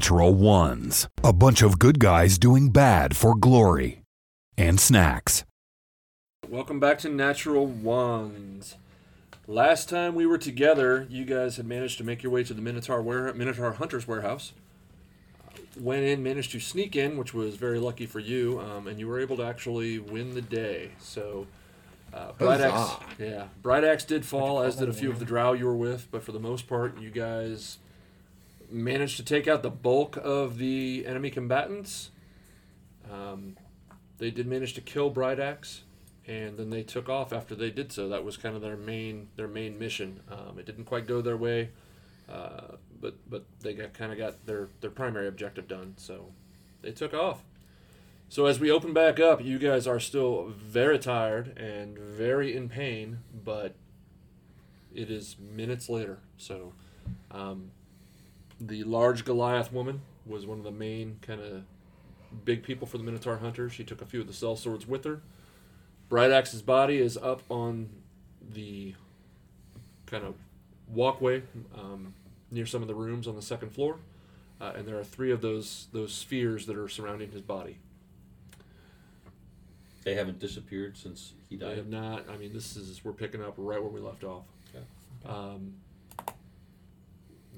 The Natural Ones. A bunch of good guys doing bad for glory and snacks. Welcome back to Natural Ones. Last time we were together, you guys had managed to make your way to the Minotaur ware- Minotaur Hunter's warehouse. Went in, managed to sneak in, which was very lucky for you, um, and you were able to actually win the day. So, uh, Bright Axe, yeah, Bright Axe did fall, as did a few of the Drow you were with, but for the most part, you guys managed to take out the bulk of the enemy combatants. Um, they did manage to kill Bright Axe, and then they took off after they did so. That was kind of their main their main mission. Um, it didn't quite go their way, uh, but but they got kind of got their their primary objective done. So they took off. So as we open back up, you guys are still very tired and very in pain, but it is minutes later. So um, the large Goliath woman was one of the main kind of big people for the Minotaur hunters. She took a few of the sell swords with her. Bright Axe's body is up on the kind of walkway um, near some of the rooms on the second floor, uh, and there are three of those those spheres that are surrounding his body. They haven't disappeared since he died. They have not. I mean, this is we're picking up right where we left off. Okay. Um,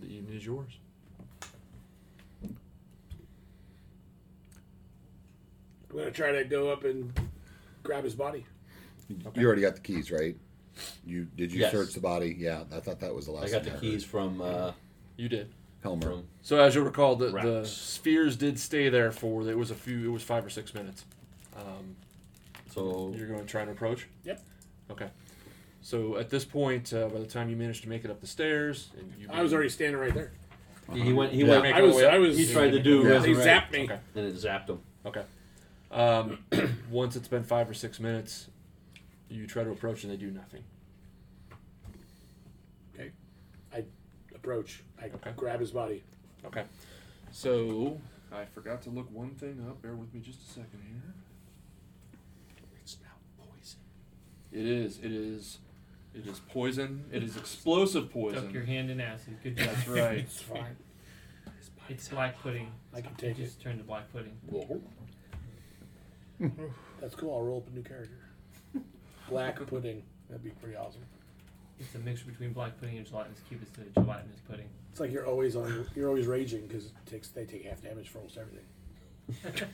the evening is yours. I'm gonna try to go up and grab his body. You already got the keys, right? You did you Yes. search the body? Yeah, I thought that was the last. I got the thing keys from uh, You did. Helmer. from So as you'll recall, the, the spheres did stay there for it was a few. It was five or six minutes. Um, so you're going to try and approach. Yep. Okay. So at this point, uh, by the time you managed to make it up the stairs, and you I was already standing right there. he went. He Yeah. went. I was. I was. He tried to do Yeah. They resurrect, zapped me. Okay. and it zapped him. Okay. Um, once it's been five or six minutes, you try to approach and they do nothing. Okay. I approach. I Okay. grab his body. Okay. So I forgot to look one thing up. Bear with me just a second here. It's now poison. It is. It is. It is poison. It is explosive poison. Duck your poison. hand in acid. Good job. That's right. It's fine. It's black pudding. I can take it. Just turn to black pudding. That's cool. I'll roll up a new character. Black pudding. That'd be pretty awesome. It's a mixture between black pudding and gelatinous cube. It's the gelatinous pudding. It's like you're always on. You're always raging because it takes. They take half damage for almost everything,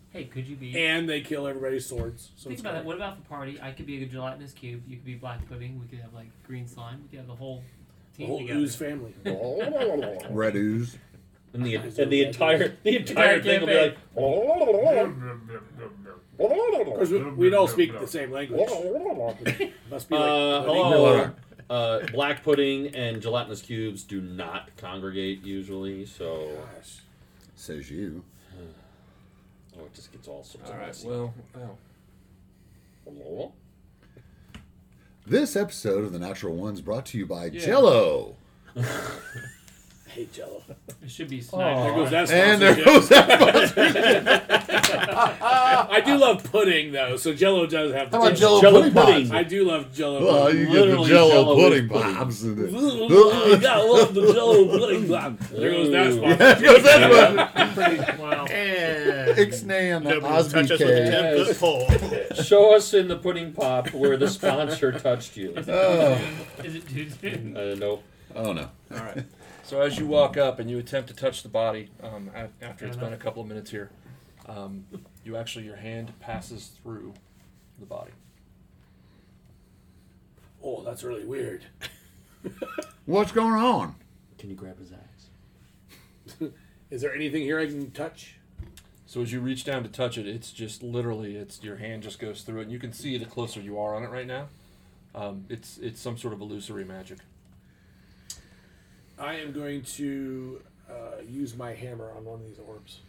Hey, could you be? and they kill everybody's swords. So Think it's about kinda- that. What about the party? I could be a gelatinous cube. You could be black pudding. We could have like green slime. We could have the whole the team whole together. ooze family. Red ooze. And the Guys and the are entire the entire Entire thing will be like. Of course, we, we'd all speak the same language. Must be like. Uh, hello. Uh, black pudding and gelatinous cubes do not congregate usually, so Gosh. Says you. oh, it just gets all sorts All of right. messy. Well, oh. Hello? This episode of the Natural Ones brought to you by Yeah. Jello. I hate Jello. It should be There goes that. And there sponsorship. goes that. I do love pudding though, so Jello does have. The How about taste. Jello, Jello pudding? pudding. I do love Jello. Well, pudding. you get the Literally Jello, Jello pudding pudding. pops in it. you gotta love the Jello pudding. There goes that Ooh. sponsor. There goes that wow. one. Ixnay and the touch us with a Osby ten foot pole. Show us in the pudding pop where the sponsor touched you. Oh. Is it dude? Uh, no. oh no. All right. So as you walk up and you attempt to touch the body, um, a- after it's been a couple of minutes here, um, you actually your hand passes through the body. Oh, that's really weird. What's going on? Can you grab his axe? Is there anything here I can touch? So as you reach down to touch it, it's just literally it's your hand just goes through it, and you can see the closer you are on it right now. Um, it's it's some sort of illusory magic. I am going to uh, use my hammer on one of these orbs.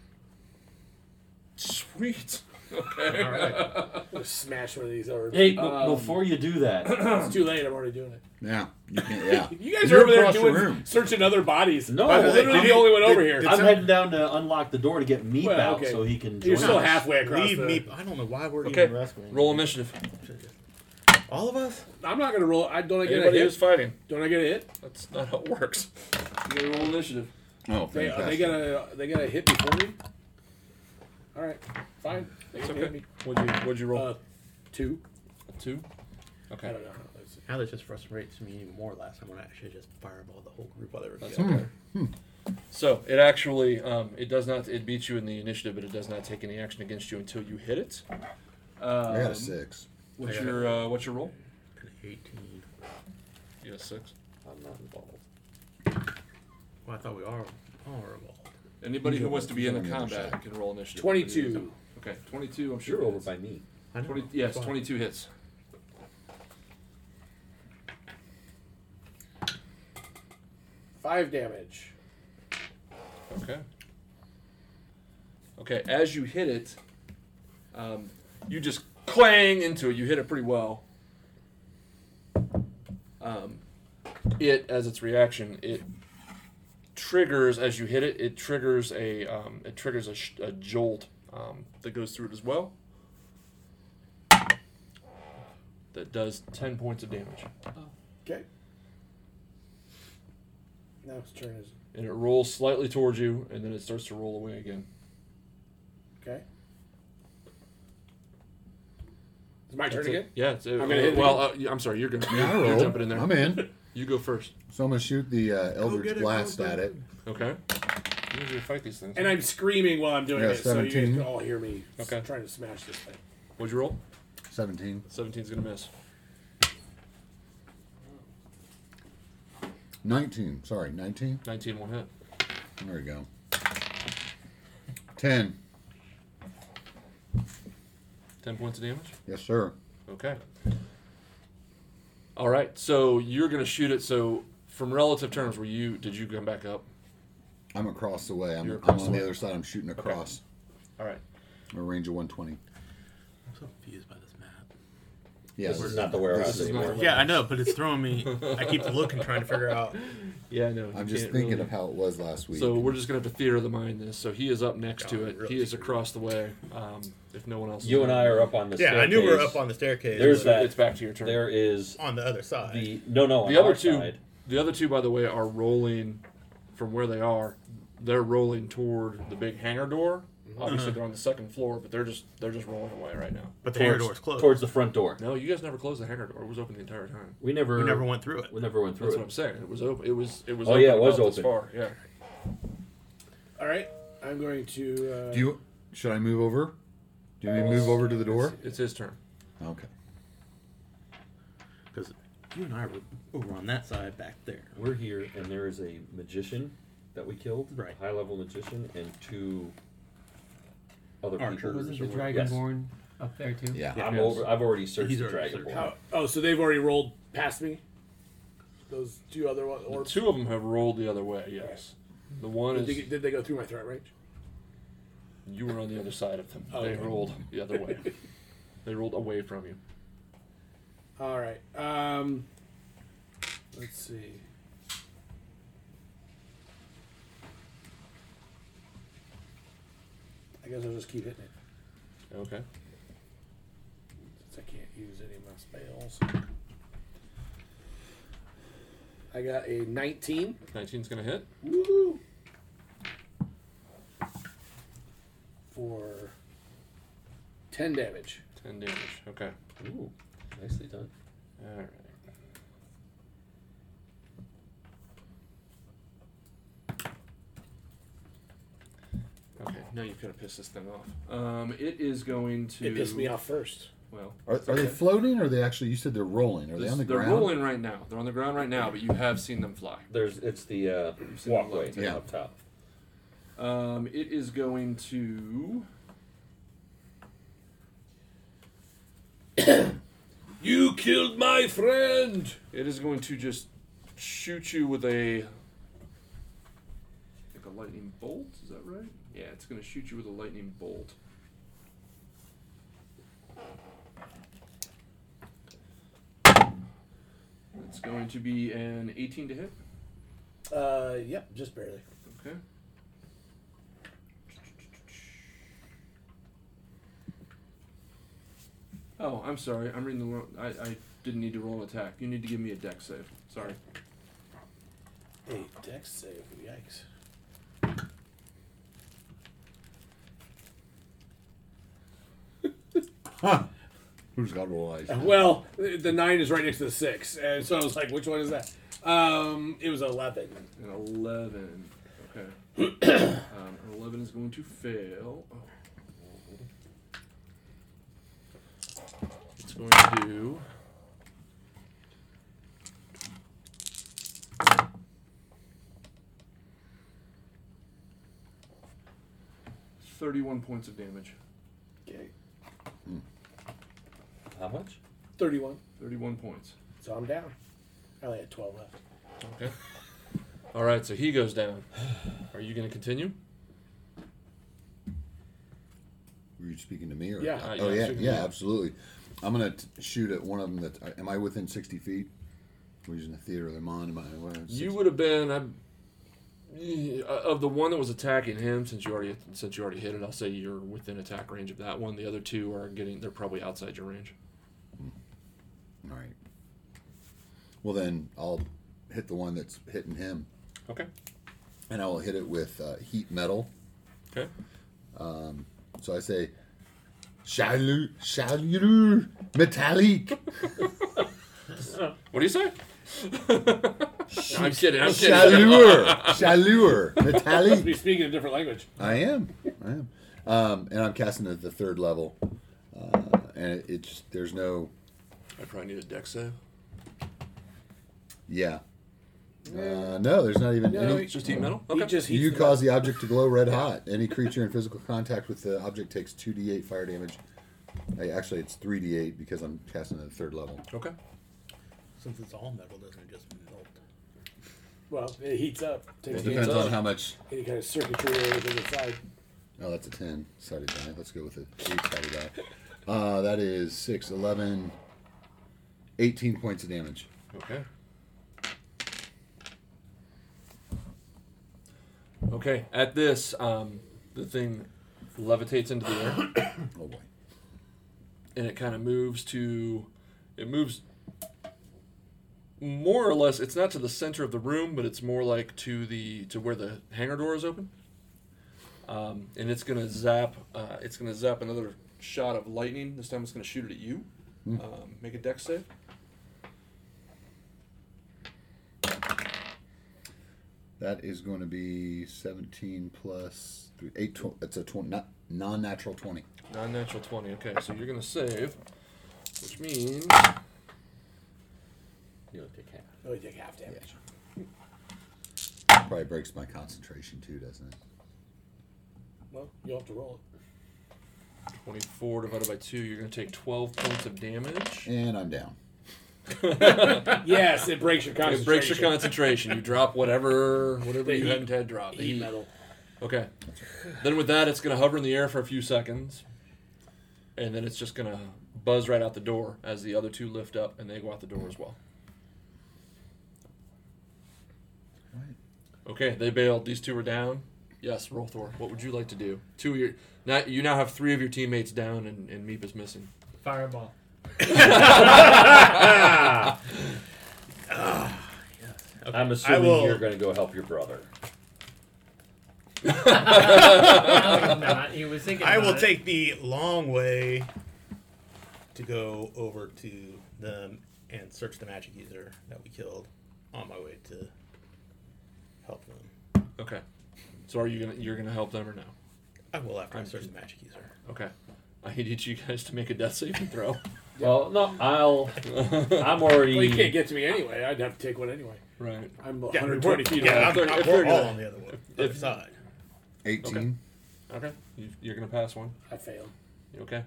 Sweet. All right. I'm smash one of these orbs. Hey, b- Um, before you do that, It's too late. I'm already doing it. Yeah, you can. Yeah. You guys You're are over there across the doing room. searching other bodies. No, I'm literally I'm- the only one over did- here. I'm some- heading down to unlock the door to get Meep Well, out okay. so he can join You're still us. halfway across. Leave the, me. I don't know why we're Okay. even rescuing. Roll initiative. All of us? I'm not gonna roll. I don't I get Anybody a who's hit. fighting. Don't I get a hit? That's not how it works. You gotta roll initiative. Oh, They, are they fantastic. gonna they gonna hit before me? All right, fine. They It's can okay. hit me. What'd you What'd you roll? Uh, two. A two. I Okay. don't know. Let's. Now this just frustrates me even more. Last time when I actually just fireball the whole group while they were That's together. okay. So it actually um, it does not it beats you in the initiative, but it does not take any action against you until you hit it. I got Um, a six. What's I your uh, What's your roll? An 18. You got a six. I'm not involved. Well, I thought we are all involved. Anybody who wants to be in the the combat can roll initiative. Twenty-two. Okay, twenty-two. I'm sure You're over hits. by me. I know. 20, yes, Fine. 22 hits. Five damage. Okay. Okay, as you hit it, um, you just clang into it. You hit it pretty well. Um, it, as its reaction, it triggers as you hit it. It triggers a um, it triggers a, sh- a jolt um, that goes through it as well. That does ten points of damage, Okay. Now its turn is and it rolls slightly towards you, and then it starts to roll away again. okay. It's my turn That's it. again. Yeah, it's, uh, I'm gonna hit it well, uh, I'm sorry. You're gonna Yeah, I you're rolled. jumping in there. I'm in. You go first. So I'm gonna shoot the uh, Eldritch get it, Blast go, go, at it. go. Okay. You usually fight these things. And I'm screaming while I'm doing Yeah, it, so you 17. guys can all hear me s- Okay. trying to smash this thing. What'd you roll? 17. 17's gonna miss. 19. Sorry, 19. 19 won't hit. There we go. 10. 10 points of damage. Yes, sir. Okay. All right. So you're gonna shoot it. So from relative terms, were you? Did you come back up? I'm across the way. I'm, You're I'm on the the way. other side. I'm shooting across. All right. A range of 120. I'm so confused by this map. Yeah. This is not the warehouse This is not anymore. the Yeah, I know, but it's throwing me. I keep looking, trying to figure out. Yeah, I know. I'm just thinking of how it was last week. So we're just gonna have to theater the mind this. So he is up next to it. really He is across the way. Um, if no one else. You and there. I are up on the staircase. Yeah, staircase. I knew we were up on the staircase. There's that- It's back to your turn. There is on the other side. the no no on the other our two, side. the other two, by the way, are rolling from where they are. They're rolling toward the big hangar door. Obviously, they're on the second floor, but they're just they're just rolling away right now. but the hangar towards, door's closed. towards the front door. No, you guys never closed the hangar door. It was open the entire time. We never we never went through it. we never went through it. That's what I'm saying. It was open. It was it was. Oh, open yeah, it was about this open. far. Yeah. All right, I'm going to. Uh, Do you? Should I move over? Do you want me to move over to the door? It's his turn. Okay. Because you and I were over on that side back there. We're here, and there is a magician that we killed, Right. a high level magician, and two other Archers. people. Wasn't the Yes. Dragonborn up there too? Yeah. Yeah. I'm Yes. over. I've already searched He's the already dragon. searched. Board. how, oh, so they've already rolled past me. Those two other one- orbs. Two of them have rolled the other way. Yes. The one Did is they, did they go through my threat range? you were on the other side of them. Oh, They okay. rolled the other way. They rolled away from you. All right. Um, let's see. I guess I'll just keep hitting it Okay. since I can't use any of my spells. I got a 19. 19's gonna hit. Woo! For 10 damage. 10 damage. Okay. Ooh, nicely done. All right. Okay, now you've got to piss this thing off. Um, it is going to. It pissed me off first. Well, Are, are they floating or are they actually? You said they're rolling. Are they on the ground? they're ground? rolling right now. They're on the ground right now, but you have seen them fly. There's it's the uh, seen the walkway lights. Yeah. up top. Um, it is going to. You killed my friend! It is going to just shoot you with a. I think a lightning bolt. Is that right? Yeah, it's going to shoot you with a lightning bolt. It's going to be an 18 to hit. Uh, yep, just barely. Okay. Oh, I'm sorry. I'm reading the wrong. I, I didn't need to roll an attack. You need to give me a dex save. Sorry. Hey, dex save. Yikes. Who's got little eyes? Well, the the nine is right next to the six, and so I was like, which one is that? Um, it was eleven. An 11. Okay. um, an 11 is going to fail. Oh. It's going to do. Thirty-one points of damage. Okay, How much? thirty-one. Thirty-one points. So I'm down. I only had twelve left. Okay. All right, so he goes down. Are you going to continue? Were you speaking to me or? Yeah. Uh, Oh yeah, yeah, yeah, absolutely. I'm gonna shoot at one of them. That uh, am I within sixty feet? We're using the theater of the mind. Am I? What, You would have been I, yeah, of the one that was attacking him since you already since you already hit it. I'll say you're within attack range of that one. The other two are getting they're probably outside your range. All right. Well then, I'll hit the one that's hitting him, Okay. and I will hit it with uh, heat metal. Okay. Um, So I say, "Salut, salut, metallic." What do you say? I'm kidding. I'm kidding. Chaleur, chaleur, Must metallic. be speaking a different language. I am, I am, um, and I'm casting at the third level, uh, and it, it's there's no, I probably need a dex save. yeah, uh, no, there's not even No, any. It's just heat metal. He Okay. just You the cause the object to glow red hot. Any creature in physical contact with the object takes 2d8 fire damage. Hey, actually, it's 3d8 because I'm casting at the third level. okay. Since it's all metal, doesn't it just melt? Well, it heats up. Takes It the Depends up. on how much. any kind of circuitry or anything inside. Oh, that's a 10 sided die. Let's go with a 8 sided die. Uh, that is 6, 11, 18 points of damage. Okay. Okay. At this, um, the thing levitates into the air. Oh boy. and it kind of moves to it moves more or less it's not to the center of the room but it's more like to the to where the hangar door is open. Um, and it's gonna zap uh, it's gonna zap another shot of lightning. This time it's gonna shoot it at you. Um, make a dex save. That is going to be 17 plus 3, 8, tw- it's a 20, not, non-natural 20. non-natural 20 okay so you're gonna save which means You don't take half. Oh, you take half damage. Probably breaks my concentration too, doesn't it? Well, you'll have to roll it. 24 divided by 2 you're gonna take 12 points of damage And I'm down. Yes, it breaks your concentration. it breaks your concentration you drop whatever whatever The you heat- hadn't had drop The Heat heat. metal. Okay. Then with that, it's going to hover in the air for a few seconds, and then it's just going to buzz right out the door as the other two lift up and they go out the door as well. Right. Okay, they bailed. These two are down. Yes, roll Thor. What would you like to do? Two of your now you now have three of your teammates down and, and Meep is missing. Fireball. I'm assuming will- you're going to go help your brother. no, he's not. He was thinking. I will it. take the long way to go over to them and search the magic user that we killed on my way to help them. Okay. So are you gonna you're gonna help them or no? I will after I I'm search the magic user. Okay. I need you guys to make a death saving throw. Well, no, I'll. I'm already. Well, you can't get to me anyway. I'd have to take one anyway. right. I'm Yeah, 120 we're- feet yeah, away. I'm, If they're- I'm- if we're all on the other, one, if- other side. 18. Okay. You, you're gonna pass one. I failed. You okay?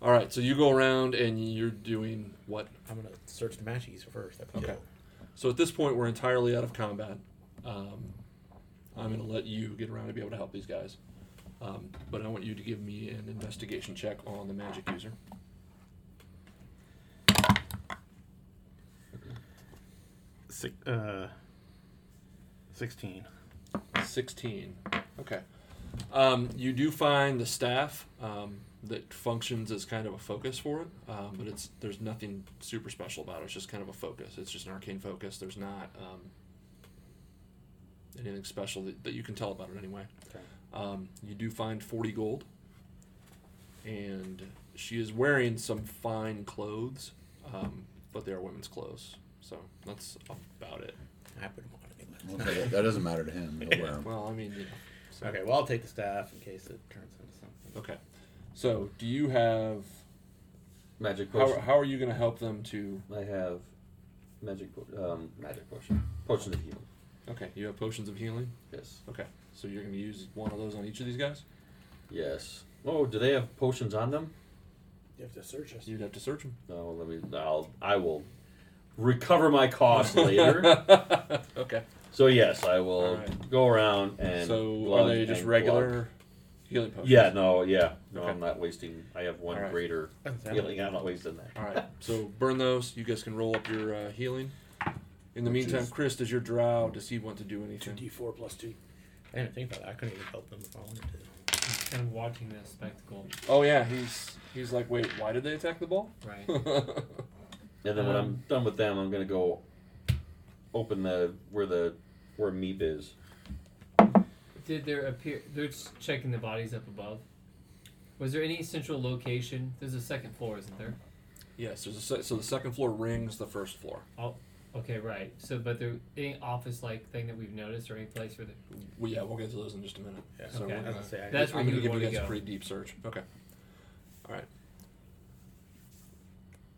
All right. So you go around and you're doing what? I'm gonna search the magic user first. That we Okay. killed. So at this point, we're entirely out of combat. Um, I'm going to let you get around to be able to help these guys. Um, but I want you to give me an investigation check on the magic user. Six, uh, Sixteen. 16. Okay. Um, you do find the staff um, that functions as kind of a focus for it, um, but it's there's nothing super special about it. It's just kind of a focus. It's just an arcane focus. There's not um, anything special that, that you can tell about it anyway. Okay. Um, you do find 40 gold. and she is wearing some fine clothes, um, but they are women's clothes. So that's about it. I put them on anyway. Well, that, that doesn't matter to him. He'll wear 'em. Well, I mean, you know. so- Okay, well I'll take the staff in case it turns into something. Okay. So, do you have Magic how, potion. how are you going to help them to? I have magic po- um, magic potion. Potion of healing. Okay, you have potions of healing. Yes. Okay, so you're going to use one of those on each of these guys. Yes. Oh, do they have potions on them? You have to search us. You'd have to search them. No. Let me. I'll. I will recover my cost later. okay. So yes, I will Alright. go around and. so, are they just regular glug. Healing potions? Yeah. No. Yeah. No. Okay. I'm not wasting. I have one Alright. greater Okay. healing. I'm not wasting that. All right. So burn those. You guys can roll up your uh, healing. In the Which meantime, is- Chris, does your drow does he want to do anything? Two anything? D four plus two. I didn't think about that. I couldn't even help them if I wanted to. I'm kind of watching the spectacle. Oh yeah, he's he's like, wait, why did they attack the ball? Right. And then when I'm Um, done with them, I'm gonna go open the where the where Meep is. Did there appear? They're just checking the bodies up above. Was there any central location? There's a second floor, isn't there? yes. There's a se- so the second floor rings the first floor. Oh, okay, right. So, but there any office-like thing that we've noticed, or any place where the Well, yeah, we'll get to those in just a minute. Yeah. So Okay. we're I was gonna, gonna say, I That's I'm where gonna you give you want guys to a go. pretty deep search. Okay. All right.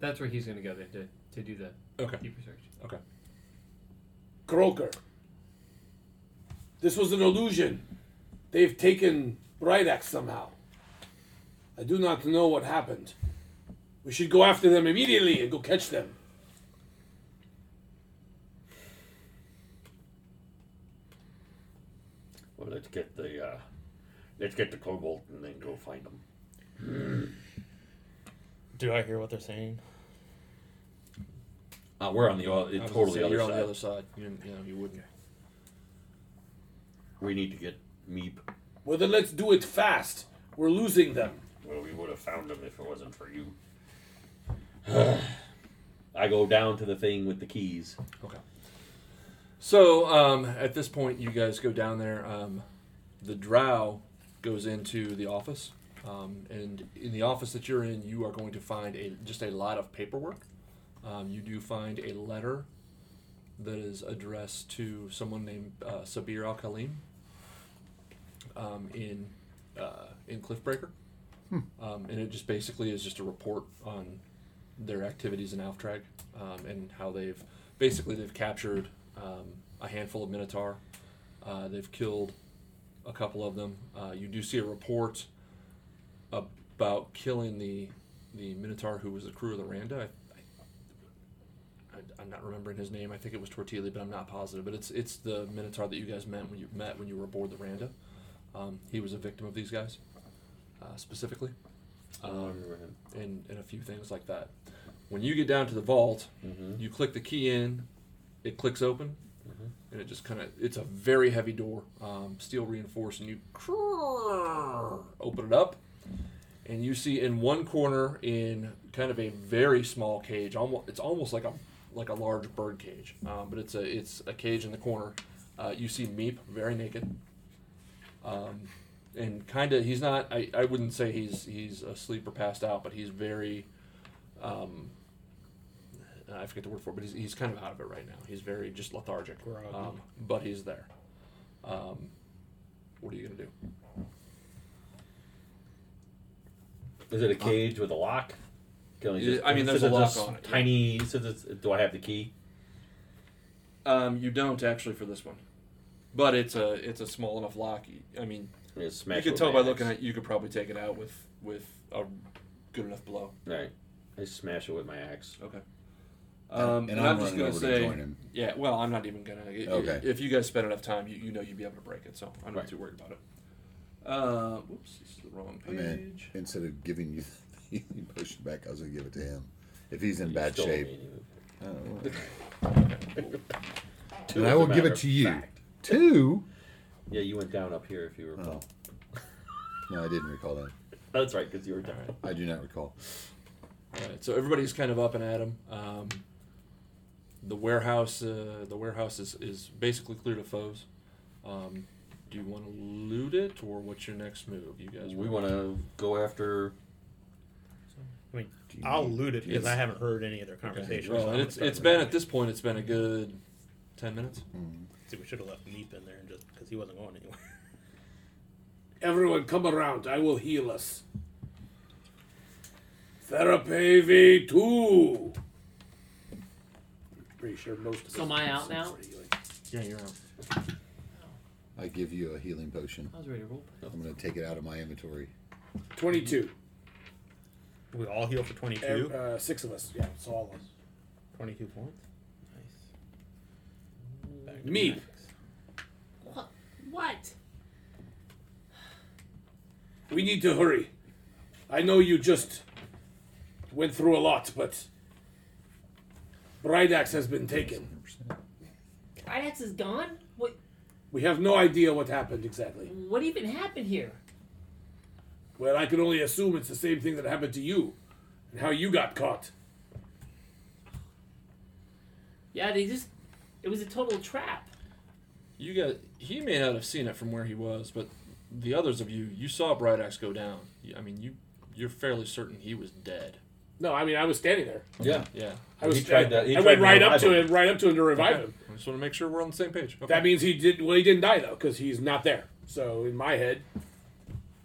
that's where he's going to go then to, to do the Okay. deeper search. Croker. This was an illusion. They've taken Brightax somehow. I do not know what happened. We should go after them immediately and go catch them. Well, let's get the uh, let's get the kobold and then go find them. Do I hear what they're saying? Uh, we're on the o- I it's was gonna totally say, other you're side. on the other side. You, you know, you wouldn't. We need to get Meep. Well, then let's do it fast. We're losing them. Well, we would have found them if it wasn't for you. I go down to the thing with the keys. Okay. So um, at this point, you guys go down there. Um, the drow goes into the office, um, and in the office that you're in, you are going to find a just a lot of paperwork. Um, you do find a letter that is addressed to someone named uh, Sabir Al Khalim um, in uh, in Cliffbreaker, um, and it just basically is just a report on their activities in Alftrag um, and how they've basically they've captured um, a handful of Minotaur. Uh, they've killed a couple of them. Uh, you do see a report about killing the the Minotaur who was the crew of the Randa. I, I, I'm not remembering his name. I think it was Tortilla, but I'm not positive. But it's it's the Minotaur that you guys met when you met when you were aboard the Randa. Um, he was a victim of these guys, uh, specifically, remember him. and and a few things like that. When you get down to the vault, Mm-hmm. you click the key in, it clicks open, Mhm. and it just kind of it's a very heavy door, um, steel reinforced, and you open it up, and you see in one corner in kind of a very small cage, almost it's almost like a like a large bird cage, um, but it's a it's a cage in the corner. Uh, you see Meep very naked, um, and kind of he's not. I, I wouldn't say he's he's asleep or passed out, but he's very. Um, I forget the word for it, but he's, he's kind of out of it right now. He's very just lethargic. Um, but he's there. Um, what are you gonna do? Is it a cage with a lock? Can Yeah, I mean, there's a lock on it, yeah. Tiny. Since it's, do I have the key? Um, you don't actually for this one, but it's a it's a small enough lock. I mean, I mean, smash you it could tell my by looking axe. at you could probably take it out with with a good enough blow. Right. I smash it with my axe. Okay. And- Um, and and, I'm I'm, just gonna over to say, join him. yeah. Well, I'm not even gonna. i- i- Okay. If you guys spend enough time, you, you know you'd be able to break it. So I'm not Right. too worried about it. Uh, whoops, this is the wrong I mean, page. instead of giving you the healing potion back, I was gonna give it to him. If he's in You bad shape, me. I don't know. Two, and as I a will give it to you. fact. Two? Yeah, you went down up here if you recall. No, I didn't recall that. That's right, because you were down. I do not recall. Alright, so everybody's kind of up and at 'em. Um, the warehouse, uh, the warehouse is, is basically cleared of foes. Um, do you want to loot it, or what's your next move? You guys, We want to go after I mean, I'll loot it because I haven't heard any of their conversations. so Well, I'm and it's it's been at this point. It's been a good ten minutes. it. See, we should have left Meep in there and just because he wasn't going anywhere. Everyone, come around. I will heal us. Therapy V2. Pretty sure most of So am I out now? sort of healing. Yeah, you're out. I give you a healing potion. I was ready to roll. I'm gonna take it out of my inventory. 22. We all heal for 22. Uh, six of us. Yeah, it's all of us. 22 points. Nice. Me. max. What? What? We need to hurry. I know you just went through a lot, but Bridax has been taken. Bridax is gone? What We have no idea what happened exactly. what even happened here? Well, I can only assume it's the same thing that happened to you and how you got caught. Yeah, they just it was a total trap. You got. He may not have seen it from where he was, but the others of you, you saw Bright Axe go down. I mean, you you're fairly certain he was dead. No, I mean I was standing there. Yeah. Yeah. I was. He tried to- he I tried went right up to him. him, right up to him to revive Okay. him. I just want to make sure we're on the same page. Okay. That means he did. Well, he didn't die though, because he's not there. So in my head,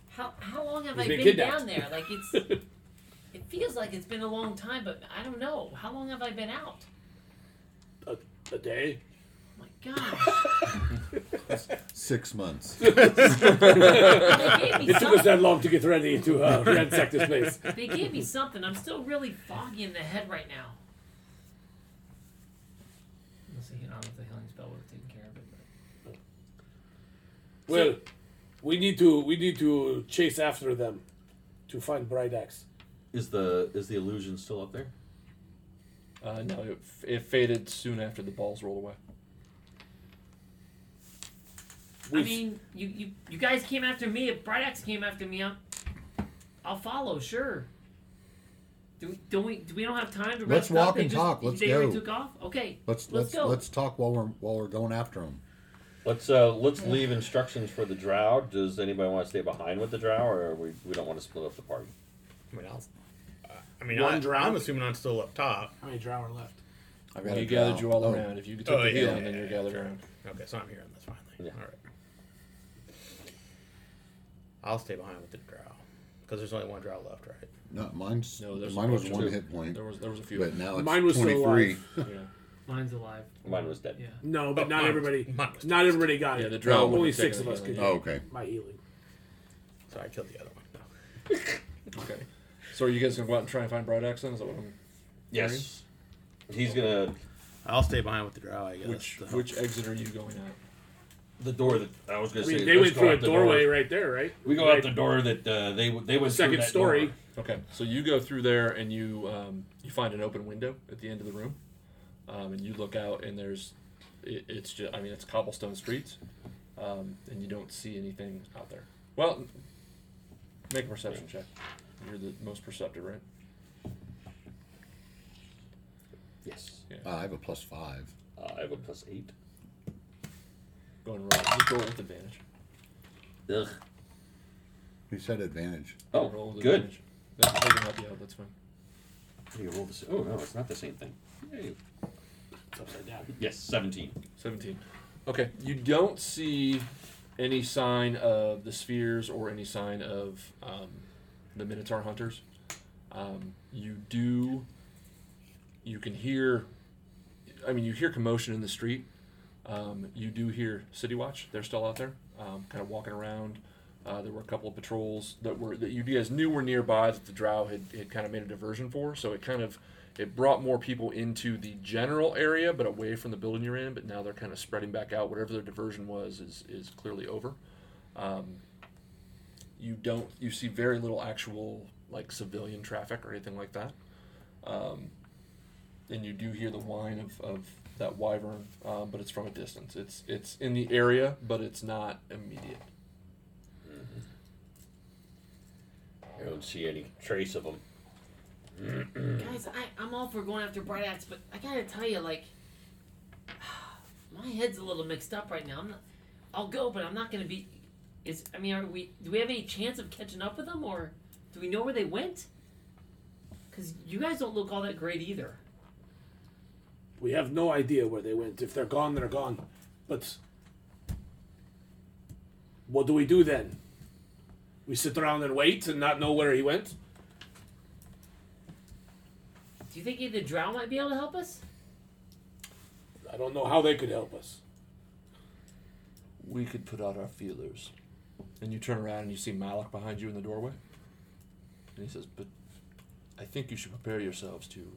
How how long have I been been down there? Like it's it feels like it's been a long time, but I don't know. How long have I been out? A, a day. Oh my gosh. Six months. they gave me It took us that long to get ready to uh, ransack this place. They gave me something. I'm still really foggy in the head right now. Let's see. I don't know if the healing spell would have taken care of it. But. Well, we need to we need to chase after them to find Bridax. Is the is the illusion still up there? Uh, no, it, it faded soon after the balls rolled away. I We've- mean, you, you you guys came after me. If Brightax came after me, I'm, I'll follow. Sure. Do we, don't we? Do we don't have time to Let's rest walk up? They and just- talk. Let's they already go. took off. Okay. Let's Let's let's go. let's talk while we're while we're going after them. Let's uh let's leave instructions for the drow. Does anybody want to stay behind with the drow, or we, we don't want to split up the party? I mean, I'll, I mean, One I, drow? I'm assuming I'm still up top. How many drow are left? I've Well, got you a gathered drow. you all Oh, around. If you took Oh, the yeah, healing, yeah, then yeah, you're gathered sure. around. Okay, so I'm here on this finally. Yeah. All right. I'll stay behind with the drow because there's only one drow left, right? No, mine's No, there's mine was two. one hit point, There was there was a few. but now it's Mine was still 23. alive. yeah. Mine's alive. Mine was dead. Yeah. No, but Oh, not mine was- everybody. mine was Not everybody got Yeah, it. the drow wouldn't only have six taken of us healing. could Oh, okay. my healing. So I killed the other one. No. Okay. So are you guys gonna go out and try and find Bright Axe? Is that what I'm Yes. He's gonna I'll stay behind with the drow, I guess. Which to help. which exit are you going out? the door that I was gonna I mean, say. they went through a doorway door. right there, right? We go right. out the door that uh, they they went through second that story. door. Okay, so you go through there and you um, you find an open window at the end of the room, um, and you look out and there's it, it's just I mean it's cobblestone streets, um, and you don't see anything out there. Well, make a perception check. You're the most perceptive, right? Yes. Uh, I have a plus five. Uh, I have a plus eight. Going and roll. Just roll with advantage. Ugh. He said advantage. Oh, roll with good. advantage. That, they can help. That's fine. You roll this. Oh no, it's not the same thing. Yay. It's upside down. Yes, seventeen. 17. Okay, you don't see any sign of the spheres or any sign of um, the Minotaur hunters. Um, you do. You can hear. I mean, you hear commotion in the street. Um, you do hear City Watch. They're still out there, um, kind of walking around. Uh, there were a couple of patrols that were that you guys knew were nearby that the Drow had, had kind of made a diversion for. So it kind of it brought more people into the general area, but away from the building you're in. But now they're kind of spreading back out. Whatever their diversion was is is clearly over. Um, you don't you see very little actual like civilian traffic or anything like that. Um, and you do hear the whine of, of that wyvern, um, but it's from a distance. It's it's in the area, but it's not immediate. Mm-hmm. I don't see any trace of them. Guys, I, I'm all for going after Brightax, but I gotta tell you, like, my head's a little mixed up right now. I'm not. I'll go, but I'm not gonna be. Is I mean, are we? Do we have any chance of catching up with them, or do we know where they went? Because you guys don't look all that great either. We have no idea where they went. If they're gone, they're gone. But what do we do then? We sit around and wait and not know where he went? Do you think either Drow might be able to help us? I don't know how they could help us. We could put out our feelers. And you turn around and you see Malik behind you in the doorway. And he says, But I think you should prepare yourselves to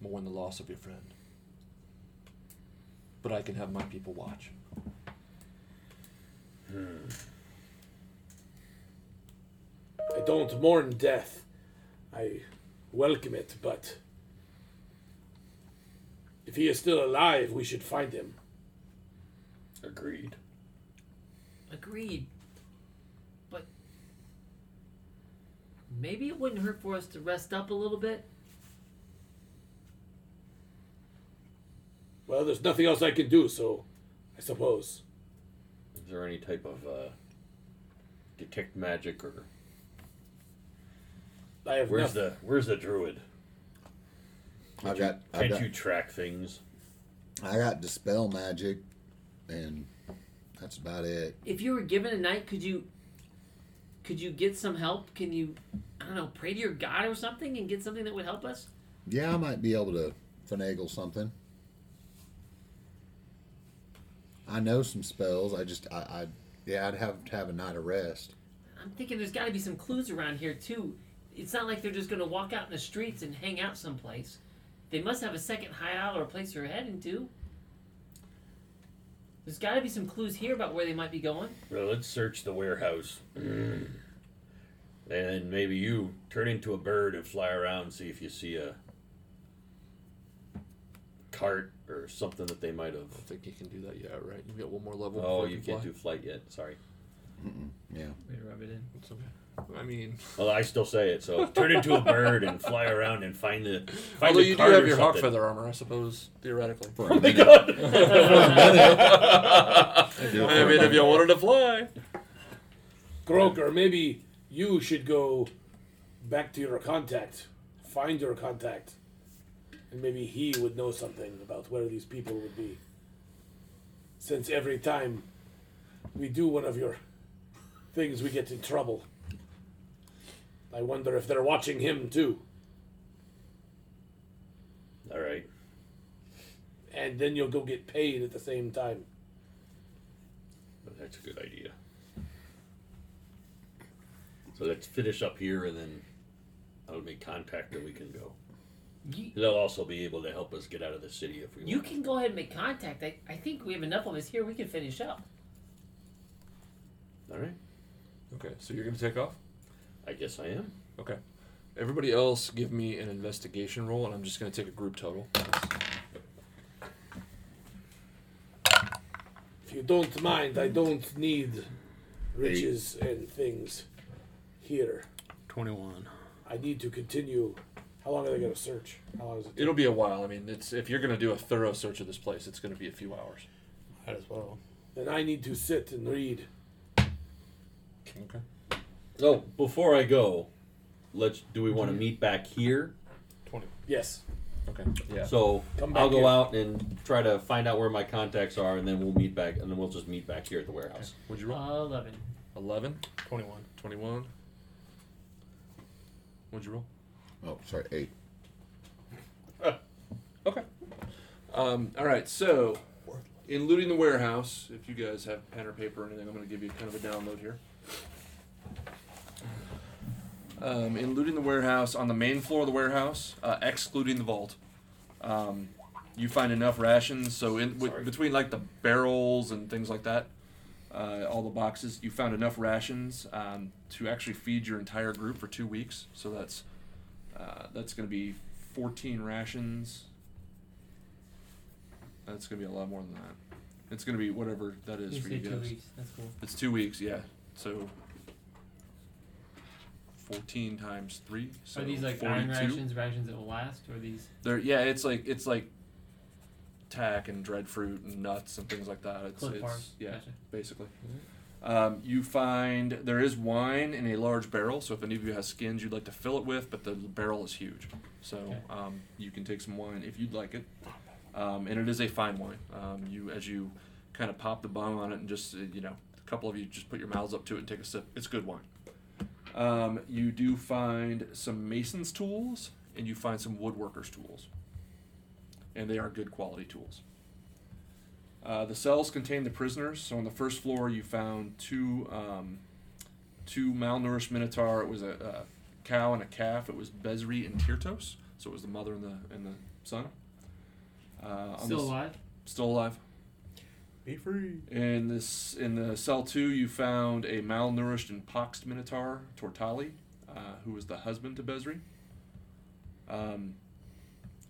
mourn the loss of your friend. But I can have my people watch. Hmm. I don't mourn death. I welcome it, but if he is still alive, we should find him. Agreed. Agreed. But maybe it wouldn't hurt for us to rest up a little bit. Well, there's nothing else I can do, so I suppose. Is there any type of uh, detect magic or I have where's nothing. the where's the druid? I've got, I've Can't got, you track things? I got dispel magic, and that's about it. If you were given a night, could you could you get some help? Can you I don't know, pray to your god or something and get something that would help us? Yeah, I might be able to finagle something. I know some spells. I just, I, I yeah, I'd have to have a night of rest. I'm thinking there's got to be some clues around here too. It's not like they're just going to walk out in the streets and hang out someplace. They must have a second hideout or a place they're heading to. There's got to be some clues here about where they might be going. Well, let's search the warehouse. Mm. and maybe you turn into a bird and fly around and see if you see a cart or something that they might have. I don't think you can do that yet, right? You got one more level. Oh, before you can can't fly. do flight yet. Sorry. Yeah. Way to rub it in. It's okay. I mean, Well, I still say it. So turn into a bird and fly around and find the. Find although the you do have your hawk feather armor, I suppose, theoretically. For a minute. I mean, if you wanted to fly. Croker, maybe you should go back to your contact, find your contact, and maybe he would know something about where these people would be. Since every time we do one of your things, we get in trouble. I wonder if they're watching him too. All right. And then you'll go get paid at the same time. That's a good idea. So let's finish up here and then I'll make contact and we can go. You, They'll also be able to help us get out of the city if we you want. can go ahead and make contact. I, I think we have enough of us here. We can finish up. All right. Okay, so you're gonna take off. I guess I am. Okay. Everybody else, give me an investigation roll, and I'm just gonna take a group total. If you don't mind, I don't need riches and things here. 21. I need to continue. How long are they going to search? How long is it? It'll be a while. I mean, it's if you're gonna do a thorough search of this place, it's gonna be a few hours. Might as well. Then I need to sit and read. Okay. Oh, before I go, let's. Do we want to meet back here? 20. Yes. Okay. Yeah. So Come back I'll go here. out and try to find out where my contacts are, and then we'll meet back, and then we'll just meet back here at the warehouse. Would you roll? Uh, Eleven. 11, 21. 21. What'd you roll? Oh, sorry, eight. Okay. Um, all right. So, in looting the warehouse, if you guys have pen or paper or anything, I'm going to give you kind of a download here. Um, in looting the warehouse, on the main floor of the warehouse, uh, excluding the vault, um, you find enough rations. So, in w- between like the barrels and things like that, uh, all the boxes, you found enough rations um, to actually feed your entire group for two weeks. So that's uh, that's going to be 14 rations. That's going to be a lot more than that. It's going to be whatever that is You for you say two guys. weeks. That's cool. It's two weeks, yeah. So 14 times three. So Are these like 42. iron rations, rations that will last, or these? They're yeah, it's like it's like tack and dried fruit and nuts and things like that. It's, Cliff it's bars. yeah, Gotcha. basically. Um, you find there is wine in a large barrel, so if any of you has skins you'd like to fill it with, but the barrel is huge, so Okay. um, you can take some wine if you'd like it. Um, and it is a fine wine. Um, you as you kind of pop the bung on it and just uh, you know a couple of you just put your mouths up to it and take a sip. It's good wine. Um, you do find some mason's tools and you find some woodworkers tools, and they are good quality tools. Uh, the cells contain the prisoners. So on the first floor, you found two um, two malnourished minotaur. It was a, a cow and a calf. It was Bezri and Tirtos. So it was the mother and the and the son. Uh, Still the alive? Still alive. Be free. In this, in the cell two, you found a malnourished and poxed minotaur, Tortali, uh, who was the husband to Bezri. Um,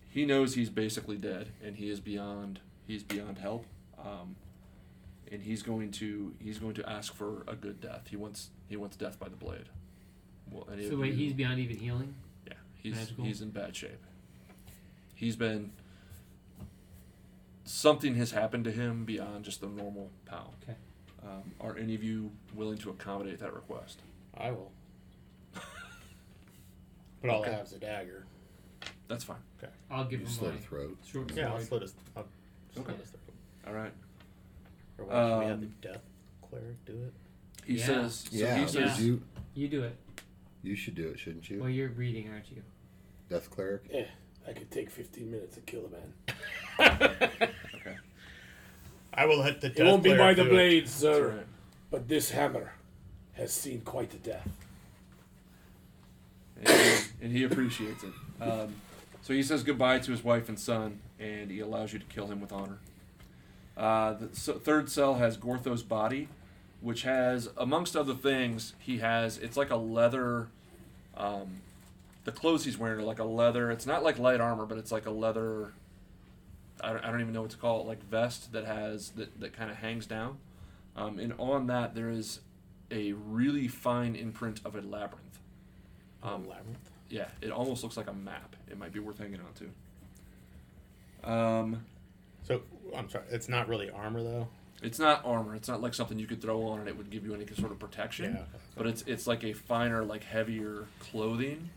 he knows he's basically dead, and he is beyond. He's beyond help, um, and he's going to he's going to ask for a good death. He wants he wants death by the blade. Well, any So wait, you- he's beyond even healing? yeah, he's Magical? he's in bad shape. He's been something has happened to him beyond just the normal pal. Okay. Um, are any of you willing to accommodate that request? I will. But all Okay. I have is a dagger. That's fine. Okay. I'll give You him slit my a throat. short Yeah, I'll slit his. I'll slit Okay. his throat. All right. Or why should we have the Um, death cleric do it? He Yeah. says. So Yeah, he but says. Yeah. you You do it. you should do it, shouldn't you? Well, you're reading, aren't you? Death cleric. Eh, I could take 15 minutes to kill a man. Okay. I will hit the It death won't be by the do blades, sir. right. But this hammer has seen quite a death. and, and he appreciates it. Um, so he says goodbye to his wife and son, and he allows you to kill him with honor. Uh, the s third cell has Gortho's body, which has, amongst other things, he has. It's like a leather. Um, the clothes he's wearing are like a leather. It's not like light armor, but it's like a leather. I don't, I don't even know what to call it. Like vest that has that that kind of hangs down, um, and on that there is a really fine imprint of a labyrinth. Um, labyrinth. yeah, it almost looks like a map. It might be worth hanging on to. Um, So I'm sorry, it's not really armor though. it's not armor. It's not like something you could throw on and it would give you any sort of protection. Yeah. But it's it's like a finer, like heavier clothing.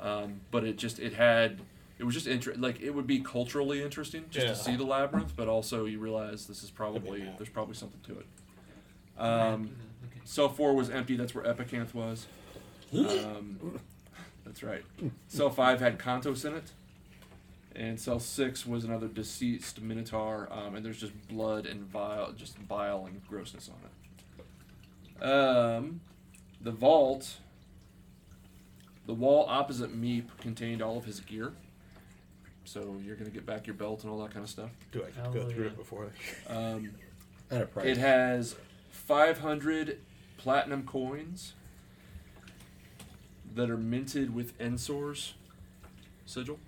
Um, but it just it had it was just inter- like it would be culturally interesting just Yeah. to see the labyrinth, but also you realize this is probably there's probably something to it. Um, okay. Cell four was empty. That's where Epicanth was. Um, that's right. Cell five had Kantos in it, and cell six was another deceased Minotaur. Um, and there's just blood and vile, just vile and grossness on it. Um, the vault, the wall opposite Meep contained all of his gear. So you're gonna get back your belt and all that kind of stuff. Do I go Hallelujah. through it before? Um, At a price. it has 500 platinum coins that are minted with Ensor's sigil,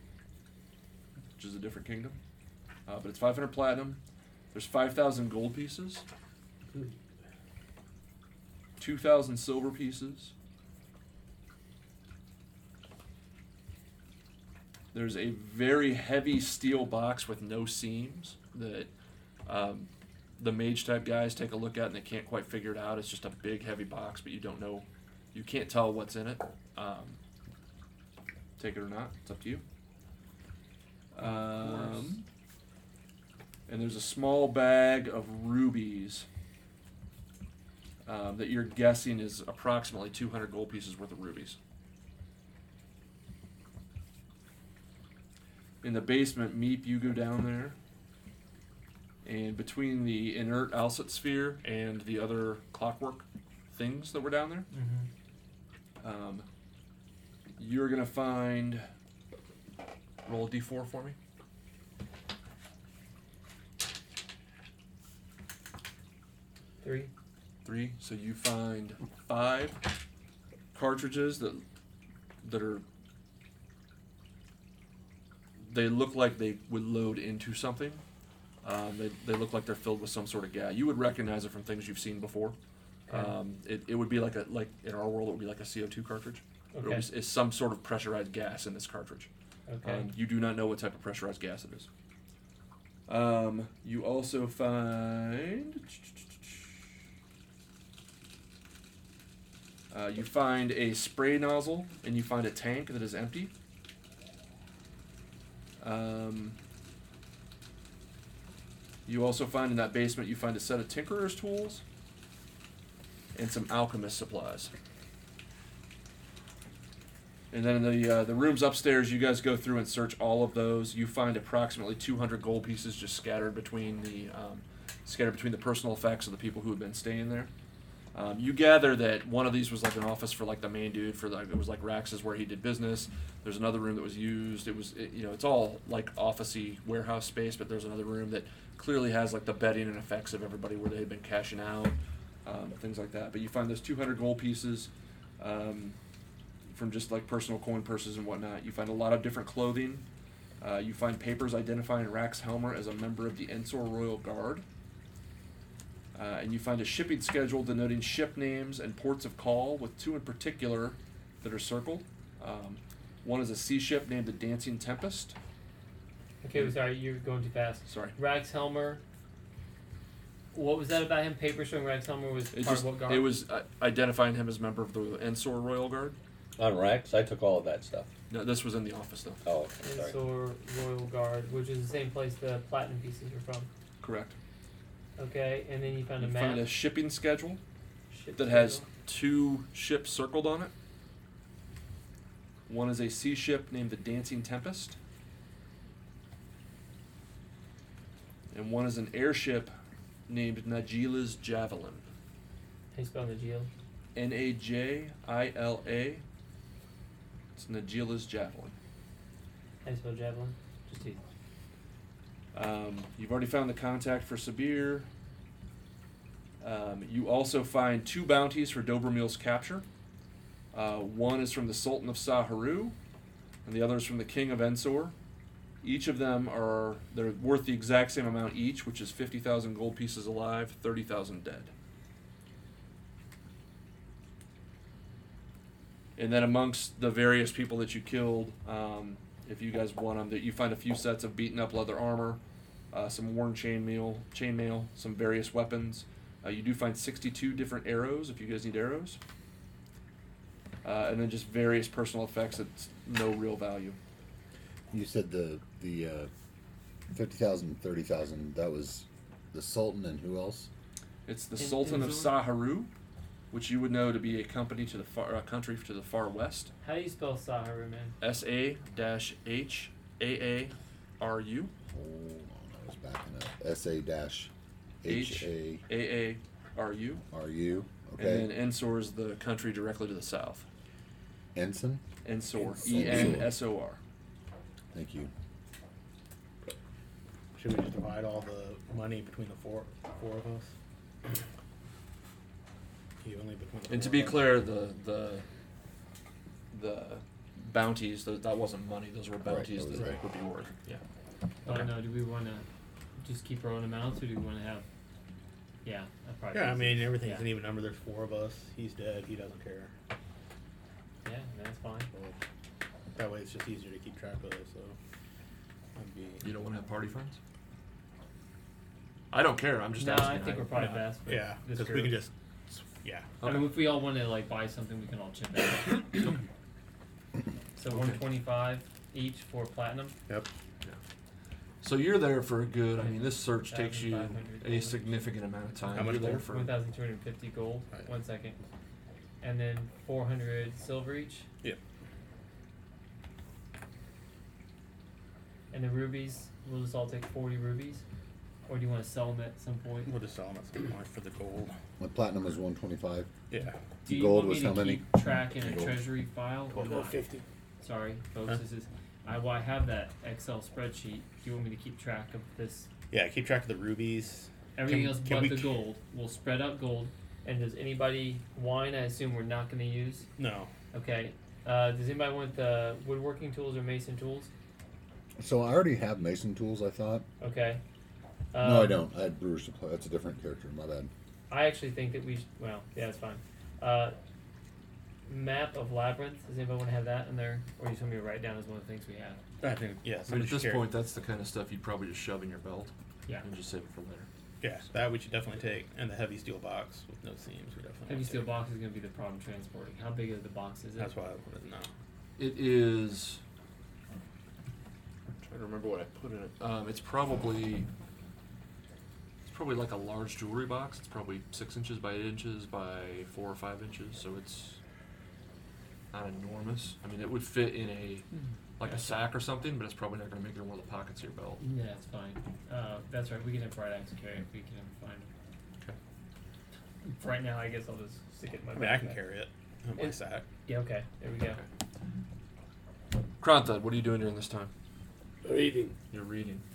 which is a different kingdom. Uh, but it's 500 platinum. There's 5,000 gold pieces, 2,000 silver pieces. There's a very heavy steel box with no seams that um, the mage type guys take a look at and they can't quite figure it out. It's just a big heavy box, but you don't know, you can't tell what's in it. Um, take it or not, it's up to you. Um, and there's a small bag of rubies um, that you're guessing is approximately 200 gold pieces worth of rubies. In the basement, Meep, you go down there and between the inert Alset sphere and the other clockwork things that were down there, um, you're gonna find. Roll a d4 for me. Three. Three. So you find five cartridges that that are. They look like they would load into something. Um, they, they look like they're filled with some sort of gas. You would recognize it from things you've seen before. Um, it, it would be like a like in our world it would be like a CO two cartridge. It Okay. was, it's some sort of pressurized gas in this cartridge. Okay. Um, you do not know what type of pressurized gas it is. Um, you also find Uh, you find a spray nozzle and you find a tank that is empty. Um, you also find in that basement you find a set of tinkerer's tools and some alchemist supplies. And then in the uh, the rooms upstairs, you guys go through and search all of those. You find approximately 200 gold pieces just scattered between the um, scattered between the personal effects of the people who had been staying there. Um, you gather that one of these was like an office for like the main dude for like it was like Rax's where he did business. There's another room that was used. It was it, you know it's all like officey warehouse space, but there's another room that clearly has like the bedding and effects of everybody where they had been cashing out, um, things like that. But you find those 200 gold pieces. Um, from just like personal coin purses and whatnot. You find a lot of different clothing. Uh, you find papers identifying Rax Helmer as a member of the Ensor Royal Guard. Uh, and you find a shipping schedule denoting ship names and ports of call, with two in particular that are circled. Um, one is a sea ship named the Dancing Tempest. Okay, well, sorry, you're going too fast. Sorry. Rax Helmer. What was that about him? Paper showing Rax Helmer was It, part just, of what guard? it was uh, identifying him as a member of the Ensor Royal Guard. On Rex, I took all of that stuff. No, this was in the office, though. Oh, okay, sorry. Ensor Royal Guard, which is the same place the platinum pieces are from. Correct. Okay, and then you found a You map. find a shipping schedule ship that has schedule. two ships circled on it. One is a sea ship named the Dancing Tempest, and one is an airship named Najila's Javelin. How you spell Geo? N A J I L A. It's Najila's Javelin. How you spell javelin? Just easy. Um, you've already found the contact for Sabir. Um, you also find two bounties for Dobromil's capture. Uh, one is from the Sultan of Saharu, and the other is from the King of Ensor. Each of them are they're worth the exact same amount each, which is fifty thousand gold pieces alive, thirty thousand dead. And then amongst the various people that you killed, um, if you guys want them, that you find a few sets of beaten up leather armor, uh, some worn chainmail, chainmail, some various weapons. Uh, you do find 62 different arrows if you guys need arrows. Uh, and then just various personal effects that's no real value. You said the the uh, 50,000, 30,000, that was the Sultan and who else? It's the In- Sultan of Inzor? Saharu, which you would know to be a company to the far, uh, country to the far west. How do you spell Saharu, man? S A dash H A A R U Hold on, I was backing up. S A dash H A A A R U. R U. Okay. And then Ensor is the country directly to the south. Ensign. Ensor. Ensor. E N S O R. Thank you. Should we just divide all the money between the four four of us? Evenly between the And to be clear, the the the bounties th- that wasn't money; those were bounties that that right. would be worth. Yeah. Oh Okay. no, do we want to just keep our own amounts, or do we want to have? Yeah, that probably. Yeah, I mean sense. everything's yeah. an even number. There's four of us. He's dead. He doesn't care. Yeah, that's fine. Well, that way it's just easier to keep track of. So, I'd be. You don't want to have party friends? I don't care. I'm just no, asking. I think we're probably best. Yeah, because we can just. Yeah. I mean, if we all want to like buy something, we can all chip in. so one twenty-five each for platinum. Yep. So you're there for a good. I mean, this search takes you 1,500 a dollars. significant amount of time. How much you're there gold? for. One thousand two hundred fifty gold. Right. One second, and then four hundred silver each. Yep. And the rubies, we'll just all take forty rubies, or do you want to sell them at some point? We'll just sell them at some point for the gold. My platinum was 125. Yeah. Do you Gold want me was to how many? keep track in a Gold. treasury file or not? fifty. Sorry, folks. Huh? This is I, well, I have that Excel spreadsheet. Do you want me to keep track of this? Yeah. Keep track of the rubies. Everything Can- else can but we the c- gold. We'll spread out gold. And does anybody wine? I assume we're not going to use. No. Okay. Uh, does anybody want the woodworking tools or mason tools? So I already have mason tools. I thought. Okay. No, I Um, don't. I had brewer's supply. That's a different character. My bad. I actually think that we. Sh- well, yeah, it's fine. Uh, map of labyrinth. Does anybody want to have that in there, or you just want me to write down as one of the things we have? I think yeah. I mean, at this carry- point, that's the kind of stuff you'd probably just shove in your belt Yeah. and just save it for later. Yeah, that we should definitely take, and the heavy steel box with no seams. We definitely Heavy steel take. box is going to be the problem transporting. How big is the box? Is it? That's why I wanted to know. It is. I'm trying to remember what I put in it. Um, it's probably. It's probably like a large jewelry box. It's probably six inches by eight inches by four or five inches, so it's not enormous. I mean, it would fit in a like a sack or something, but it's probably not going to make it in one of the pockets of your belt. Yeah, that's fine. Uh, that's right. We can have bright axe carry it if we can have find it. Okay. For right now, I guess I'll just stick it in my I mean, I can backpack. carry it in my Yeah. sack. Yeah. Okay. There we go. Krantha, what are you doing during this time? Reading. You're reading, okay?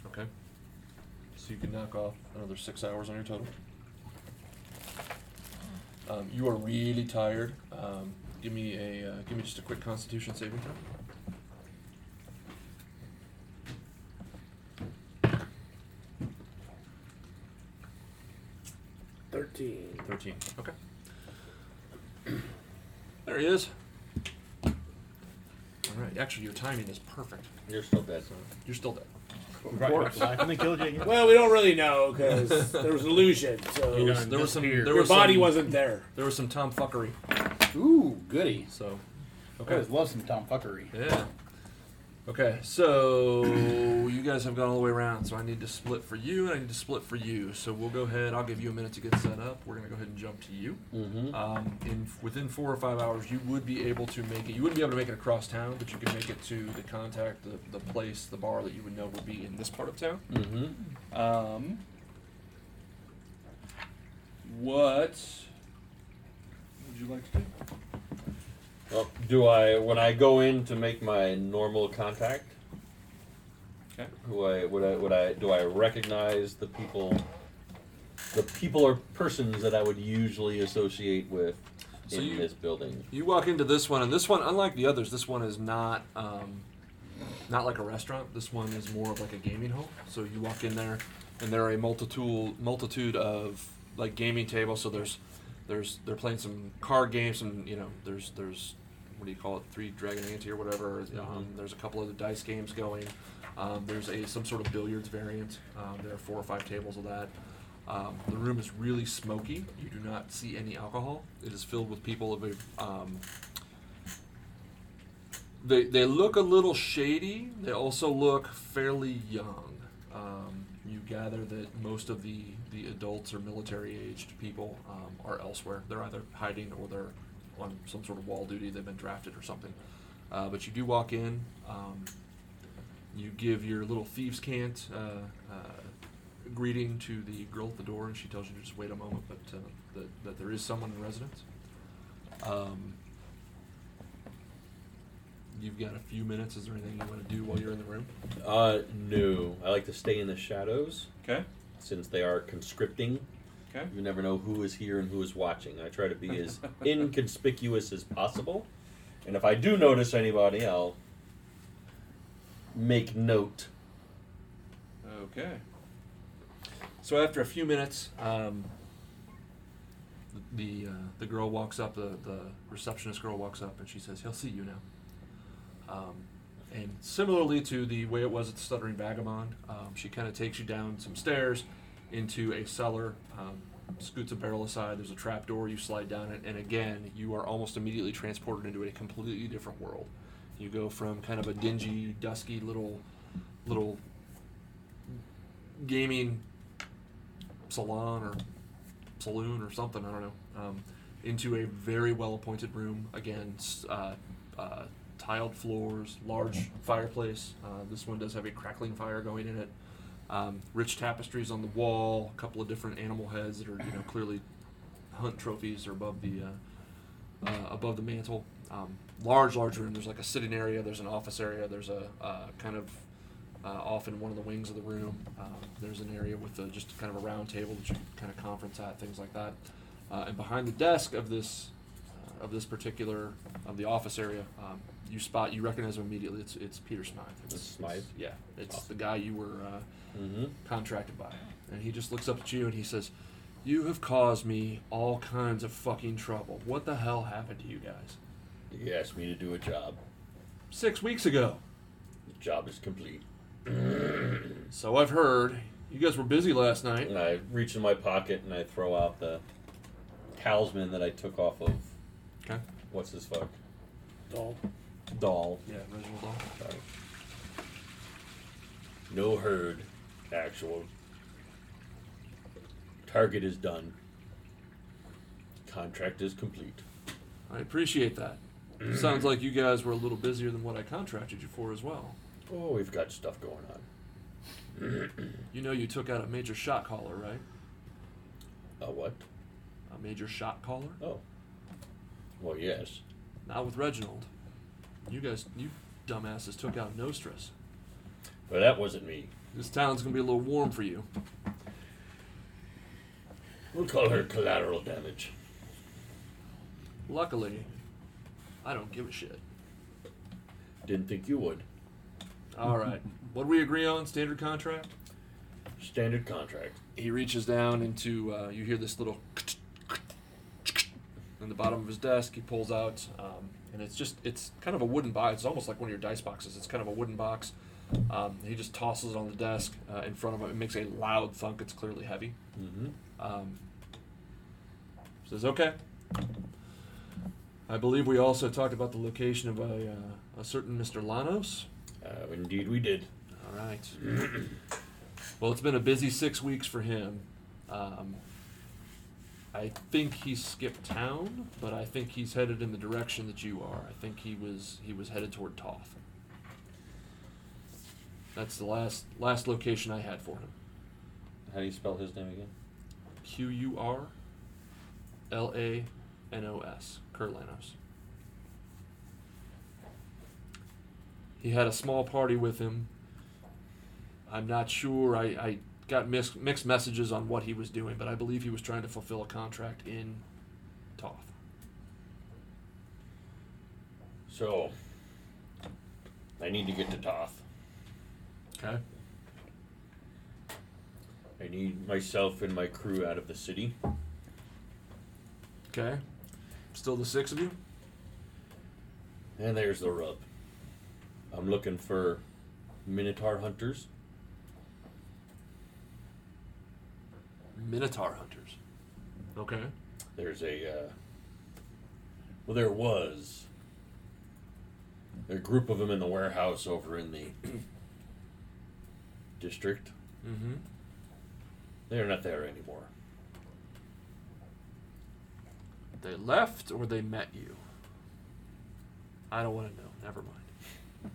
So you can knock off another six hours on your total. Um, you are really tired. Um, give me a uh, give me just a quick Constitution saving throw. Thirteen. Thirteen. Okay. There he is. All right. Actually, your timing is perfect. You're still dead. So you're still dead. Right, course. life and then killed you again. Well, we don't really know because there was an illusion, so There was, there was some. There your was body some, wasn't there. There was some tomfuckery. Ooh, goody. So. I Okay. always love some tomfuckery. Yeah. Okay, so you guys have gone all the way around, so I need to split for you, and I need to split for you. So we'll go ahead. I'll give you a minute to get set up. We're gonna go ahead and jump to you. Mm-hmm. Um, in within four or five hours, you would be able to make it. You wouldn't be able to make it across town, but you can make it to the contact, the, the place, the bar that you would know would be in this part of town. Mm-hmm. Um, what would you like to do? Well, do I when I go in to make my normal contact? Okay. Who I would I would I do I recognize the people, the people or persons that I would usually associate with So in you- this building? You walk into this one, and this one, unlike the others, this one is not um, not like a restaurant. This one is more of like a gaming hall. So you walk in there, and there are a multitude multitude of like gaming tables. So there's there's they're playing some card games, and you know there's there's what do you call it, three dragon ante or whatever. Um, there's a couple of the dice games going. Um, there's a some sort of billiards variant. Um, there are four or five tables of that. Um, the room is really smoky. You do not see any alcohol. It is filled with people of a. Um, they they look a little shady. They also look fairly young. Um, you gather that most of the the adults or military aged people um, are elsewhere. They're either hiding or they're on some sort of wall duty. They've been drafted or something. Uh, but you do walk in. Um, you give your little thieves' cant uh, uh, greeting to the girl at the door, and she tells you to just wait a moment, but uh, that, that there is someone in residence. Um, you've got a few minutes. Is there anything you want to do while you're in the room? Uh, no. I like to stay in the shadows Okay. Since they are conscripting. Okay. You never know who is here and who is watching. I try to be as inconspicuous as possible, and if I do notice anybody, I'll make note. Okay. So after a few minutes, um, the uh, the girl walks up. The the receptionist girl walks up, and she says, "He'll see you now." Um, and similarly to the way it was at the Stuttering Vagabond, um, she kind of takes you down some stairs into a cellar, um, scoots a barrel aside. There's a trap door. You slide down it, and again, you are almost immediately transported into a completely different world. You go from kind of a dingy, dusky little little gaming salon or saloon or something. I don't know. Um, into a very well appointed room. Again, uh, uh, tiled floors, large fireplace. Uh, this one does have a crackling fire going in it. Um, rich tapestries on the wall. A couple of different animal heads that are you know clearly hunt trophies are above the uh, uh, above the mantle. Um, large, large room. There's like a sitting area. There's an office area. There's a uh, kind of uh, off in one of the wings of the room. Um, there's an area with a, just kind of a round table that you kind of conference at, things like that. Uh, and behind the desk of this uh, of this particular of the office area, um, you spot you recognize him immediately. It's it's Peter Smythe. It's, Smythe? it's- yeah, it's Awesome. the guy you were uh, Mm-hmm. contracted by. And he just looks up at you and he says, "You have caused me all kinds of fucking trouble. What the hell happened to you guys?" He asked me to do a job. Six weeks ago. The job is complete. So I've heard. You guys were busy last night. And I reach in my pocket and I throw out the talisman that I took off of Okay. what's this fuck Doll. Doll. Yeah, Reginald Dahl. Sorry. No herd, actual. Target is done. Contract is complete. I appreciate that. Sounds like you guys were a little busier than what I contracted you for as well. Oh, we've got stuff going on. You know you took out a major shot caller, right? A what? A major shot caller? Oh. Well, yes. Not with Reginald. You guys, you dumbasses took out Nostris. But that wasn't me. This town's gonna be a little warm for you. We'll call her collateral damage. Luckily, I don't give a shit. Didn't think you would. All right. What do we agree on? Standard contract? Standard contract. He reaches down into, uh, you hear this little in the bottom of his desk. He pulls out, um, and it's just, it's kind of a wooden box. It's almost like one of your dice boxes. It's kind of a wooden box. Um, he just tosses it on the desk uh, in front of him. It makes a loud thunk. It's clearly heavy. Mm-hmm. Um, says, okay. I believe we also talked about the location of a, uh, a certain Mr. Lanos. Uh, indeed, we did. All right. well, it's been a busy six weeks for him. Um, I think he skipped town, but I think he's headed in the direction that you are. I think he was he was headed toward Toth. That's the last last location I had for him. How do you spell his name again? Q U R L A N O S. Qurlanos. He had a small party with him. I'm not sure. I, I got mis- mixed messages on what he was doing, but I believe he was trying to fulfill a contract in Toth. So, I need to get to Toth. Okay. I need myself and my crew out of the city. Okay. Still the six of you? And there's the rub. I'm looking for Minotaur hunters. Minotaur hunters. Okay. There's a, uh, well, there was a group of them in the warehouse over in the district. Mm-hmm. They're not there anymore. They left or they met you? I don't want to know. Never mind.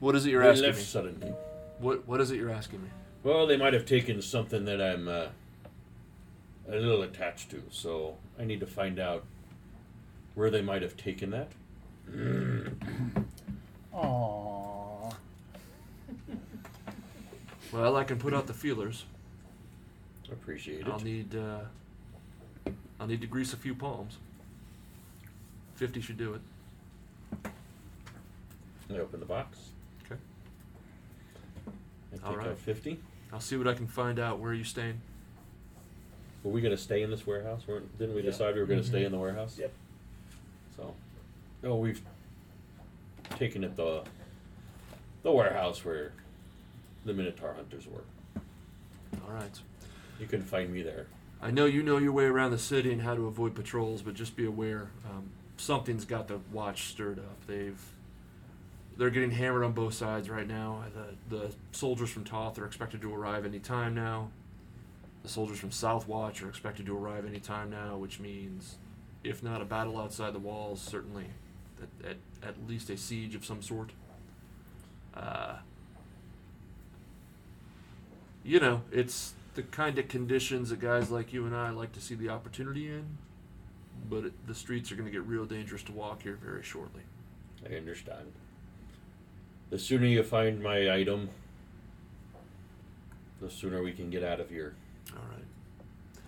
What is it you're they asking left me? suddenly. What What is it you're asking me? Well, they might have taken something that I'm uh, a little attached to, so I need to find out where they might have taken that. Aww. Well, I can put out the feelers. Appreciate it. I'll need uh, I'll need to grease a few palms. Fifty should do it. I open the box. Okay. I take All right. out 50. I'll see what I can find out. Where are you staying? Were we going to stay in this warehouse? Weren't, didn't we Yeah. decide we were going to stay in the warehouse? Yep. So, no, we've taken it the the warehouse where the Minotaur hunters were. All right. You can find me there. I know you know your way around the city and how to avoid patrols, but just be aware, um, something's got the watch stirred up. They've they're getting hammered on both sides right now. The the soldiers from Toth are expected to arrive any time now. The soldiers from Southwatch are expected to arrive any time now, which means, if not a battle outside the walls, certainly at, at, at least a siege of some sort. Uh, you know, it's the kind of conditions that guys like you and I like to see the opportunity in, but it, the streets are going to get real dangerous to walk here very shortly. I understand. The sooner you find my item, the sooner we can get out of here. All right.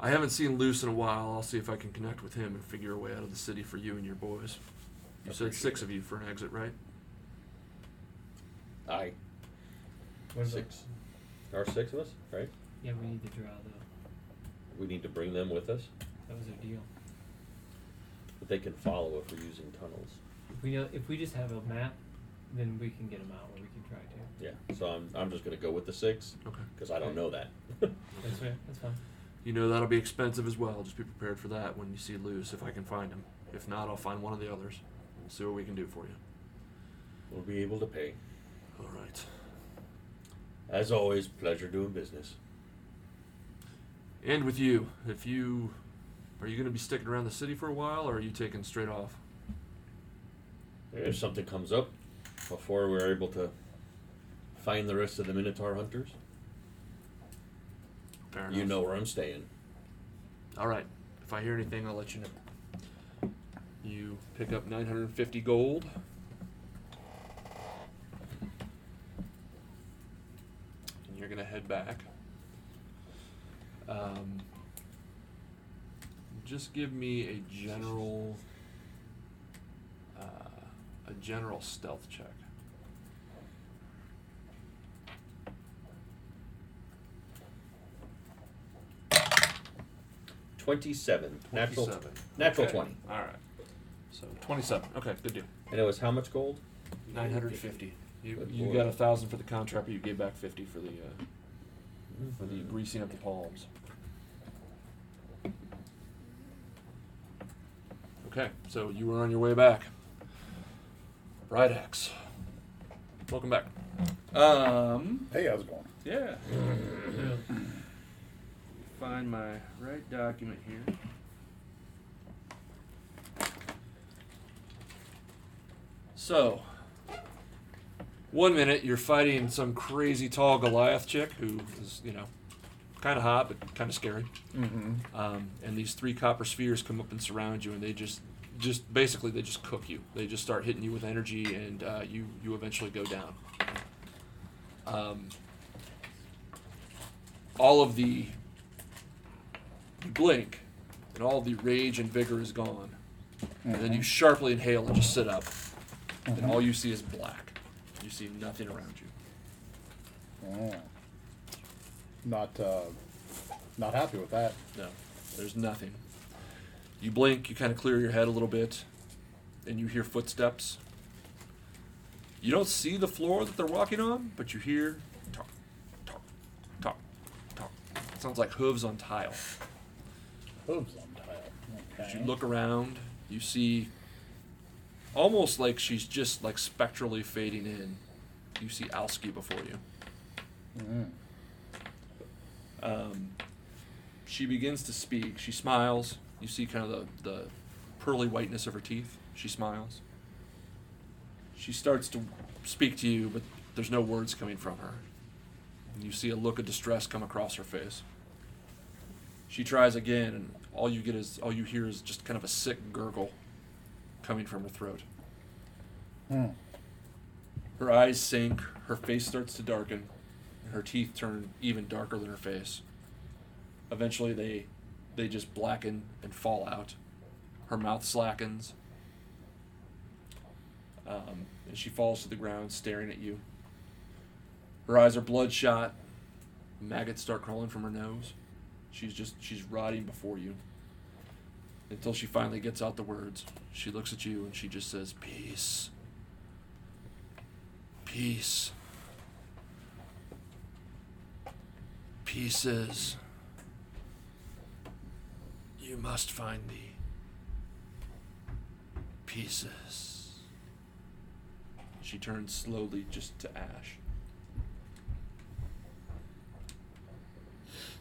I haven't seen Luce in a while. I'll see if I can connect with him and figure a way out of the city for you and your boys. You said six it. of you for an exit, right? Aye. What about- Six. There are six of us, right? Yeah, we need to draw though. We need to bring them with us, That was their deal. but they can follow if we're using tunnels. If we know, if we just have a map then we can get them out, or we can try to. Yeah. So I'm I'm just gonna go with the six Okay. because I don't know that. That's fair. That's fine. You know that'll be expensive as well. Just be prepared for that when you see Luce, if I can find him. If not, I'll find one of the others. We'll see what we can do for you. we'll be able to pay. All right. As always, pleasure doing business. And with you, if you are you going to be sticking around the city for a while, or are you taking straight off? If something comes up before we're able to find the rest of the Minotaur hunters, Fair you know where I'm staying. All right. If I hear anything, I'll let you know. You pick up 950 gold. And you're going to head back. Um, just give me a general a general stealth check. Twenty-seven. Natural. 27. Natural Okay. twenty. All right. So 27. Okay, good deal. And it was how much gold? 950. You, Good you lord. got a thousand for the contract, but you gave back 50 for the uh, for the greasing of the palms. Okay, so you were on your way back. Brideaxe. Welcome back. Um. Hey, how's it going? Yeah. Find my right document here. So, one minute you're fighting some crazy tall Goliath chick who is, you know, kind of hot but kind of scary. Mm-hmm. Um, and these three copper spheres come up and surround you, and they just, just basically they just cook you. They just start hitting you with energy, and uh, you you eventually go down. Um, all of the you blink, and all the rage and vigor is gone, and then you sharply inhale and just sit up, and all you see is black. You see nothing around you. Oh. Not uh, not happy with that. No, there's nothing. You blink, you kind of clear your head a little bit, and you hear footsteps. You don't see the floor that they're walking on, but you hear talk, talk, talk, talk. It sounds like hooves on tile. Hooves on tile. As Okay. you look around, you see almost like she's just like spectrally fading in. You see Alski before you. Mm. Um, she begins to speak. She smiles. You see kind of the, the pearly whiteness of her teeth. She smiles. She starts to speak to you, but there's no words coming from her. And you see a look of distress come across her face. She tries again, and all you get is all you hear is just kind of a sick gurgle coming from her throat. Hmm. Her eyes sink, her face starts to darken, and her teeth turn even darker than her face. Eventually, they they just blacken and fall out. Her mouth slackens, um, and she falls to the ground, staring at you. Her eyes are bloodshot. Maggots start crawling from her nose. She's just she's rotting before you. Until she finally gets out the words. She looks at you and she just says, "Peace." Peace. Pieces. You must find the pieces. She turns slowly just to ash.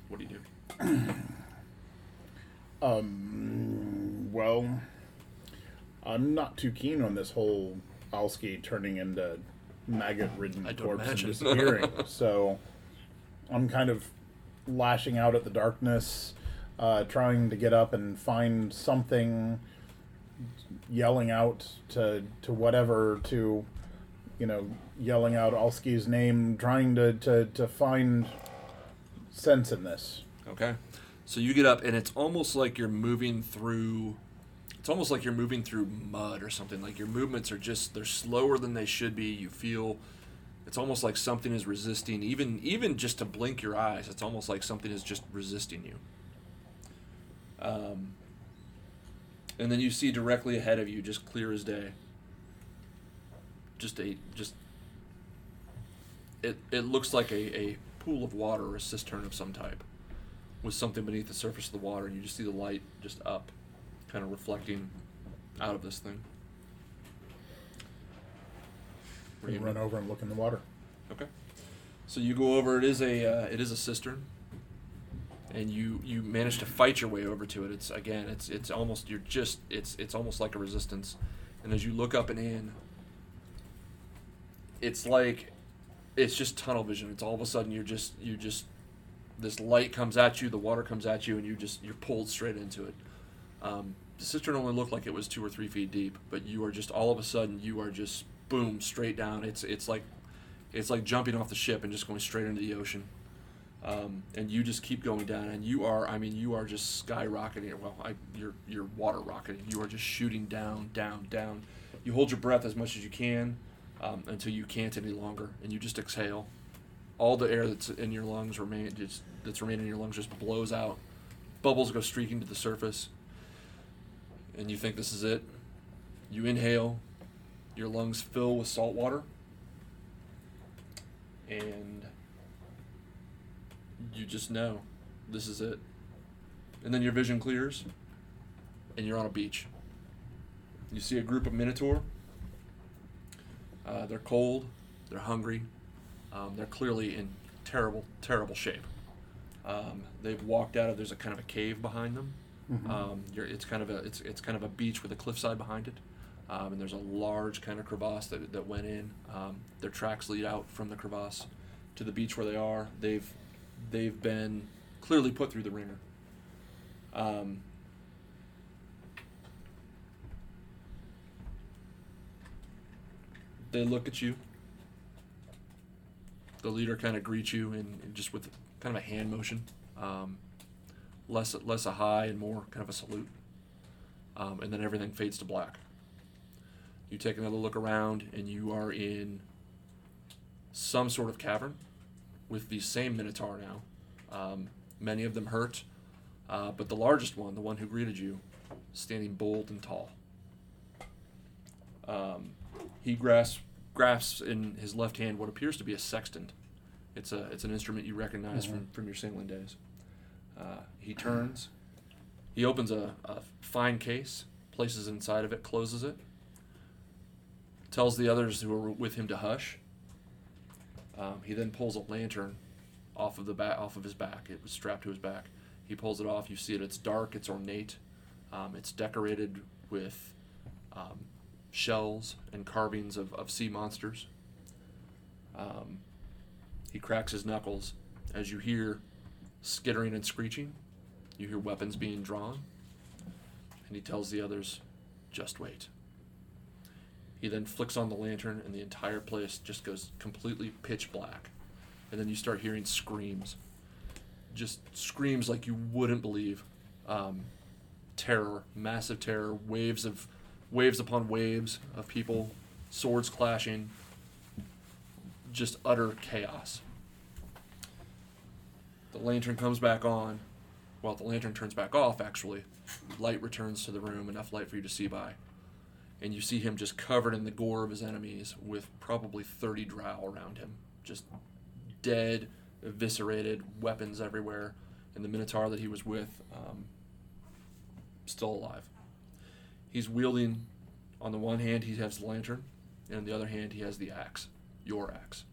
What do you do? Um. Well, I'm not too keen on this whole Alski turning into maggot-ridden I don't and disappearing. so, I'm kind of lashing out at the darkness, uh, trying to get up and find something, yelling out to to whatever to, you know, yelling out Alski's name, trying to to to find sense in this. Okay. So you get up, and it's almost like you're moving through. It's almost like you're moving through mud or something. Like your movements are just they're slower than they should be. You feel. It's almost like something is resisting. Even even just to blink your eyes, it's almost like something is just resisting you. Um. And then you see directly ahead of you, just clear as day. just a just it it looks like a, a pool of water or a cistern of some type with something beneath the surface of the water and you just see the light just up kind of reflecting out of this thing We run over and look in the water. Okay. So you go over. It is a uh, it is a cistern, and you you manage to fight your way over to it. It's again, it's it's almost you're just it's it's almost like a resistance, and as you look up and in, it's like it's just tunnel vision. It's all of a sudden you're just you just this light comes at you, the water comes at you, and you just you're pulled straight into it. Um, the cistern only looked like it was two or three feet deep, but you are just all of a sudden you are just boom straight down. It's it's like it's like jumping off the ship and just going straight into the ocean. Um, and you just keep going down, and you are, I mean, you are just skyrocketing. Well, I, you're, you're water rocketing. You are just shooting down, down, down. You hold your breath as much as you can um, until you can't any longer, and you just exhale. All the air that's in your lungs remain, just, that's remaining in your lungs just blows out. Bubbles go streaking to the surface, and you think this is it. You inhale, your lungs fill with salt water and you just know this is it. And then your vision clears, and you're on a beach. You see a group of minotaur. Uh, they're cold, they're hungry, um, they're clearly in terrible, terrible shape. Um, they've walked out of there's a kind of a cave behind them. Um, you're, it's kind of a it's it's kind of a beach with a cliffside behind it, um, and there's a large kind of crevasse that, that went in. Um, their tracks lead out from the crevasse to the beach where they are. They've they've been clearly put through the wringer. Um, they look at you. The leader kind of greets you and, just with kind of a hand motion, um, less less a high and more kind of a salute, um, and then everything fades to black. You take another look around, and you are in some sort of cavern with the same Minotaur now. Um, many of them hurt, uh, but the largest one, the one who greeted you, standing bold and tall. Um, he grasps grasps in his left hand what appears to be a sextant. It's a it's an instrument you recognize from, from your sailing days. Uh, he turns. He opens a, a fine case, places inside of it, closes it, tells the others who are with him to hush. Um, he then pulls a lantern off of the back, off of his back. It was strapped to his back. He pulls it off. You see it. It's dark. It's ornate. Um, it's decorated with um, shells and carvings of, of sea monsters. Um, he cracks his knuckles as you hear skittering and screeching. You hear weapons being drawn. And he tells the others, just wait. He then flicks on the lantern, and the entire place just goes completely pitch black. And then you start hearing screams. Just screams like you wouldn't believe. Um, terror, massive terror, waves of waves upon waves of people, swords clashing, just utter chaos. The lantern comes back on. Well, the lantern turns back off, actually. Light returns to the room, enough light for you to see by. And you see him just covered in the gore of his enemies with probably 30 drow around him. Just dead, eviscerated, weapons everywhere. And the Minotaur that he was with, um, still alive. He's wielding, on the one hand, he has the lantern, and on the other hand, he has the axe. Your axe.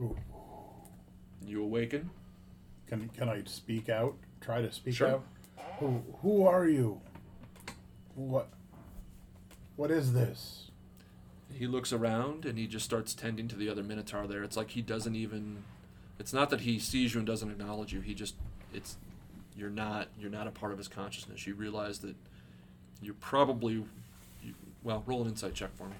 Ooh. You awaken. Can can I speak out? Try to speak Sure. out. Who who are you? What what is this? He looks around and he just starts tending to the other Minotaur there. It's like he doesn't even. It's not that he sees you and doesn't acknowledge you. He just. It's. You're not. You're not a part of his consciousness. You realize that. You're probably. You, well, roll an insight check for me.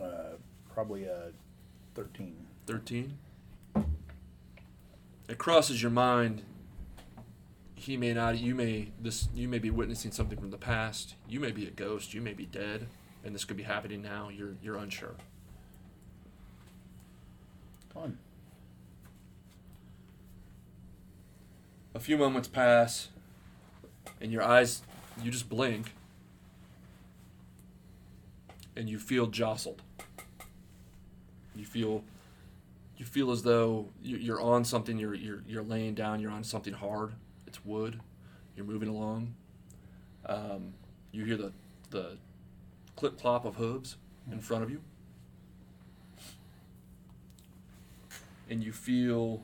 Uh, probably a thirteen. 13 it crosses your mind he may not you may this you may be witnessing something from the past you may be a ghost you may be dead and this could be happening now you're you're unsure Fun. a few moments pass and your eyes, you just blink, and you feel jostled. You feel, you feel as though you- you're on something. You're you're you're laying down. You're on something hard. It's wood. You're moving along. Um, you hear the the clip clop of hooves in front of you, and you feel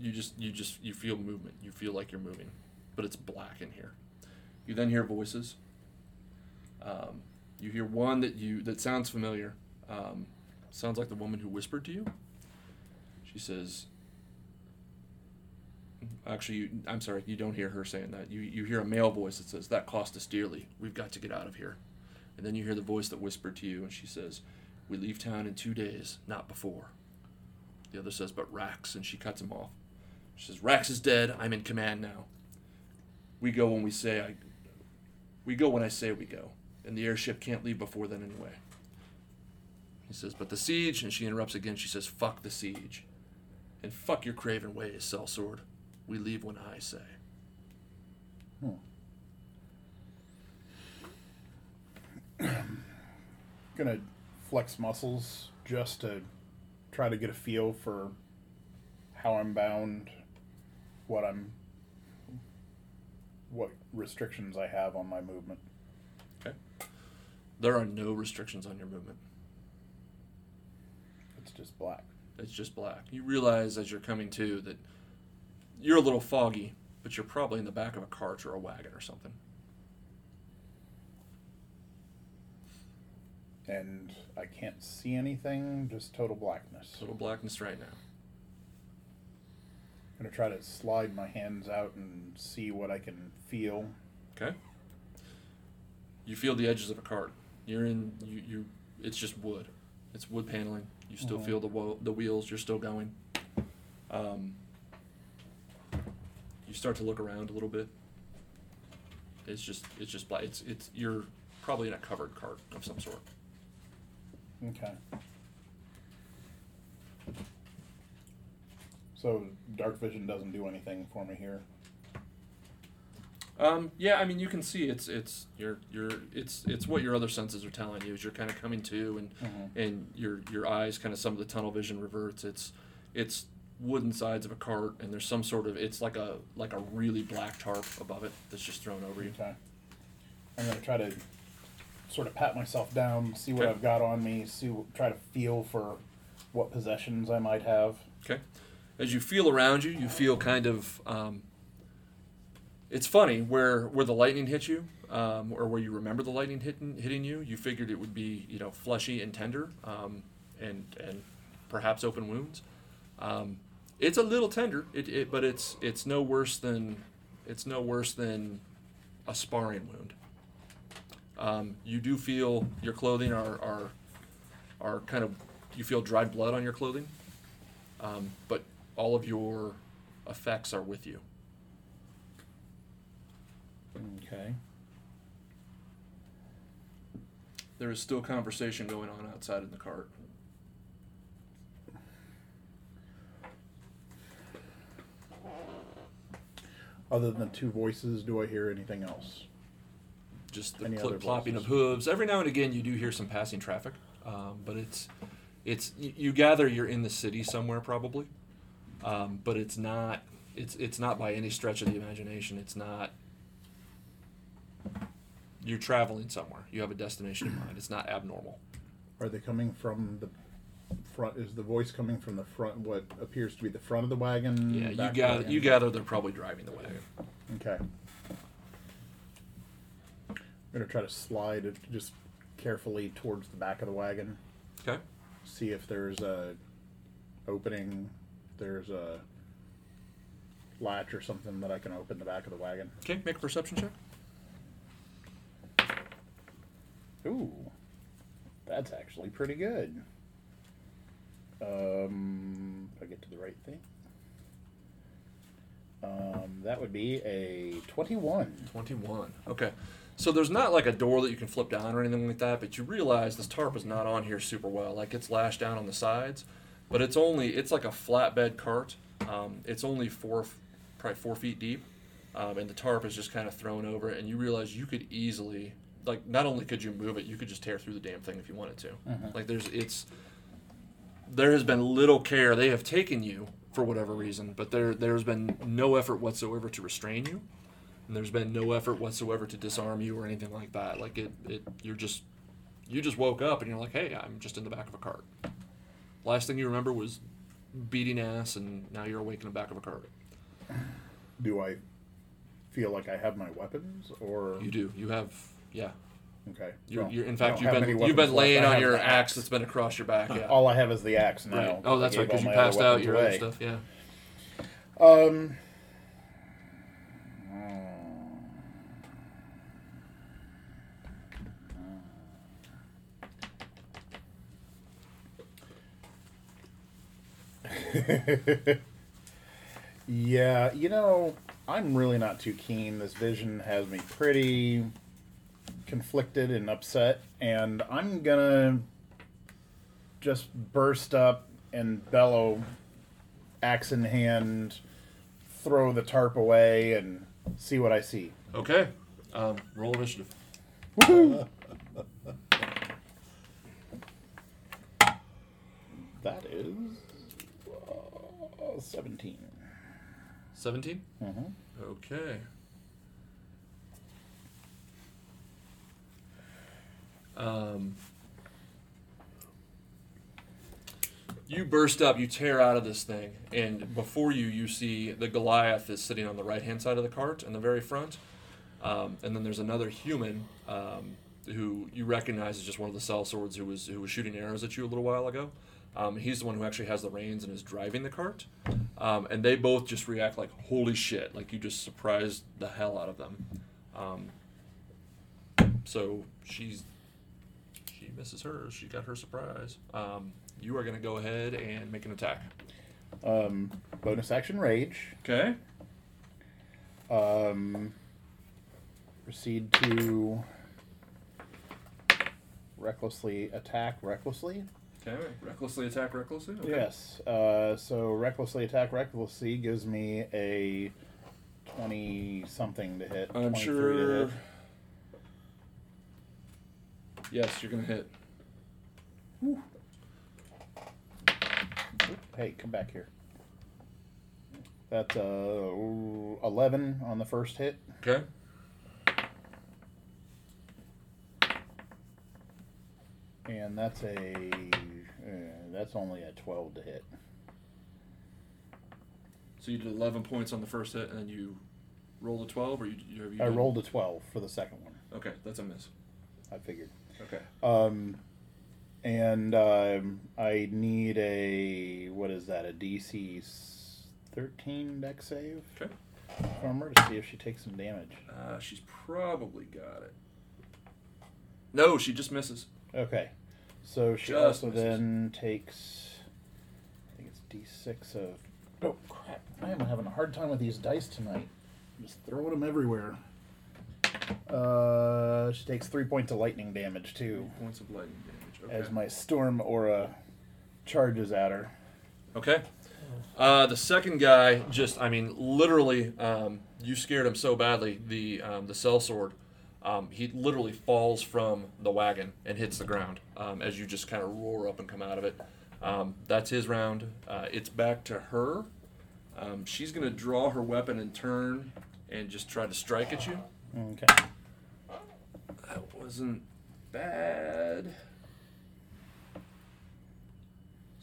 you just you just you feel movement you feel like you're moving but it's black in here you then hear voices um, you hear one that you that sounds familiar um, sounds like the woman who whispered to you she says actually you, i'm sorry you don't hear her saying that you, you hear a male voice that says that cost us dearly we've got to get out of here and then you hear the voice that whispered to you and she says we leave town in two days not before the other says but rax and she cuts him off she says, Rax is dead. I'm in command now. We go when we say I. We go when I say we go, and the airship can't leave before then anyway. He says, but the siege, and she interrupts again. She says, fuck the siege. And fuck your craven ways, sellsword. We leave when I say. Hmm. Gonna flex muscles just to try to get a feel for how I'm bound, what I'm, what restrictions I have on my movement. Okay. There are no restrictions on your movement. Just black. It's just black. You realize as you're coming to that you're a little foggy, but you're probably in the back of a cart or a wagon or something. And I can't see anything, just total blackness. Total blackness right now. I'm gonna try to slide my hands out and see what I can feel. Okay. You feel the edges of a cart. You're in. You. you it's just wood. It's wood paneling. You still feel the wo- the wheels. You're still going. Um, you start to look around a little bit. It's just. It's just black. It's. It's. You're probably in a covered cart of some sort. Okay. So dark vision doesn't do anything for me here. Um, yeah, I mean, you can see it's it's your your it's it's what your other senses are telling you. Is you're kind of coming to, and and your your eyes kind of some of the tunnel vision reverts. It's it's wooden sides of a cart, and there's some sort of it's like a like a really black tarp above it that's just thrown over you. Okay. I'm gonna try to sort of pat myself down, see what Okay. I've got on me, see try to feel for what possessions I might have. Okay. As you feel around you, you feel kind of. Um, it's funny where where the lightning hit you, um, or where you remember the lightning hitting hitting you. You figured it would be you know fleshy and tender, um, and and perhaps open wounds. Um, it's a little tender, it, it but it's it's no worse than it's no worse than a sparring wound. Um, you do feel your clothing are, are are kind of you feel dried blood on your clothing um, but all of your effects are with you. Okay. There is still conversation going on outside in the cart. Other than the two voices, do I hear anything else? Just the Any clip other plopping of voices? hooves. Every now and again, you do hear some passing traffic, um, but it's it's you, you gather you're in the city somewhere probably, um, but it's not it's it's not by any stretch of the imagination. It's not. You're traveling somewhere. You have a destination in mind. It's not abnormal. Are they coming from the front? Is the voice coming from the front? What appears to be the front of the wagon? Yeah, you gather you gather they're probably driving the wagon. Okay. I'm gonna try to slide it just carefully towards the back of the wagon. Okay. See if there's a opening. There's a latch or something that I can open the back of the wagon. Okay. Make a perception check. Ooh, that's actually pretty good. Um, if I get to the right thing. Um, that would be a twenty-one. 21. Okay. So there's not like a door that you can flip down or anything like that, but you realize this tarp is not on here super well. Like it's lashed down on the sides, but it's only it's like a flatbed cart. Um, it's only four, probably four feet deep, um, and the tarp is just kind of thrown over it. And you realize you could easily, like, not only could you move it, you could just tear through the damn thing if you wanted to. Mm-hmm. Like, there's it's there has been little care. They have taken you for whatever reason, but there there's been no effort whatsoever to restrain you, and there's been no effort whatsoever to disarm you or anything like that. Like it, it you're just you just woke up and you're like, hey, I'm just in the back of a cart. Last thing you remember was beating ass, and now you're awake in the back of a cart. Do I feel like I have my weapons, or You do. You have yeah. okay? You're, you're, in fact, you've been you've been laying on your axe that's been across your back. Yeah. All I have is the axe now. Right. Oh, that's right, because you passed out your other stuff. Yeah. Um. yeah, you know, I'm really not too keen. This vision has me pretty conflicted and upset, and I'm gonna just burst up and bellow, axe in hand, throw the tarp away, and see what I see. Okay. Um, roll initiative. That is uh, 17. 17? Mhm. Okay. Um, you burst up, you tear out of this thing, and before you, you see the Goliath is sitting on the right hand side of the cart in the very front. Um, and then there's another human um, who you recognize as just one of the sell swords who was who was shooting arrows at you a little while ago. Um, he's the one who actually has the reins and is driving the cart. Um, and they both just react like holy shit, like you just surprised the hell out of them. Um, so she's she misses hers. She got her surprise. Um, you are going to go ahead and make an attack. Um, bonus action rage. Okay. Um, proceed to recklessly attack recklessly. Okay. Recklessly attack recklessly. Okay. Yes. Uh, so recklessly attack recklessly gives me a twenty something to hit. I'm 23 to sure. Yes, you're going to hit. Hey, come back here. That's uh, eleven on the first hit. Okay. And that's a uh, that's only a twelve to hit. So you did 11 points on the first hit, and then you rolled a 12, or you, you have you I rolled a twelve for the second one. Okay, that's a miss. I figured. Okay. Um, and um, I need a what is that? A DC thirteen dex save Okay. from her to see if she takes some damage. Uh, she's probably got it. No, she just misses. Okay, so she Just also misses. then takes. I think it's D6 of. Oh crap! I am having a hard time with these dice tonight. I'm Just throwing them everywhere. Uh, she takes three points of lightning damage too, Points of lightning damage. Okay. as my storm aura charges at her. Okay. Uh, the second guy just, I mean, literally, um, you scared him so badly. The um, the sell sword, um, he literally falls from the wagon and hits the ground um, as you just kind of roar up and come out of it. Um, that's his round. Uh, it's back to her. Um, she's gonna draw her weapon and turn and just try to strike at you. Okay. That wasn't bad.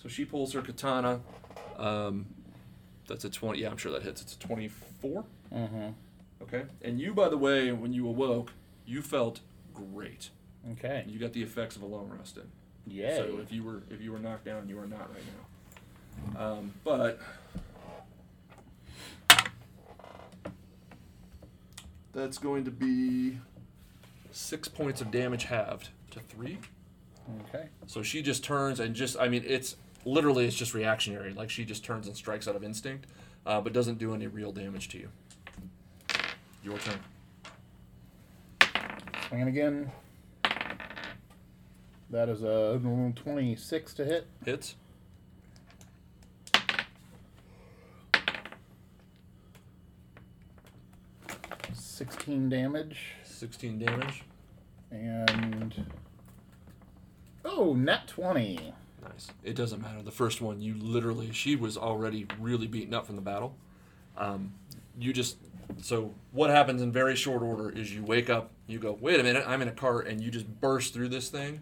So she pulls her katana. Um, that's a 20. Yeah, I'm sure that hits. It's a 24. Mm-hmm. Okay. And you, by the way, when you awoke, you felt great. Okay. You got the effects of a long rest in. Yeah. So if you were if you were knocked down, you are not right now. Um, but that's going to be six points of damage halved to three. Okay. So she just turns and just I mean it's literally it's just reactionary. Like she just turns and strikes out of instinct, uh, but doesn't do any real damage to you. Your turn. Swinging again. That is a 26 to hit. Hits. 16 damage. 16 damage. And. Oh, nat 20. Nice. It doesn't matter. The first one, you literally, she was already really beaten up from the battle. Um, you just, so what happens in very short order is you wake up, you go, wait a minute, I'm in a cart, and you just burst through this thing,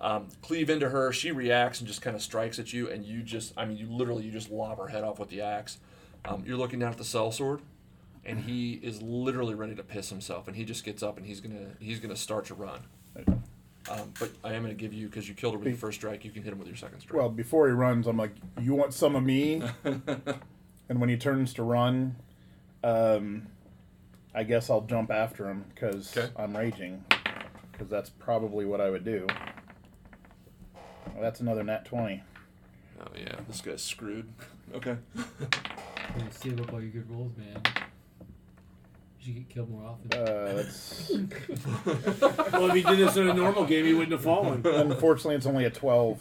um, cleave into her. She reacts and just kind of strikes at you, and you just, I mean, you literally, you just lob her head off with the axe. Um, you're looking down at the sellsword, and he is literally ready to piss himself, and he just gets up and he's gonna, he's gonna start to run. Um, but I am going to give you because you killed him with your first strike. You can hit him with your second strike. Well, before he runs, I'm like, "You want some of me?" and when he turns to run, um, I guess I'll jump after him because Okay. I'm raging. Because that's probably what I would do. Well, that's another nat twenty. oh yeah, this guy's screwed. Okay. You save up all your good rolls, man. You should get killed more often. Uh, that's Well, if he did this in a normal game, he wouldn't have fallen. unfortunately it's only a twelve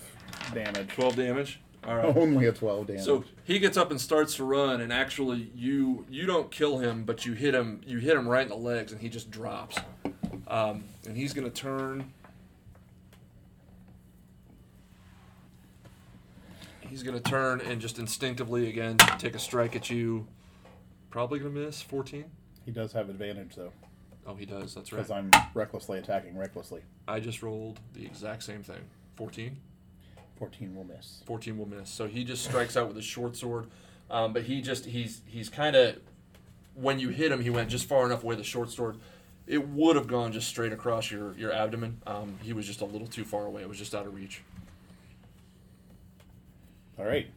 damage. Twelve damage. All right. Only a twelve damage. So he gets up and starts to run, and actually, you you don't kill him, but you hit him. You hit him right in the legs, and he just drops. Um, and he's gonna turn. He's gonna turn and just instinctively again take a strike at you. Probably gonna miss. Fourteen. He does have advantage though, Oh, he does. That's right. because I'm recklessly attacking recklessly. I just rolled the exact same thing. Fourteen. Fourteen will miss. 14 will miss. So he just strikes out with his short sword. Um, but he just he's he's kind of when you hit him, he went just far enough away. The short sword, it would have gone just straight across your your abdomen. Um, he was just a little too far away. It was just out of reach. All right.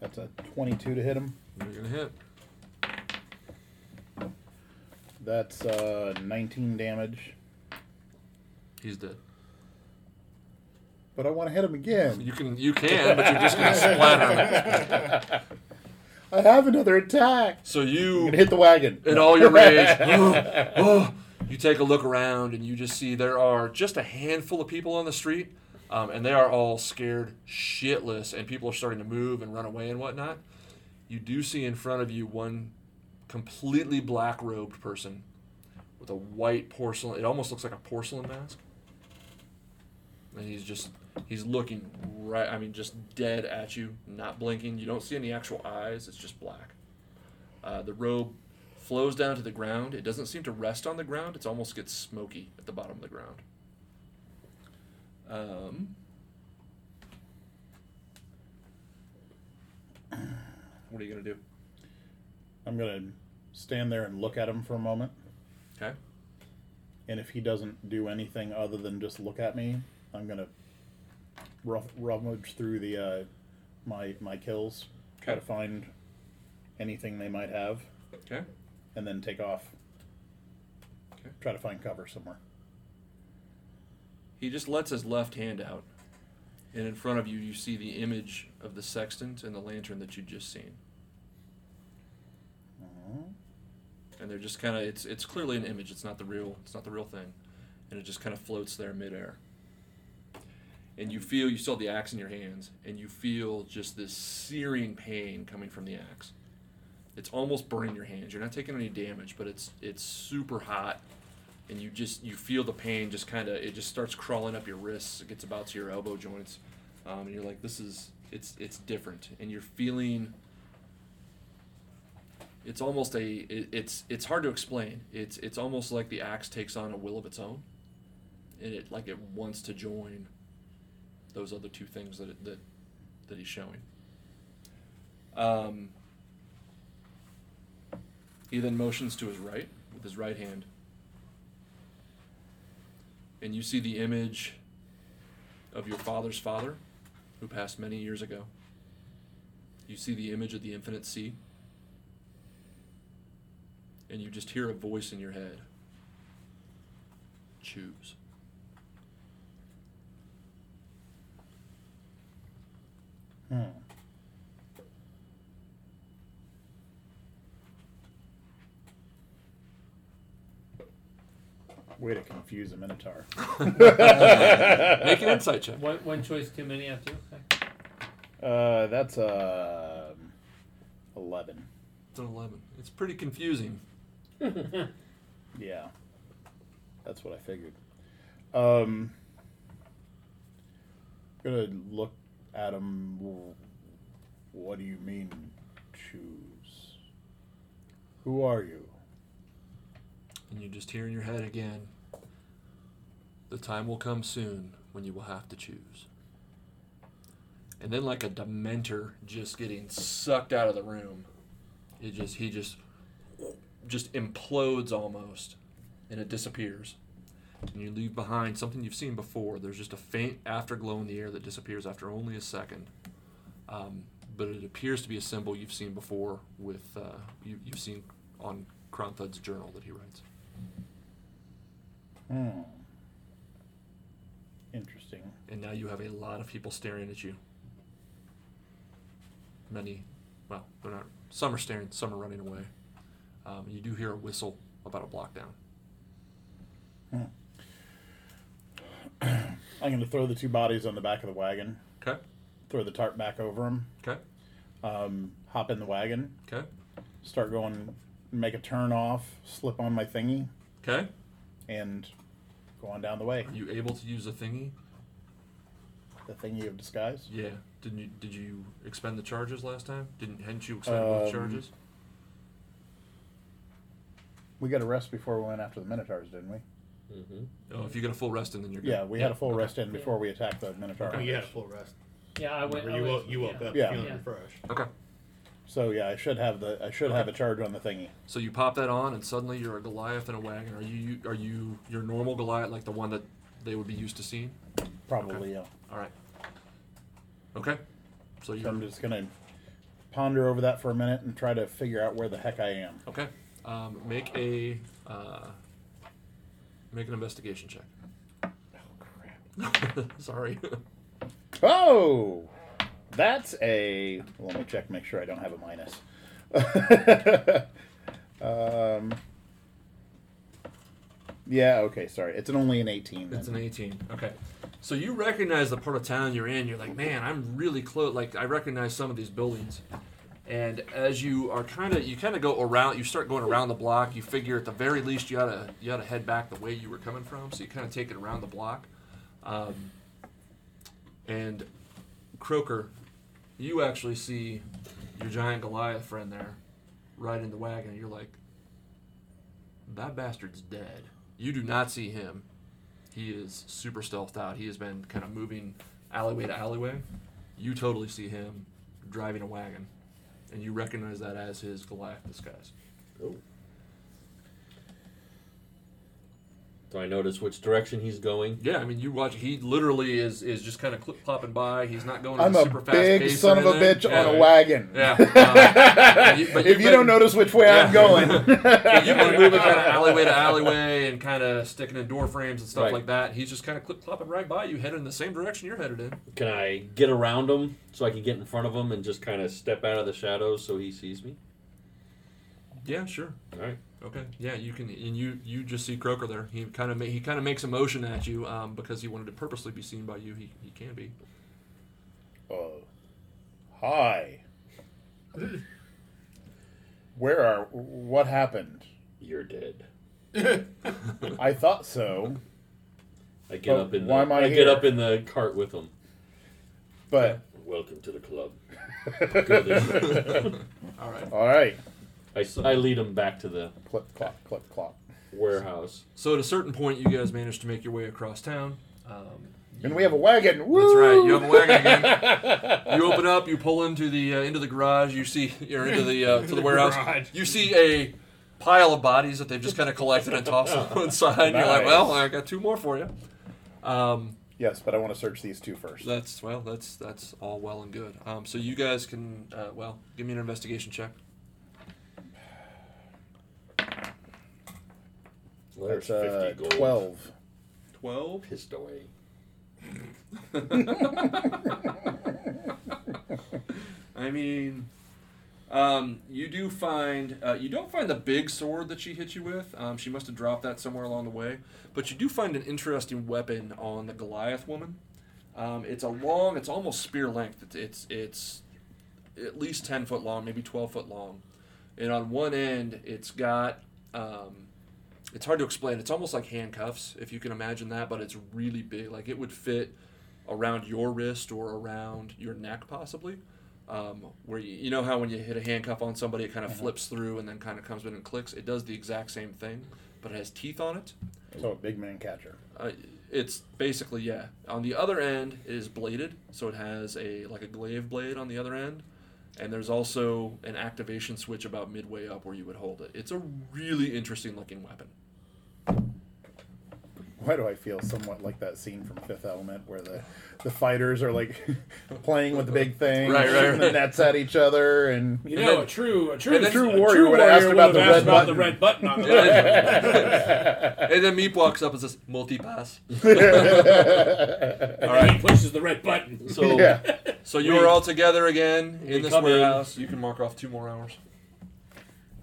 That's a twenty-two to hit him. You're gonna hit. That's uh, 19 damage. He's dead. But I want to hit him again. You can you can, but you're just gonna splatter him. I have another attack. So you hit the wagon. in all your rage, oh, oh, you take a look around and you just see there are just a handful of people on the street, um, and they are all scared shitless, and people are starting to move and run away and whatnot. You do see in front of you one completely black robed person with a white porcelain. It almost looks like a porcelain mask, and he's just he's looking right. I mean, just dead at you, not blinking. You don't see any actual eyes. It's just black. Uh, the robe flows down to the ground. It doesn't seem to rest on the ground. It almost gets smoky at the bottom of the ground. Um, what are you gonna do? I'm gonna stand there and look at him for a moment. Okay. And if he doesn't do anything other than just look at me, I'm gonna rough, rummage through the uh, my my kills, try to find anything they might have, Okay. and then take off. Okay. Try to find cover somewhere. He just lets his left hand out, and in front of you, you see the image of the sextant and the lantern that you'd just seen. Mm-hmm. And they're just kind of it's it's clearly an image. It's not the real it's not the real thing, and it just kind of floats there midair. And you feel you still have the axe in your hands, and you feel just this searing pain coming from the axe. It's almost burning your hands. You're not taking any damage, but it's it's super hot, and you just you feel the pain just kind of it just starts crawling up your wrists. It gets about to your elbow joints, um, and you're like, this is it's it's different, and you're feeling. It's almost a it, it's it's hard to explain. It's it's almost like the axe takes on a will of its own, and it like it wants to join. Those other two things that it, that that he's showing. Um, he then motions to his right with his right hand. And you see the image of your father's father, who passed many years ago. You see the image of the infinite sea. And you just hear a voice in your head choose. Hmm. Way to confuse a minotaur. Make an insight check. One, one choice too many after. Okay. Uh, that's a 11. It's an 11. It's pretty confusing. Yeah. That's what I figured. Um, I'm gonna look at him. What do you mean, choose? Who are you? And you just hear in your head again the time will come soon when you will have to choose. And then, like a dementor just getting sucked out of the room, it just, he just, just implodes almost and it disappears. And you leave behind something you've seen before. There's just a faint afterglow in the air that disappears after only a second. Um, but it appears to be a symbol you've seen before with uh, you, you've seen on Kronthud's journal that he writes. Hmm. Interesting. and now you have a lot of people staring at you. Many, well, they're not. Some are staring, some are running away. Um, you do hear a whistle about a block down. I'm gonna throw the two bodies on the back of the wagon. Okay, Throw the tarp back over them. okay, Um, hop in the wagon. okay, Start going. Make a turn off. Slip on my thingy okay. And go on down the way. Are you able to use a thingy? The thingy of disguise. Yeah. Didn't you? Did you expend the charges last time? Didn't? Hadn't you expended both Um, charges? We got a rest before we went after the Minotaurs, didn't we? Mm-hmm. Oh, if you get a full rest in, then you're good. Yeah, we had a full okay. rest in before we attacked the Minotaur. Oh, you had a full rest. Yeah, I went. Remember, I you, went- woke, you woke yeah. up Yeah. feeling Yeah. refreshed. Okay. So yeah, I should have the I should have a charge on the thingy. So you pop that on, and suddenly you're a Goliath in a wagon. Are you? Are you your normal Goliath, like the one that they would be used to seeing? Probably yeah. All right. Okay. So So you're I'm just gonna ponder over that for a minute and try to figure out where the heck I am. okay. Um, make a uh, make an investigation check. Oh crap! Sorry. Oh, that's a. Well, let me check, make sure I don't have a minus. um. Yeah. Okay. Sorry. It's an only an eighteen. it's an 18. Okay. So you recognize the part of town you're in. You're like, man, I'm really close. Like I recognize some of these buildings. And as you are kind of, you kind of go around. You start going around the block. You figure at the very least you gotta you gotta head back the way you were coming from. So you kind of take it around the block. Um, and Croker, you actually see your giant Goliath friend there, riding the wagon. And you're like, that bastard's dead. You do not see him. He is super stealthed out. He has been kind of moving alleyway to alleyway. You totally see him driving a wagon, and you recognize that as his Goliath disguise. Cool. Do I notice which direction he's going? Yeah, I mean, you watch. He literally is is just kind of clip plopping by. He's not going. I'm a a super fast big pace son of a bitch Yeah, on a wagon. Yeah. uh, you- but if you've you don't notice which way Yeah. I'm going, You've been moving kind of alleyway to alleyway and kind of sticking in door frames and stuff Right. like that. He's just kind of clip clopping right by you, headed in the same direction you're headed in. Can I get around him so I can get in front of him and just kind of step out of the shadows so he sees me? Yeah, sure. All right. Okay. Yeah, you can, and you you just see Croker there. He kind of ma- he kind of makes a motion at you um, because he wanted to purposely be seen by you. He he can be. Oh, hi. Where are? What happened? You're dead. I thought so, I get But up in the why am I get here? up in the cart with him. but Welcome to the club. Good. All right. all right. I, I lead them back to the Clip clop, clip clop. warehouse. So at a certain point, you guys manage to make your way across town. Um, And we have a wagon. That's right. You have a wagon again. you open up. You pull into the uh, into the garage. You see you're into the uh, to the warehouse. garage. You see a pile of bodies that they've just kind of collected and tossed on one side. And You're like, well, I got two more for you. Um, Yes, but I want to search these two first. that's well, that's that's all well and good. Um, so you guys can uh, well give me an investigation check. There's That's uh, 50 gold. twelve. Twelve. Pissed away. I mean, um, you do find uh, you don't find the big sword that she hit you with. Um, she must have dropped that somewhere along the way. But you do find an interesting weapon on the Goliath woman. Um, it's a long, it's almost spear length. It's it's, it's at least 10 foot long, maybe 12 foot long. And on one end, it's got, um, it's hard to explain. It's almost like handcuffs, if you can imagine that, but it's really big. Like it would fit around your wrist or around your neck, possibly. Um, where you, you know how when you hit a handcuff on somebody, it kind of flips through and then kind of comes in and clicks? It does the exact same thing, but it has teeth on it. So a big man catcher. Uh, it's basically yeah. On the other end is bladed, so it has a like a glaive blade on the other end, and there's also an activation switch about midway up where you would hold it. It's a really interesting looking weapon. Why do I feel somewhat like that scene from Fifth Element where the, the fighters are like playing with the big thing, Right, right, shooting the nets at each other, and You And know, then- a true, a true, and then- True a warrior true would have asked warrior about would the have red about the button. red button on the And, and then Meep walks up and says, "Multi-pass." All right, he pushes the red button. So, yeah, so you are all together again in We this come in. warehouse. You can mark off two more hours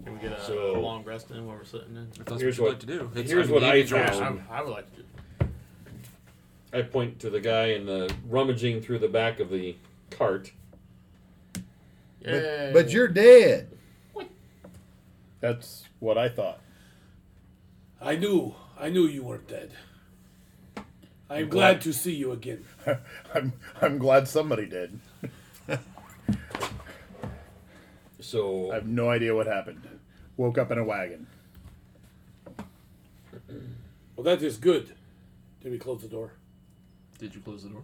Can we get a So- long rest in while we're sitting in? if that's Here's what you'd what- like to do. It's, here's I mean, what the I evening's almost found. over. I would like to. do- I point to the guy in the rummaging through the back of the cart. But, but you're dead. that's what I thought. I knew, I knew you weren't dead. I'm glad to see you again. I'm I'm glad somebody did. So I have no idea what happened. Woke up in a wagon. Well, that is good. Did we close the door? Did you close the door?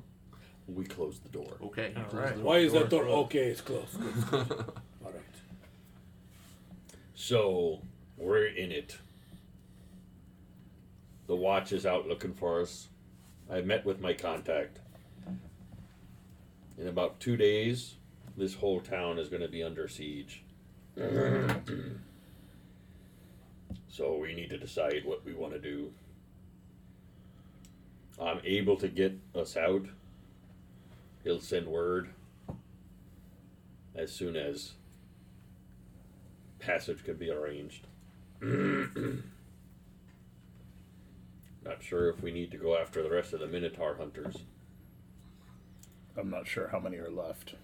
we closed the door. Okay. you All closed right. the Why is that door? Door. Okay, it's closed. Good, it's closed. All right. So we're in it. The watch is out looking for us. I met with my contact. In about two days, this whole town is going to be under siege. so we need to decide what we want to do. I'm able to get us out. He'll send word as soon as passage could be arranged. Not sure if we need to go after the rest of the Minotaur hunters. I'm not sure how many are left.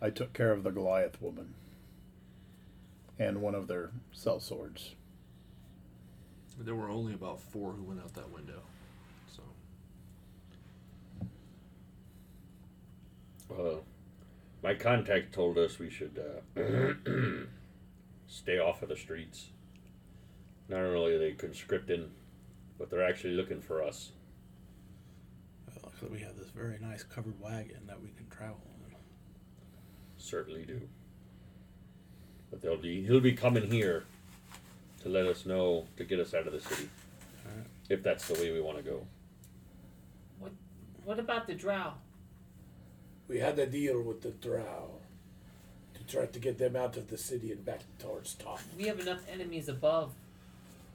I took care of the Goliath woman and one of their sell swords. There were only about four who went out that window. So Uh, my contact told us we should uh, stay off of the streets. Not only are they conscripting, but they're actually looking for us. Well, so we have this very nice covered wagon that we can travel in. Certainly do. But they'll be he'll be coming here to let us know to get us out of the city. Alright. If that's the way we want to go. What What about the drow? We had a deal with the Drow to try to get them out of the city and back towards top. We have enough enemies above.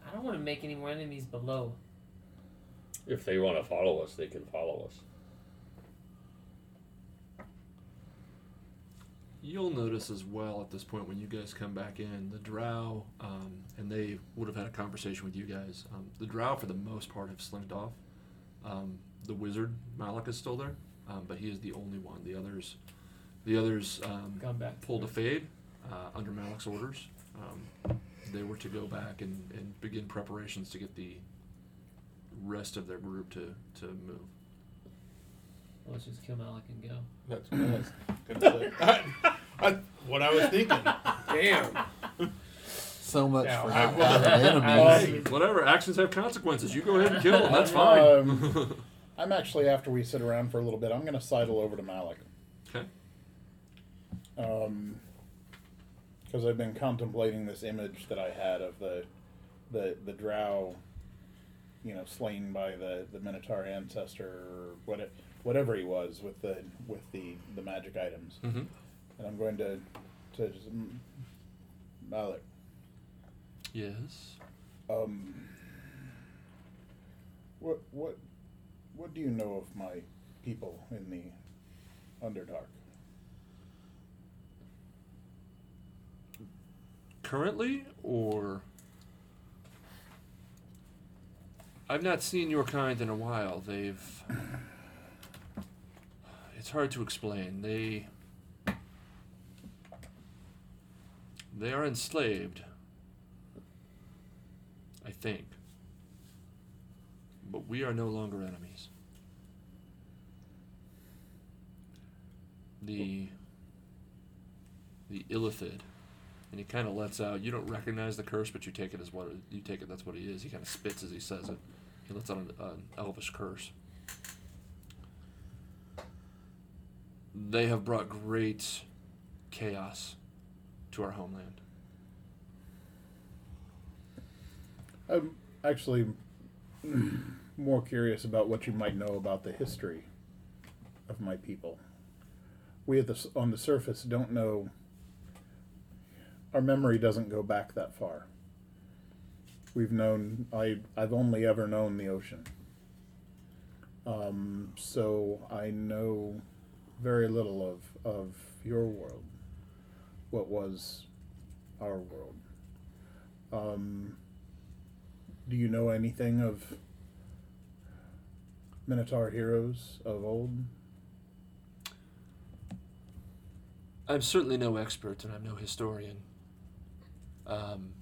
I don't want to make any more enemies below. If they want to follow us, they can follow us. You'll notice as well at this point when you guys come back in, the drow, um, and they would have had a conversation with you guys. Um, the drow, for the most part, have slinked off. Um, the wizard Malik is still there, um, but he is the only one. The others, the others um, Gone back. pulled a fade uh, under Malik's orders. Um, they were to go back and, and begin preparations to get the rest of their group to, to move. Let's just kill Malik and go. That's what I was gonna say. I- what I was thinking. Damn. So much Yeah, for I not will- having I will- Whatever, actions have consequences. You go ahead and kill them. That's fine. Um, I'm actually after we sit around for a little bit. I'm going to sidle over to Malik. okay. um, because I've been contemplating this image that I had of the the the drow, you know, slain by the the Minotaur ancestor or what whatever he was with the with the the magic items, Mhm. and I'm going to to just, mm, Malik. Yes. Um, what what what do you know of my people in the Underdark? Currently, or I've not seen your kind in a while. They've. It's hard to explain. They. They are enslaved. I think. But we are no longer enemies. The the Illithid. And he kind of lets out. You don't recognize the curse, but you take it as what you take it. That's what he is. He kind of spits as he says it. He lets out an, an elvish curse. They have brought great chaos to our homeland. I'm actually more curious about what you might know about the history of my people. We the on the surface don't know. Our memory doesn't go back that far. We've known I I've only ever known the ocean. Um, so I know very little of of your world. What was our world? Um, do you know anything of Minotaur heroes of old? I'm certainly no expert and I'm no historian. Um,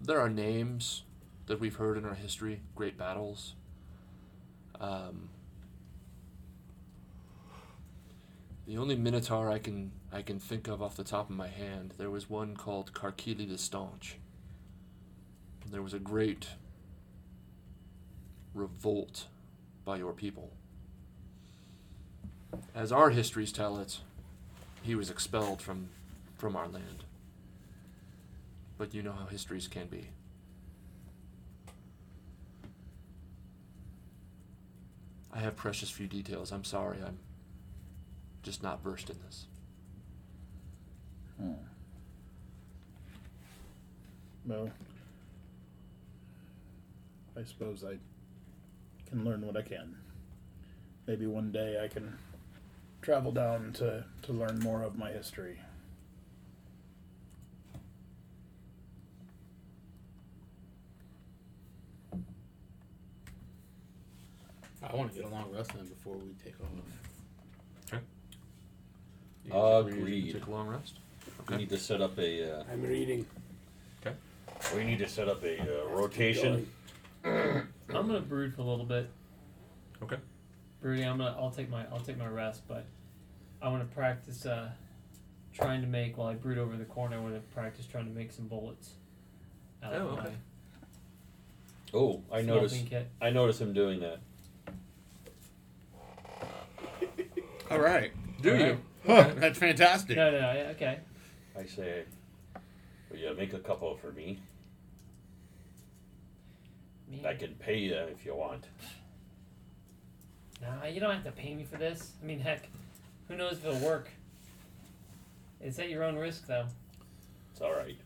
there are names that we've heard in our history, great battles. Um, the only Minotaur I can I can think of off the top of my hand, there was one called Karkili the Staunch. There was a great revolt by your people. As our histories tell it, he was expelled from from our land. But you know how histories can be. I have precious few details. I'm sorry. I'm just not versed in this. Hmm. Well, I suppose I can learn what I can. Maybe one day I can travel down to, to learn more of my history. I want to get a long rest in before we take off. You guys agree to Agreed. Take a long rest. We need to set up a. Uh, I'm reading. Okay. We need to set up a uh, rotation. I'm gonna brood for a little bit. Okay. Brooding. I'm gonna. I'll take my. I'll take my rest, but I want to practice uh, trying to make while I brood over the corner. I want to practice trying to make some bullets. Out Oh, of okay. my Oh, I noticed. smelting kit. I noticed him doing that. All right. Do All you? Right. That's fantastic. No, no, no. yeah, Okay. I say, well, yeah, make a couple for me. Me- I can pay you if you want. Nah, you don't have to pay me for this. I mean, heck, who knows if it'll work? It's at your own risk, though. It's all right.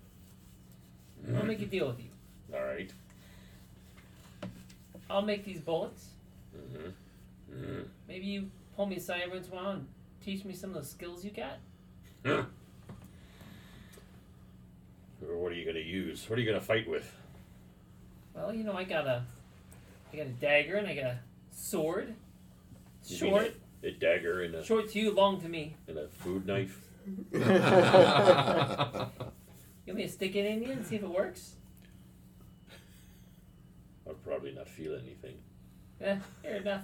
I'll make a deal with you. All right. I'll make these bullets. Mm-hmm. Mm-hmm. Maybe you pull me aside every once in a while and teach me some of the skills you got. Or what are you gonna use? What are you gonna fight with? Well, you know, I got a, I got a dagger and I got a sword. You Short, a, a dagger and a short to you, long to me. and a food knife. You want me to stick it in you and see if it works? I'll probably not feel anything. Yeah, fair enough.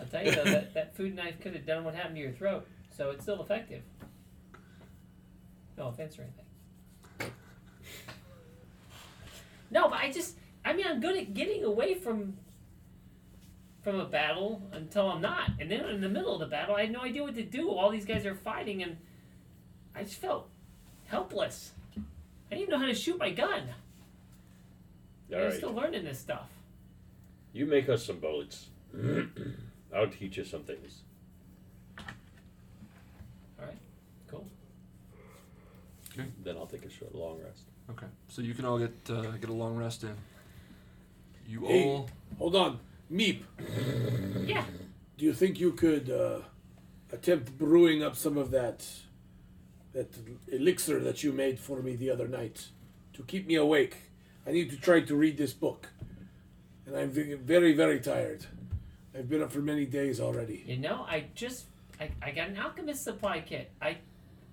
I'll tell you though, that, that food knife could have done what happened to your throat, so it's still effective. No offense or anything. No, but I just, I mean, I'm good at getting away from from a battle until I'm not, and then in the middle of the battle, I had no idea what to do. All these guys are fighting, and I just felt helpless. I didn't even know how to shoot my gun. All I'm right. still learning this stuff. You make us some bullets. I'll teach you some things. All right, cool. Then I'll take a short, long rest. Okay. So you can all get uh, get a long rest in. You Hey. all. Hold on. Meep, Yeah. do you think you could uh, attempt brewing up some of that that elixir that you made for me the other night to keep me awake? I need to try to read this book, and I'm ve- very, very tired. I've been up for many days already. You know, I just I, I got an alchemist supply kit. I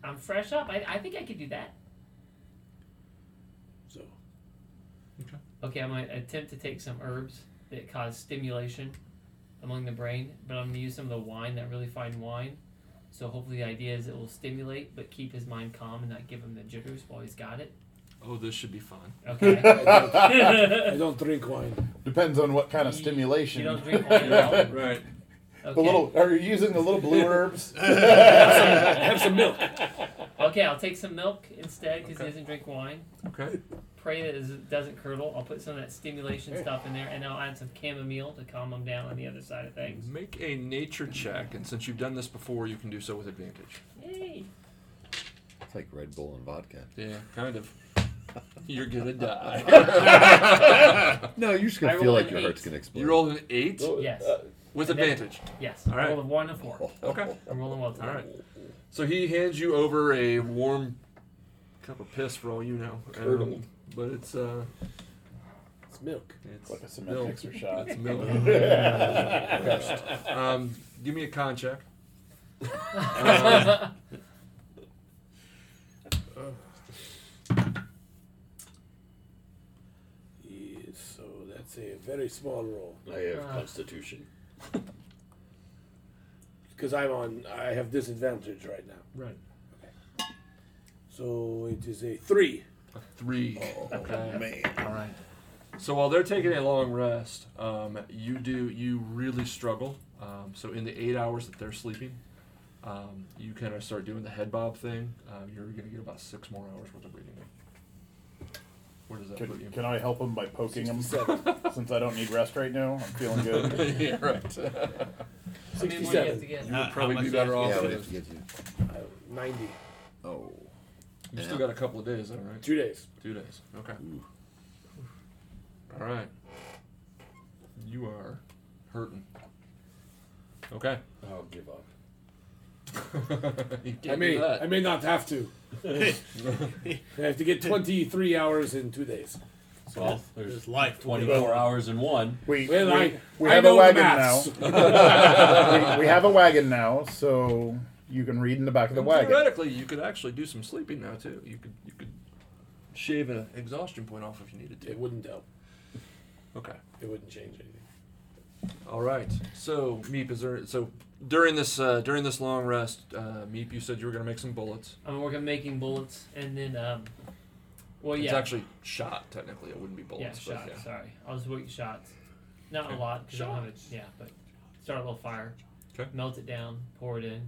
I'm fresh up. I, I think I could do that. So Okay, Okay, I'm gonna attempt to take some herbs that cause stimulation among the brain, but I'm gonna use some of the wine, that really fine wine. So hopefully the idea is it will stimulate, but keep his mind calm and not give him the jitters while he's got it. Oh, this should be fun. Okay. I don't drink wine. Depends on what kind of stimulation. You don't drink wine at all. Right. Okay. The little are you using the little blue herbs? Have some milk. Okay, I'll take some milk instead because Okay. he doesn't drink wine. Okay. Pray that it doesn't curdle. I'll put some of that stimulation stuff in there, and I'll add some chamomile to calm him down on the other side of things. Make a nature check, and since you've done this before, you can do so with advantage. Yay! It's like Red Bull and vodka. Yeah, kind of. You're gonna die. No, you're just gonna I feel roll like an your eight. heart's gonna explode. you rolled an eight Yes. with And then- advantage. Yes. All right. Roll a one and four. Okay. I'm rolling well All tonight. So he hands you over a warm cup of piss for all you know. Um, Curdled. but it's uh, It's milk. it's like a cement milk. mixer shot. It's milk. um, give me a con check. Um, Yes, so that's a very small roll. I have Ah. Constitution. Because I'm on, I have disadvantage right now. right. So it is a three. A three. okay. Man. All right. So while they're taking a long rest, um, you do you really struggle. Um, so in the eight hours that they're sleeping, um, you kind of start doing the head bob thing. Um, you're going to get about six more hours worth of reading. Where does that put you? Can, can I help him by poking him? Since I don't need rest right now, I'm feeling good. yeah, right. How many more do you have to get? You would probably be better off. Yeah, we with have to get you. Uh, 90. Oh. You still got a couple of days, though, right? Two days. Two days. Okay. All right. You are hurting. Okay. I'll give up. you can't I may, do that. I may not have to. I have to get 23 hours in two days. Well, there's There's life. 24 hours in one. We, Well, we, I, we I have a wagon now. we, we have a wagon now, so you can read in the back of the And wagon. Theoretically, you could actually do some sleeping now too. You could you could shave an exhaustion point off if you needed to. It wouldn't help. Okay. It wouldn't change anything. All right. So Meep, is there? So during this uh, during this long rest, uh, Meep, you said you were going to make some bullets. I'm working on making bullets, and then um, well, It's yeah, actually shot technically. It wouldn't be yeah, bullets. but shots. yeah. Sorry, I was working shots. Not Okay. a lot because I don't have it. Shots. Yeah, but start a little fire. Okay. Melt it down, pour it in,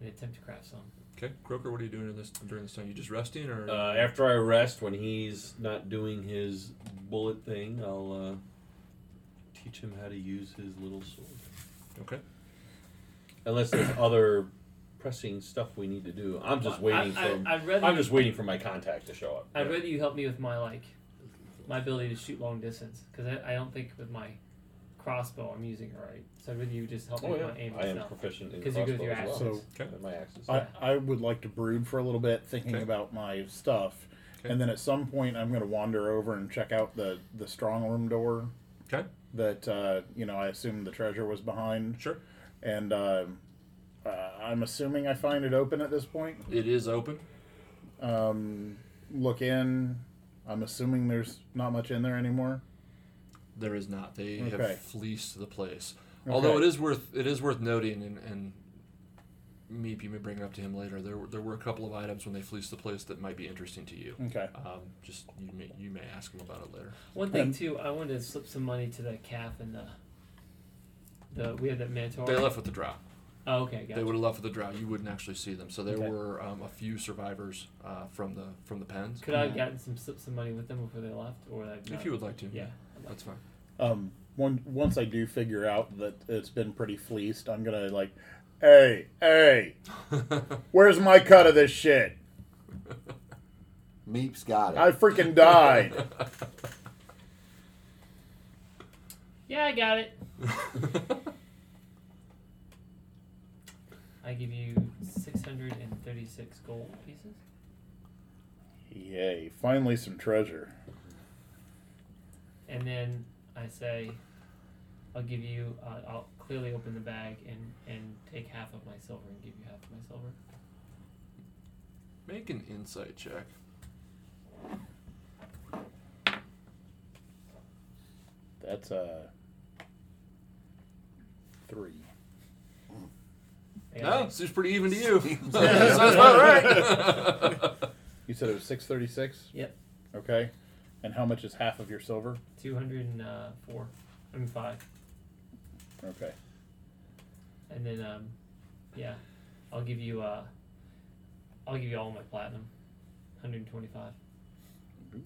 and attempt to craft some. Okay, Croker, what are you doing in this during this time? You just resting or? Uh, after I rest, when he's not doing his bullet thing, I'll uh, teach him how to use his little sword. okay. Unless there's other pressing stuff we need to do. I'm just waiting I, for. I, I'd rather I'm just waiting for my contact to show up. I'd rather you help me with my like my ability to shoot long distance because I, I don't think with my crossbow I'm using it right. So I'd rather you just help me Oh with yeah, my aim I am stuff. proficient in 'Cause you're good with your as well. axes. So Okay. My axes. I, I would like to brood for a little bit, thinking Okay. about my stuff, Okay. and then at some point I'm going to wander over and check out the the strong room door Okay. that uh, you know I assume the treasure was behind, Sure. And uh, uh, I'm assuming I find it open at this point. It is open. Um, look in. I'm assuming there's not much in there anymore. There is not. They Okay. have fleeced the place. Although it is worth it is worth noting, and, and Meep, you may bring it up to him later. There were, there were a couple of items when they fleeced the place that might be interesting to you. Okay. Um, just you may you may ask him about it later. One thing too, I wanted to slip some money to the calf and the the we have that mentor. They left with the drow. Oh, okay, Gotcha. They would have left with the drow. You wouldn't actually see them. So there Okay. were um, a few survivors uh, from the from the pens. Could I have gotten some slip some money with them before they left, or would If you would like to. Yeah. That's fine. Um, one, once I do figure out that it's been pretty fleeced, I'm gonna like, hey, hey, where's my cut of this shit? Meep's got it. I freaking died. Yeah, I got it. I give you six hundred and thirty-six gold pieces. Yay! Finally, some treasure. And then I say, I'll give you. Uh, I'll clearly open the bag and and take half of my silver and give you half of my silver. Make an insight check. That's uh three. And No, seems pretty even to you. Sounds about right. You said it was six thirty six. Yep. Okay. And how much is half of your silver? 204. I mean, 5. Okay. And then, um, yeah, I'll give you, uh, I'll give you all my platinum. 125. Ooh.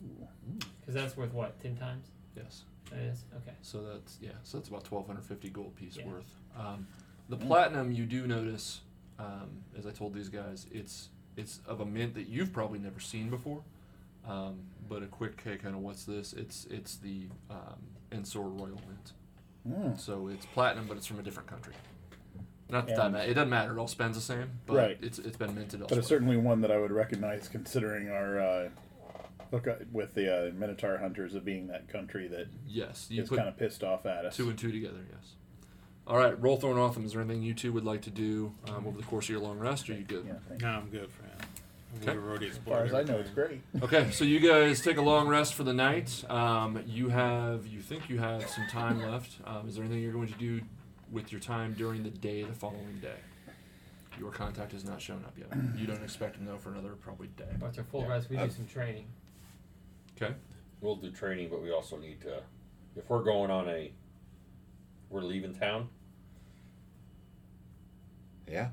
Because that's worth what? 10 times? yes. That is? Okay. So that's yeah. So that's about twelve hundred fifty gold piece Yeah. worth. Um, the platinum you do notice, um, as I told these guys, it's it's of a mint that you've probably never seen before. Um, but a quick hey, kind of what's this? It's it's the um, Ensor Royal Mint. Mm. So it's platinum, but it's from a different country. Not that that And- ma- it doesn't matter. It all spends the same, but Right. it's it's been minted But elsewhere. it's certainly one that I would recognize considering our uh, look with the uh, Minotaur hunters of being that country that yes, you is put kind of pissed off at us. two and two together. Yes. All right, roll thorn off them. Is there anything you two would like to do um, over the course of your long rest? Or are you good? Yeah, thank No, I'm good for now. Okay. We've already As far explored as I know, everything. it's great. Okay, so you guys take a long rest for the night. Um, you have, you think you have some time left. Um, is there anything you're going to do with your time during the day the following day? Your contact has not shown up yet. You don't expect him though for another probably day. What's our full Yeah. rest? We do I've- some training. Okay. We'll do training, but we also need to. If we're going on a, we're leaving town. Yeah.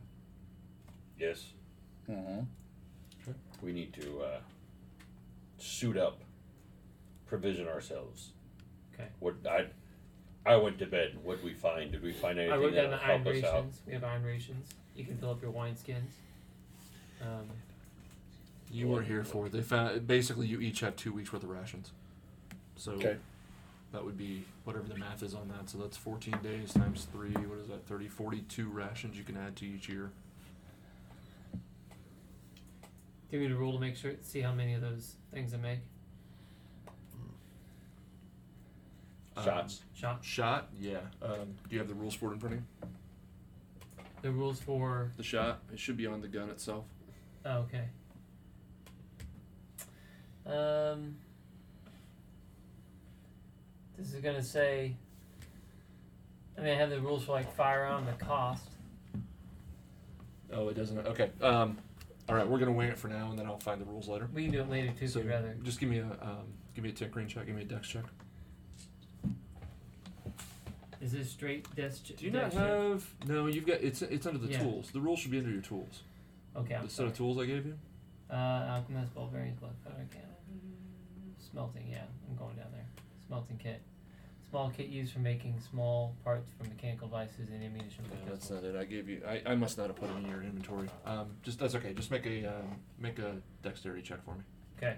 Yes, Mm-hmm. we need to uh, suit up, provision ourselves. Okay. What I, I went to bed. What did we find? Did we find I anything wrote down that'll the iron help us out? rations. We have iron rations. You can fill up your wine skins. Um, You were here for it. They found basically you each have two weeks worth of rations. So Okay. that would be whatever the math is on that. So that's 14 days times three. What is that? 30, 42 rations you can add to each year. do we need a rule to make sure, see how many of those things I make? Um, Shots. Shot. Shot, yeah. Um, do you have the rules for it in front of you? The rules for. The shot, it should be on the gun itself. Oh, okay. Um, this is gonna say. I mean, I have the rules for like firearm, the cost. Oh, it doesn't. Okay. Um, all right, we're gonna wing it for now, and then I'll find the rules later. We can do it later too, So if you'd rather. just give me a um, give me a tinkering check. Give me a dex check. Is this straight dex? Do you not have? No, you've got. It's it's under the Yeah. tools. The rules should be under your tools. Okay, I'm the set sorry. of tools I gave you. Uh, alchemist, barbarians, black powder can. Smelting, yeah, I'm going down there. Smelting kit. Small kit used for making small parts for mechanical devices and ammunition for that's pistols. not it. I gave you. I, I must not have put it in your inventory. Um, just that's okay. Just make a um, make a dexterity check for me. Okay.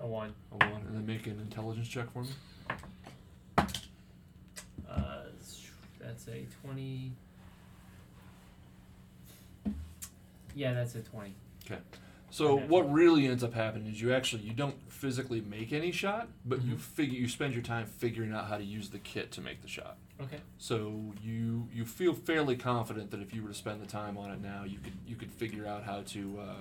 A one. A one, and then make an intelligence check for me. Uh, that's a twenty. Yeah, that's a twenty. So what really ends up happening is you actually you don't physically make any shot, but you Mhm. figure you spend your time figuring out how to use the kit to make the shot. Okay. So you you feel fairly confident that if you were to spend the time on it now, you could you could figure out how to uh,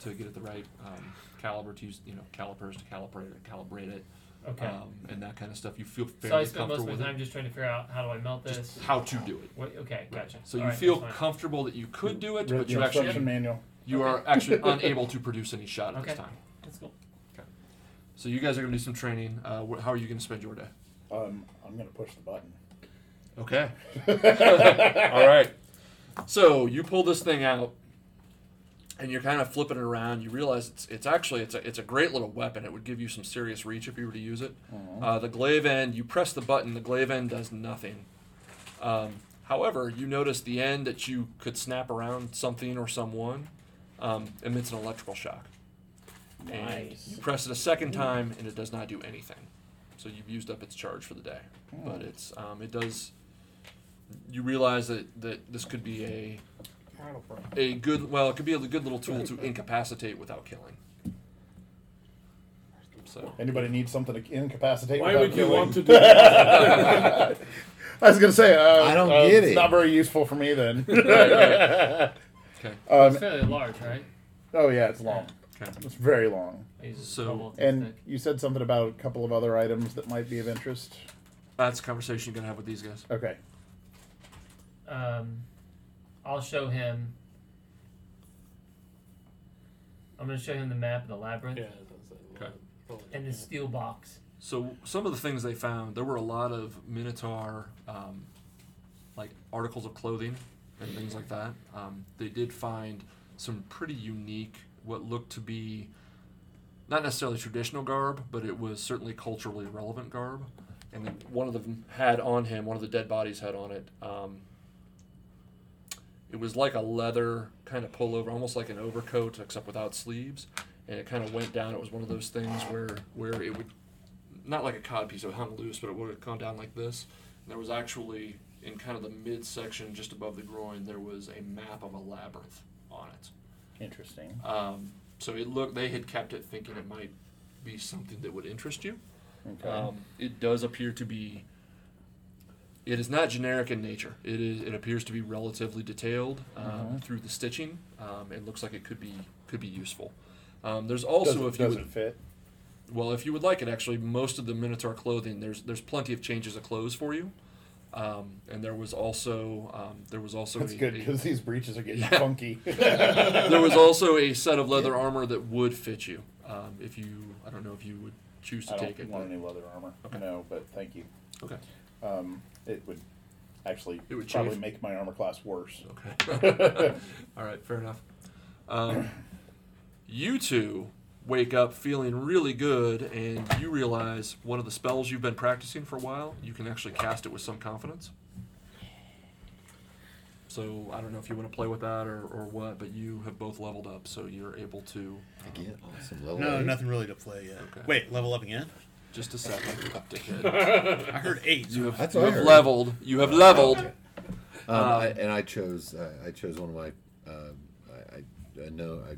to get it the right um, caliber to use you know calipers to calibrate it, calibrate it, Okay. um, and that kind of stuff. You feel fairly so I fairly spent most comfortable of with my time it. just trying to figure out how do I melt this. Just how to do it. What, okay, gotcha. So you Alright, feel comfortable that you could do it, Read but you actually instruction manual. You Okay. are actually unable to produce any shot at this Okay. time. That's cool. Okay. So you guys are going to do some training. Uh, wh- how are you going to spend your day? Um, I'm gonna push the button. Okay. All right. So you pull this thing out, and you're kind of flipping it around. You realize it's it's actually it's a it's a great little weapon. It would give you some serious reach if you were to use it. Uh, the glaive end. You press the button. The glaive end does nothing. Um, however, you notice the end that you could snap around something or someone um, emits an electrical shock. And Nice. you press it a second time, and it does not do anything. So you've used up its charge for the day. But it's um, it does. You realize that, that this could be a a good well, it could be a good little tool to incapacitate without killing. So Anybody need something to incapacitate? Why without would you killing? want to do that? I was gonna say. Uh, I don't uh, get it's it. Not very useful for me then. Okay. it's Um, fairly large, right? oh yeah, it's long. Okay. It's very long. I use a So- And stick. you said something about a couple of other items that might be of interest. That's a conversation you're gonna have with these guys. Okay. um, I'll show him. I'm gonna show him the map of the labyrinth Yeah. Okay. And the steel box. So some of the things they found, there were a lot of Minotaur, um, like articles of clothing and things like that. Um, they did find some pretty unique, what looked to be not necessarily traditional garb, but it was certainly culturally relevant garb. And then one of them had on him, one of the dead bodies had on it. Um, it was like a leather kind of pullover, almost like an overcoat, except without sleeves. And it kind of went down. It was one of those things where where it would not like a cod piece, it hung loose, but it would have gone down like this. And there was actually in kind of the midsection, just above the groin, there was a map of a labyrinth on it. Interesting. Um, so it looked they had kept it thinking it might be something that would interest you. Okay. Um, it does appear to be. It is not generic in nature. It is. It appears to be relatively detailed um, Mhm. through the stitching. Um, it looks like it could be could be useful. Um, there's also does it, if you does would, fit? well, if you would like it, actually, most of the Minotaur clothing there's there's plenty of changes of clothes for you, um, and there was also um, there was also That's a, good because these breeches are getting Yeah. funky. there was also a set of leather armor that would fit you. Um, if you, I don't know if you would choose to I take don't it. want but- any leather armor. Okay. No, but thank you. Okay. Um, it would actually It would probably chafe. make my armor class worse. Okay. All right, fair enough. Um, you two wake up feeling really good, and you realize one of the spells you've been practicing for a while, you can actually cast it with some confidence. So I don't know if you want to play with that or, or what, but you have both leveled up, so you're able to. Again, awesome level. No, eight. nothing really to play yet. Okay. Wait, level up again? Just a second, dickhead. I heard eight. You have, That's you what I have heard. leveled. You have leveled. Um, I, and I chose uh, I chose one of my uh, I, I, I know I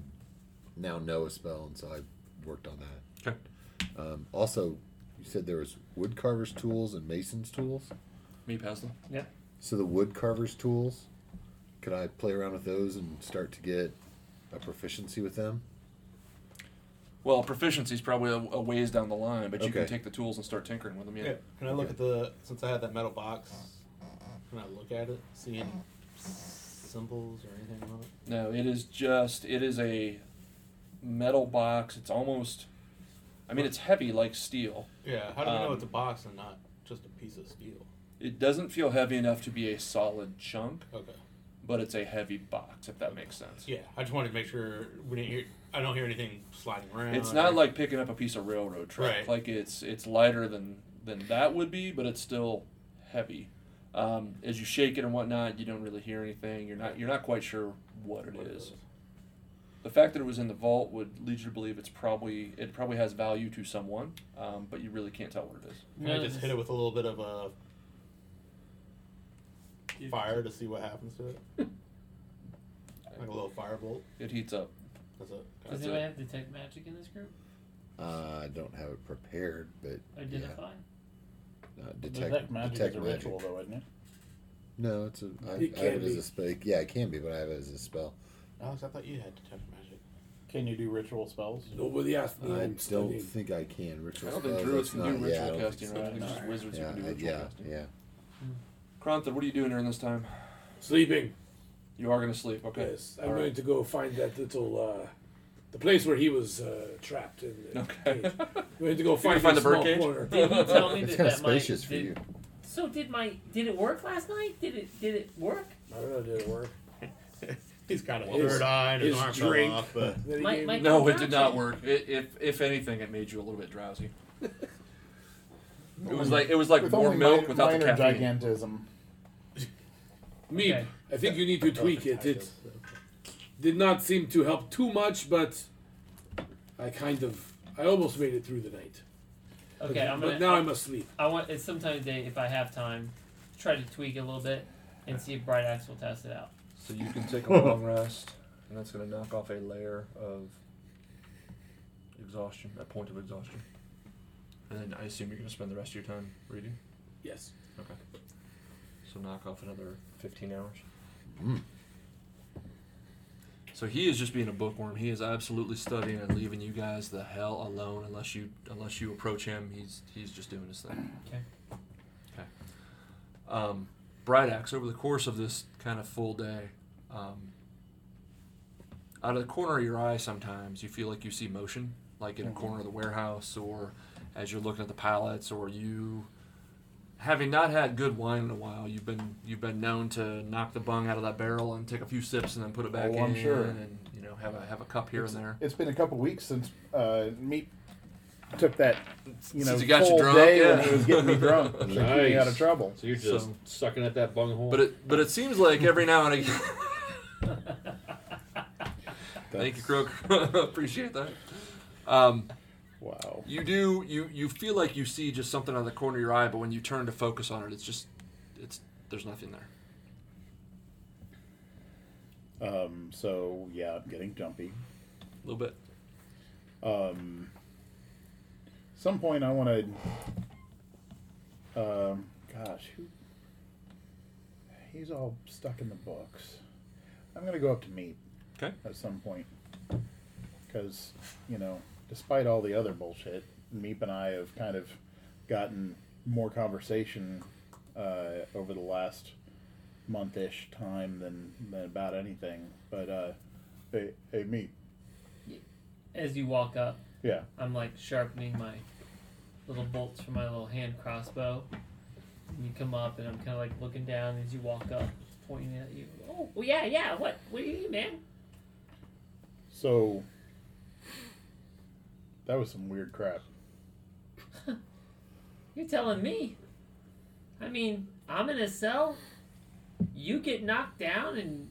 now know a spell, and so I worked on that. Okay. Um, also, you said there was wood carvers tools and masons tools. Me pass them. Yep. So the wood carvers tools, could I play around with those and start to get a proficiency with them? Well, proficiency is probably a, a ways down the line, but you can take the tools and start tinkering with them. Yeah. Yeah. Can I look Okay. at the since I had that metal box? Can I look at it? See any symbols or anything on it? No, it is just it is a metal box. It's almost I mean it's heavy like steel. Yeah. How do we know Um, it's a box and not just a piece of steel? It doesn't feel heavy enough to be a solid chunk, Okay. but it's a heavy box if that makes sense. Yeah. I just wanted to make sure we didn't hear. I don't hear anything sliding around. It's or- not like picking up a piece of railroad track. Right. Like it's it's lighter than than that would be, but it's still heavy. Um, as you shake it and whatnot, you don't really hear anything. You're not you're not quite sure what it what it is. Is. The fact that it was in the vault would lead you to believe it's probably it probably has value to someone, um, but you really can't tell what it is. Can I just hit it with a little bit of a fire to see what happens to it? like a little firebolt. It heats up. That's it. Does That's anybody have detect magic in this group? Uh, I don't have it prepared, but Identify. yeah, uh, detect, Detect magic detect is a magic. ritual, though, isn't it? No, it's a. I, It I have can it as be. a spell. Yeah, it can be, but I have it as a spell. Alex, I thought you had detect magic. Can you do ritual spells? Nobody asked me. I I'm don't studying. think I can. I Ritual don't think spells, druids that's can do not- yeah, I ritual don't casting, think right? I think it's just wizards Yeah, who can do ritual yeah, casting. yeah. Krantha, what are you doing during this time? Sleeping. You are going to sleep, okay? Yes, I'm All going right. to go find that little, uh, the place where he was uh, trapped in. The Okay. cage. I'm going to go find find the bird small cage? corner. Did you tell me It's that, kind of that my spacious for did, you. So did my did it work last night? Did it did it work? I don't know, did it work? He's got a His- third eye and his, his arm drink. off, but My- my- No, it did not work. It, if if anything, it made you a little bit drowsy. It was like it was like With more milk minor, without the minor caffeine. gigantism. Me, Okay. I think you need to tweak it. It did not seem to help too much, but I kind of, I almost made it through the night. Okay, but, I'm but gonna. now I'm asleep. I want it's sometime today if I have time, try to tweak it a little bit and see if Bright Axe will test it out. So you can take a long rest, and that's going to knock off a layer of exhaustion, a point of exhaustion. And then I assume you're going to spend the rest of your time reading. Yes. Okay. So knock off another 15 hours. Mm. So he is just being a bookworm. He is absolutely studying and leaving you guys the hell alone unless you unless you approach him. He's he's just doing his thing. Okay. Okay. Um, Bright Axe, over the course of this kind of full day, um, out of the corner of your eye, sometimes you feel like you see motion, like in a corner of the warehouse, or as you're looking at the pallets, or you, having not had good wine in a while, you've been you've been known to knock the bung out of that barrel and take a few sips and then put it back Oh, in, I'm sure. and you know have a have a cup here it's, and there. It's been a couple weeks since uh, Meep took that you know Since he got you full drunk, day yeah. when he was getting me drunk, to keep me out of trouble. So you're just So- sucking at that bunghole. But it but it seems like every now and again. Thank you, Crook. Appreciate that. Um, Wow. you do you you feel like you see just something out of the corner of your eye, but when you turn to focus on it, it's just it's there's nothing there. Um, so yeah, I'm getting jumpy. A little bit. Um, some point I want to. Um, gosh, who? He's all stuck in the books. I'm gonna go up to Meep Okay. at some point because you know, despite all the other bullshit, Meep and I have kind of gotten more conversation uh, over the last month-ish time than, than about anything. But uh, hey, hey, Meep, As you walk up, yeah. I'm like sharpening my little bolts for my little hand crossbow. And you come up, and I'm kind of like looking down as you walk up, pointing at you. Oh, well, yeah, yeah. What? What do you need, man? So that was some weird crap. You're telling me. I mean, I'm in a cell. You get knocked down and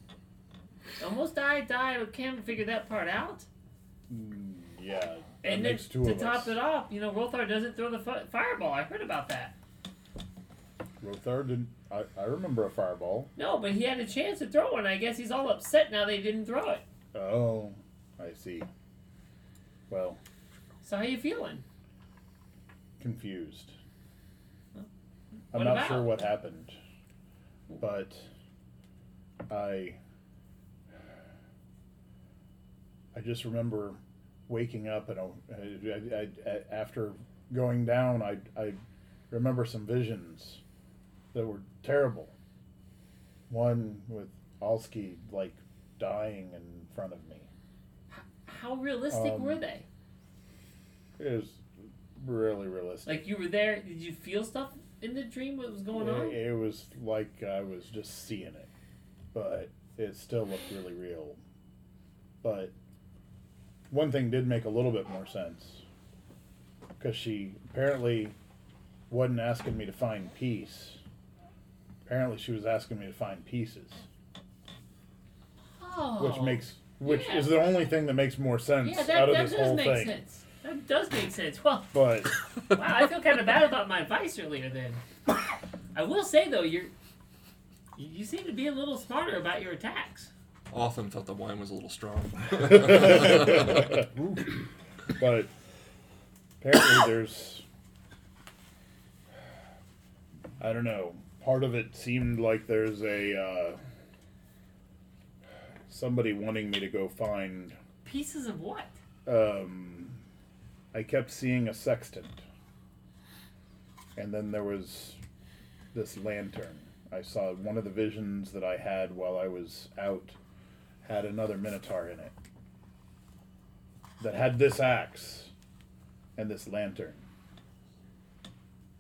almost die. Die. I can't figure that part out. Mm, yeah, And then to top us. it off, you know, Rothar doesn't throw the fi- fireball. I heard about that. Rothar didn't. I, I remember a fireball. No, but he had a chance to throw one. I guess he's all upset now they didn't throw it. Oh, I see. Well, So how you feeling? confused. I'm not about? sure what happened, but I I just remember waking up and I, I, I, I- after going down, I I remember some visions that were terrible. One with Alski like dying in front of me. How realistic Um, were they? It was really realistic. Like you were there. Did you feel stuff in the dream? What was going on? It, it was like I was just seeing it, but it still looked really real. But one thing did make a little bit more sense because she apparently wasn't asking me to find peace. Apparently, she was asking me to find pieces, Oh, which makes which yeah. is the only thing that makes more sense yeah, that, out of that this does whole make thing. sense. That does make sense. Well, But wow, I feel kind of bad about my advice earlier. Then I will say though, you're you you seem to be a little smarter about your attacks. Often thought the wine was a little strong. but apparently there's I don't know. Part of it seemed like there's a uh, somebody wanting me to go find. Pieces of what? Um, I kept seeing a sextant, and then there was this lantern. I saw one of the visions that I had while I was out had another minotaur in it that had this axe and this lantern.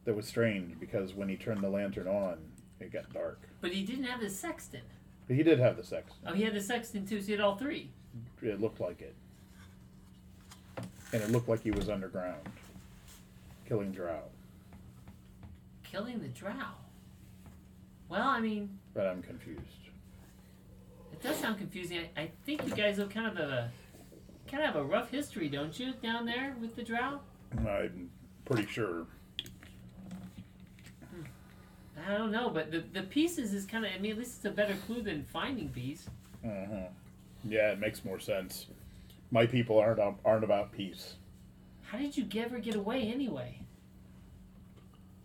That was strange because when he turned the lantern on, it got dark. But he didn't have the sextant. But he did have the sextant. Oh, he had the sextant too. So he had all three. It looked like it. And it looked like he was underground, killing drow. Killing the drow. Well, I mean, But I'm confused. it does sound confusing. I, I think you guys have kind of a kind of a rough history, don't you, down there with the drow? I'm pretty sure. I don't know, but the the pieces is kind of. I mean, at least it's a better clue than finding peace. uh Yeah, it makes more sense. My people aren't aren't about peace. How did you ever get away anyway?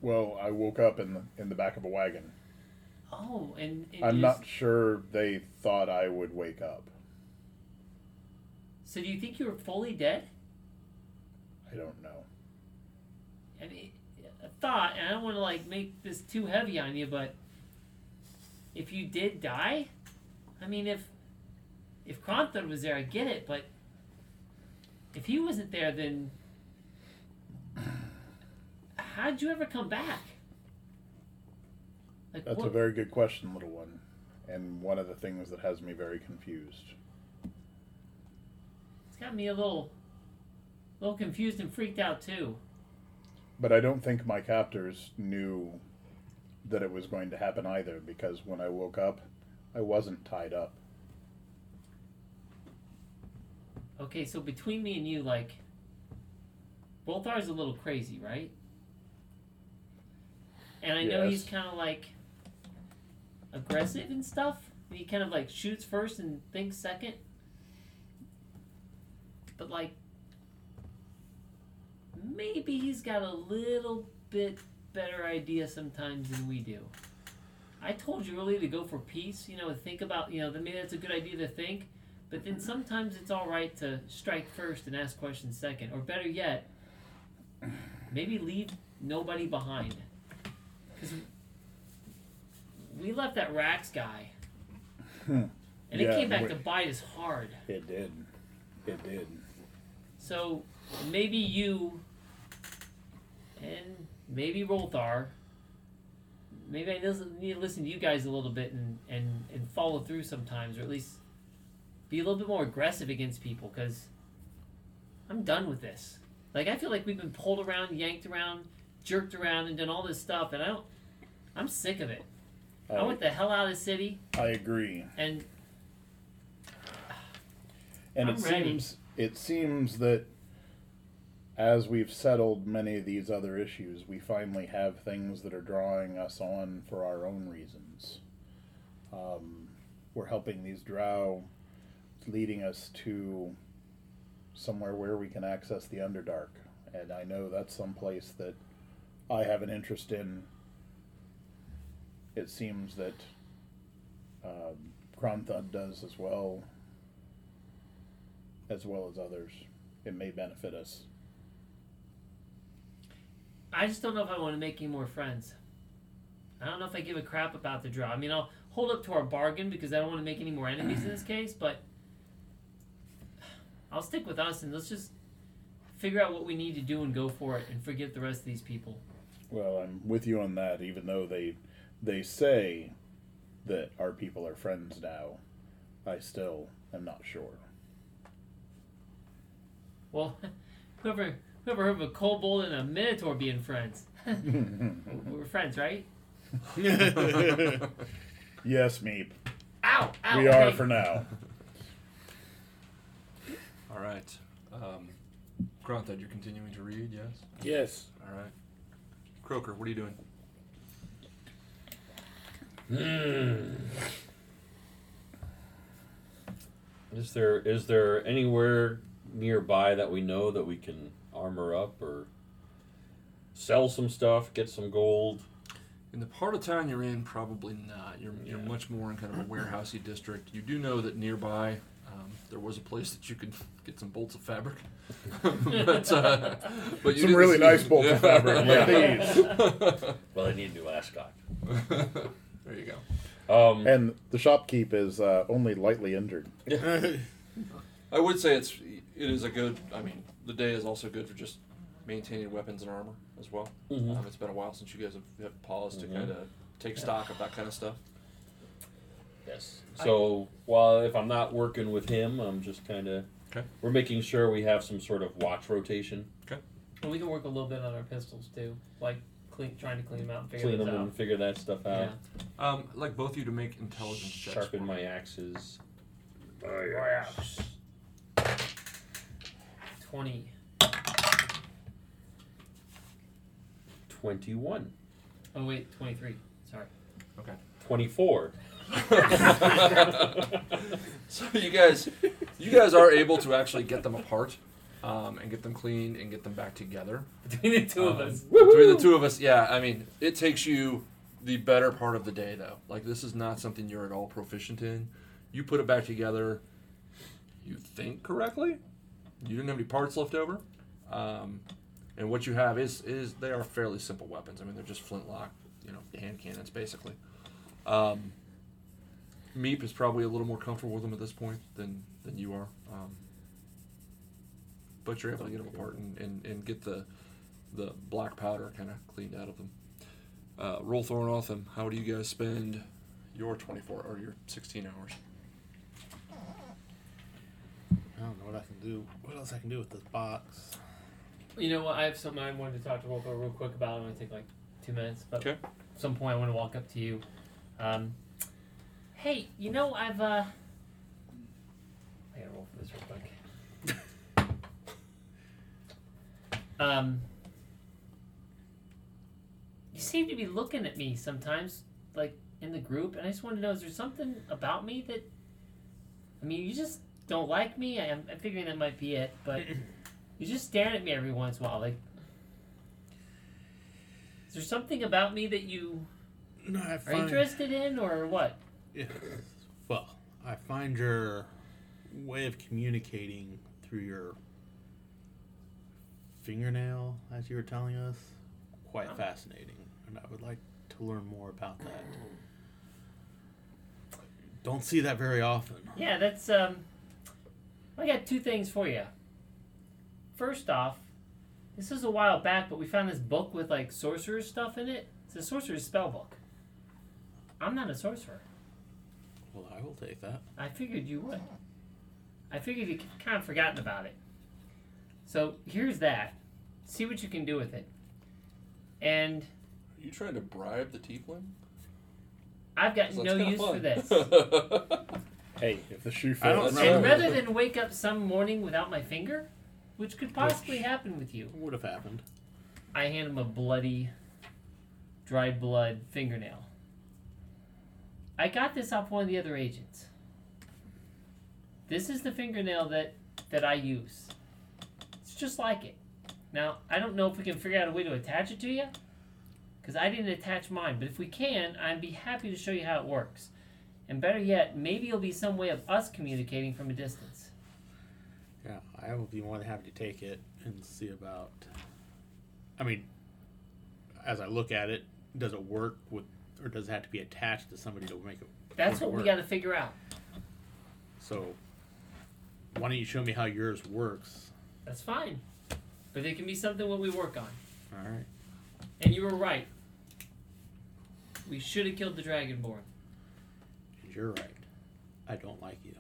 Well, I woke up in the in the back of a wagon. Oh, and, and I'm not just- sure they thought I would wake up. So do you think you were fully dead? I don't know. I mean, thought, and I don't want to like make this too heavy on you, but if you did die, I mean, if if Kronthud was there, I get it, but if he wasn't there, then how'd you ever come back? Like That's a very good question, little one, and one of the things that has me very confused. it's got me a little, little confused and freaked out too. But I don't think my captors knew that it was going to happen either, because when I woke up, I wasn't tied up. Okay, so between me and you, like, Bolthar's a little crazy, right? And I know he's kind of like aggressive and stuff. He kind of like shoots first and thinks second. But like, maybe he's got a little bit better idea sometimes than we do. I told you earlier to go for peace. You know, think about you know, maybe that's a good idea to think. But then sometimes it's all right to strike first and ask questions second, or better yet, maybe leave nobody behind. Because we left that Rax guy, and it Yeah, came back to bite us hard. It did. It did. So maybe you and maybe Rolthar. Maybe I need to listen to you guys a little bit and, and, and follow through sometimes, or at least be a little bit more aggressive against people because I'm done with this. Like I feel like we've been pulled around, yanked around, jerked around, and done all this stuff, and I don't. I'm sick of it. I I, want the hell out of the city, I agree. and And I'm it ready. seems it seems that as we've settled many of these other issues, we finally have things that are drawing us on for our own reasons. Um, we're helping these drow, leading us to somewhere where we can access the Underdark, and I know that's some place that I have an interest in. It seems that um, does as well as well as others. It may benefit us. I just don't know if I want to make any more friends. I don't know if I give a crap about the drow. I mean, I'll hold up to our bargain because I don't want to make any more enemies in this case, but I'll stick with us and let's just figure out what we need to do and go for it and forget the rest of these people. Well, I'm with you on that, even though they they say that our people are friends now. I still am not sure. Well, whoever whoever heard of a kobold and a minotaur being friends? We're friends, right? Yes, Meep. Ow! Ow! we are for now. All right. Um, Gronthad, you're continuing to read, yes? Yes. All right. Croker, what are you doing? Is there is there anywhere nearby that we know that we can armor up or sell some stuff, get some gold? In the part of town you're in, probably not. You're, you're much more in kind of a warehousey district. You do know that nearby um, there was a place that you could get some bolts of fabric. but, uh, but you Some really see- nice bolts of fabric, like Yeah. Well, I need a new ascot. there you go. Um, And the shopkeep is uh, only lightly injured. I would say it's it is a good. I mean, the day is also good for just maintaining weapons and armor as well. Mm-hmm. Um, it's been a while since you guys have, have paused mm-hmm. to kind of take yeah. stock of that kind of stuff. Yes. So while if I'm not working with him, I'm just kind of okay. we're making sure we have some sort of watch rotation. Okay. Well, we can work a little bit on our pistols too, like clean, trying to clean them out, and figure clean them out. and figure that stuff out. Yeah. Um, like both of you to make intelligence Sharpen checks. My axes. My axe. 20. 21. Oh, wait, 23. Sorry. Okay. 24. so you guys, you guys are able to actually get them apart, um, and get them cleaned and get them back together. Between the two of um, us. Between the two of us, yeah. I mean, it takes you the better part of the day, though. Like this is not something you're at all proficient in. You put it back together. You think correctly. You didn't have any parts left over, um, and what you have is is they are fairly simple weapons. I mean, they're just flintlock, you know, hand cannons basically. Um, Meep is probably a little more comfortable with them at this point than than you are, um, but you're able to get them apart and, and, and get the the black powder kind of cleaned out of them. Uh, roll Thornotham, how do you guys spend your 24 or your 16 hours? I don't know what I can do. What else I can do with this box? You know what? I have something I wanted to talk to Rolko real quick about. I'm going to take like two minutes, but Okay. at some point I want to walk up to you. Um, hey, you know I've uh, I gotta roll for this real quick. um, you seem to be looking at me sometimes, like in the group, and I just want to know: is there something about me that? I mean, you just don't like me. I, I'm I'm figuring that might be it, but you're just staring at me every once in a while. Like, is there something about me that you No, I are interested in, or what? Yeah. Well, I find your way of communicating through your fingernail, as you were telling us, quite Oh. fascinating, and I would like to learn more about that. Don't see that very often. Yeah, that's um. I got two things for you. First off, this is a while back, but we found this book with like sorcerer stuff in it. It's a sorcerer's spell book. I'm not a sorcerer. Well, I will take that. I figured you would. I figured you kind of forgotten about it. So here's that. See what you can do with it. And Are you trying to bribe the tiefling? I've got 'Cause that's no kinda use for fun. this. Hey, if the shoe fits. I don't and rather than wake up some morning without my finger, which could possibly happen with you, Would have happened. I hand him a bloody, dried blood fingernail. I got this off one of the other agents. This is the fingernail that, that I use. It's just like it. Now, I don't know if we can figure out a way to attach it to you, because I didn't attach mine, but if we can, I'd be happy to show you how it works. And better yet, maybe it'll be some way of us communicating from a distance. Yeah, I will be more than happy to take it and see about. I mean, as I look at it, does it work with, or does it have to be attached to somebody to make it? That's what we got to figure out. So, why don't you show me how yours works? That's fine. But it can be something when we work on. All right. And you were right. We should have killed the Dragonborn. You're right. I don't like you.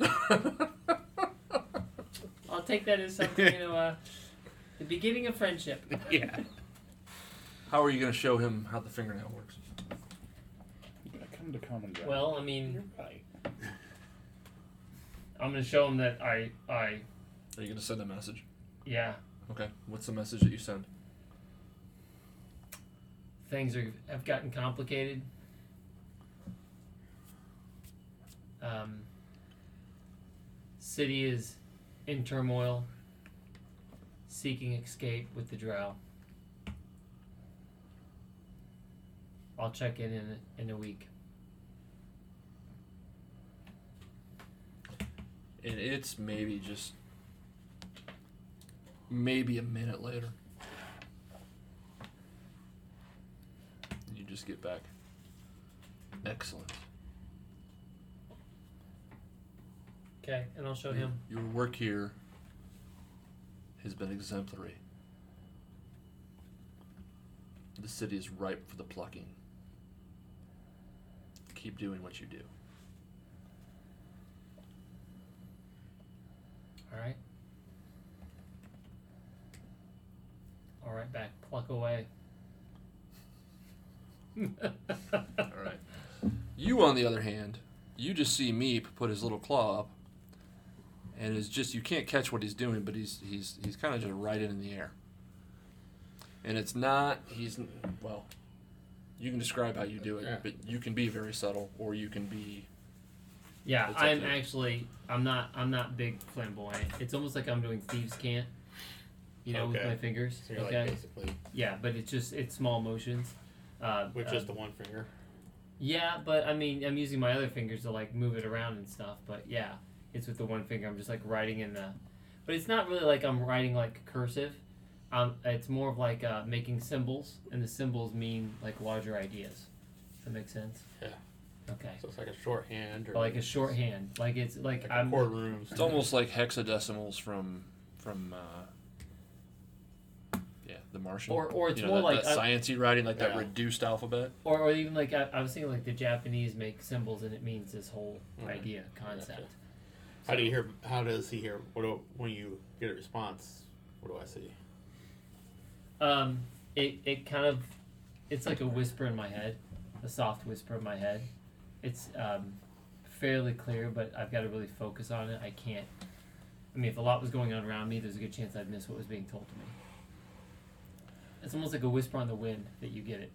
I'll take that as something, you know, uh, the beginning of friendship. yeah. How are you going to show him how the fingernail works? Come to common ground. Well, I mean, right. I'm gonna show him that I, I, Are you going to send a message? yeah, Okay. What's the message that you send? things are have gotten complicated. Um, city is in turmoil, seeking escape with the Drow. I'll check in in in a week. And it's maybe just maybe a minute later. You just get back. Excellent. Okay, and I'll show him. Your work here has been exemplary. The city is ripe for the plucking. Keep doing what you do. All right. All right, back. Pluck away. All right. You, on the other hand, you just see Meep put his little claw up, and it's just you can't catch what he's doing, but he's he's he's kind of just right in the air. And it's not he's well, you can describe how you do it, Yeah. but you can be very subtle, or you can be Yeah, I'm actually I'm not I'm not big flamboyant. It's almost like I'm doing thieves can't. You know, with my fingers. So you're okay. like basically, yeah, but it's just it's small motions. Uh, which uh, is the one finger. Yeah, but I mean I'm using my other fingers to like move it around and stuff. But yeah, it's with the one finger. I'm just like writing in the, but it's not really like I'm writing like cursive. Um, it's more of like uh, making symbols, and the symbols mean like larger ideas. Does that make sense? Yeah. Okay. So it's like a shorthand or Or like a shorthand, like it's like, like a I'm. courtroom. It's almost like hexadecimals from from uh, yeah, The Martian. Or- or it's You know, more that, like that a- sciencey writing, like that reduced alphabet. Or, or even like I, I was thinking like the Japanese make symbols and it means this whole Mhm. idea concept. Gotcha. How do you hear? How does he hear? What do, when you get a response? What do I see? Um, it it kind of it's like a whisper in my head, a soft whisper in my head. It's um, fairly clear, but I've got to really focus on it. I can't. I mean, if a lot was going on around me, there's a good chance I'd miss what was being told to me. It's almost like a whisper on the wind that you get it.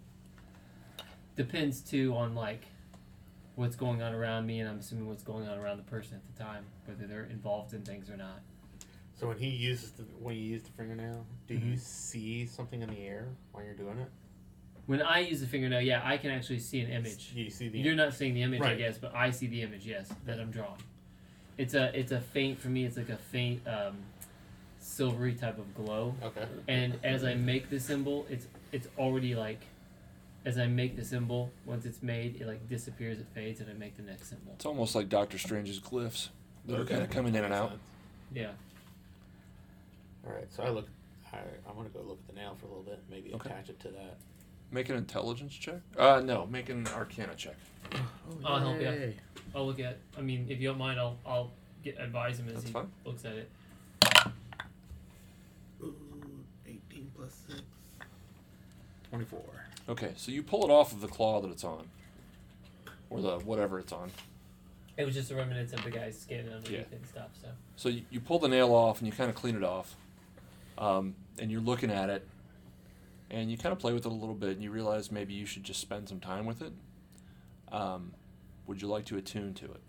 Depends too on like what's going on around me, and I'm assuming what's going on around the person at the time, whether they're involved in things or not. So when he uses the when you use the fingernail, do Mm-hmm. you see something in the air while you're doing it? When I use the fingernail, yeah, I can actually see an image. You see the You're not seeing the image, I guess, but I see the image, yes, that I'm drawing. It's a it's a faint for me. It's like a faint um, silvery type of glow. okay. And as I make the symbol, it's it's already like, as I make the symbol, once it's made, it like disappears, it fades, and I make the next symbol. It's almost like Doctor Strange's glyphs that are Okay. kind of coming in and out. Yeah. All right. So I look. I I want to go look at the nail for a little bit. Maybe Okay. attach it to that. Make an intelligence check. Uh, no, make an Arcana check. I'll help you. I'll look at. I mean, if you don't mind, I'll I'll get advise him as That's he fine. looks at it. Ooh, 18 plus six. Twenty-four. Okay, so you pull it off of the claw that it's on, or the whatever it's on. It was just a remnants of the guys skin underneath Yeah. and stuff. So So you, you pull the nail off and you kind of clean it off, um, and you're looking at it, and you kind of play with it a little bit, and you realize maybe you should just spend some time with it. Um, would you like to attune to it?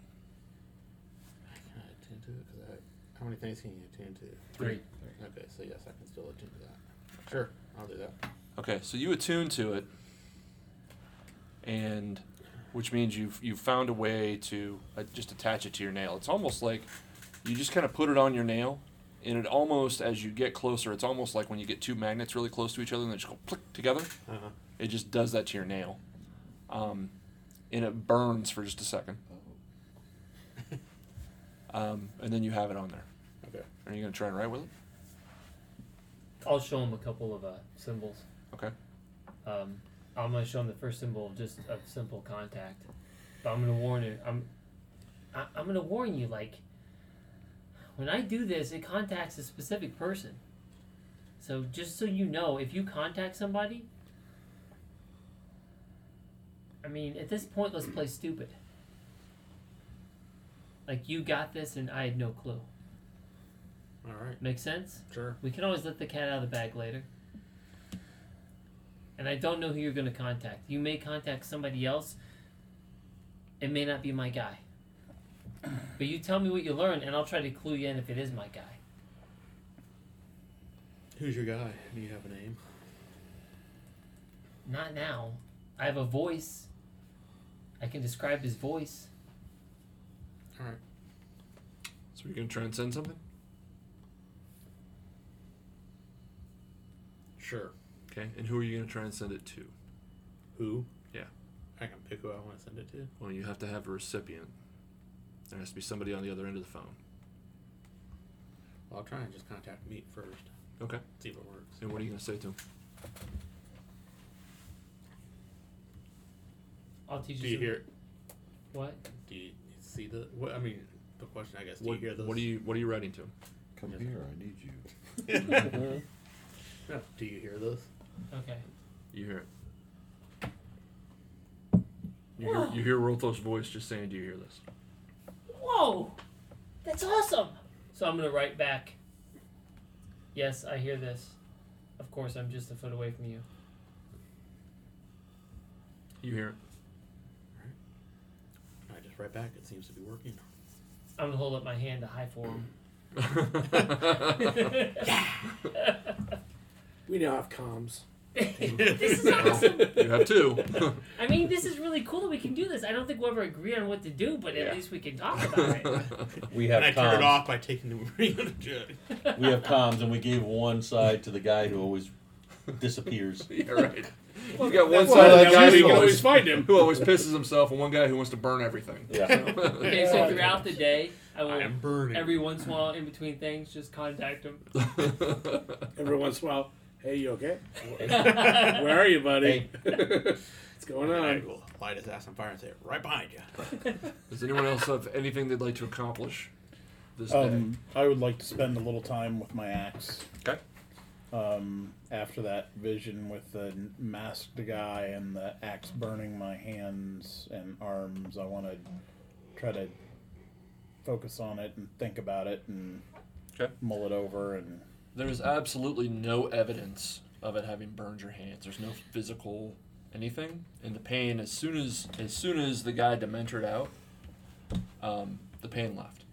I can I attune to it? 'Cause I, how many things can you attune to? three. Okay, so yes, I can still attune to that. Sure, I'll do that. Okay, so you attune to it, and which means you've you've found a way to uh, just attach it to your nail. It's almost like you just kind of put it on your nail, and it almost as you get closer, it's almost like when you get two magnets really close to each other and they just go click together. Uh-huh. It just does that to your nail, um, and it burns for just a second, um, and then you have it on there. Okay. Are you gonna try and write with it? I'll show him a couple of uh, symbols. Okay. Um, I'm gonna show him the first symbol of just of simple contact, but I'm gonna warn you. I'm I, I'm gonna warn you. Like when I do this, it contacts a specific person. So just so you know, if you contact somebody, I mean, at this point, let's play stupid. Like you got this, and I had no clue. All right. Make sense? Sure. We can always let the cat out of the bag later. And I don't know who you're going to contact. You may contact somebody else. It may not be my guy. But you tell me what you learn, and I'll try to clue you in if it is my guy. Who's your guy? Do you have a name? Not now. I have a voice. I can describe his voice. All right. So you're gonna transcend something? Sure. Okay. And who are you gonna try and send it to? Who? Yeah. I can pick who I want to send it to. Well, you have to have a recipient. There has to be somebody on the other end of the phone. Well, I'll try and just contact Meep first. Okay. See if it works. And what are you gonna say to him? I'll teach Do you. you some- hear? What? Do you see the? What I mean, the question I guess. Do What, you hear those? what are you What are you writing to him? Come here, I need you. No, do you hear those? Okay. You hear it. You hear, you hear Rolthos' voice just saying, "Do you hear this?" Whoa! That's awesome! So I'm going to write back. Yes, I hear this. Of course, I'm just a foot away from you. You hear it. All right. I just write back. It seems to be working. I'm gonna hold up my hand to high for him. We now have comms. this is awesome. You have two. I mean, this is really cool that we can do this. I don't think we'll ever agree on what to do, but at Yeah. least we can talk about it. We have And I turned comms. it off by taking the ring of the judge. We have comms, and we gave one side to the guy who always disappears. yeah, right. You got one side of the guy you who always always, find him. who always pisses himself, and one guy who wants to burn everything. Yeah. Okay, so throughout the day, I will I am burning. every once in a while, in between things, just contact him. Every once in a while, hey, you okay? Where are you, buddy? What's going on? I on? will light his ass on fire and say, right behind you. Does anyone else have anything they'd like to accomplish this day? Um, I would like to spend a little time with my axe. Okay. Um, after that vision with the masked guy and the axe burning my hands and arms, I want to try to focus on it and think about it and Okay. mull it over and There's absolutely no evidence of it having burned your hands. There's no physical anything, and the pain as soon as as soon as the guy dementored out, um, the pain left.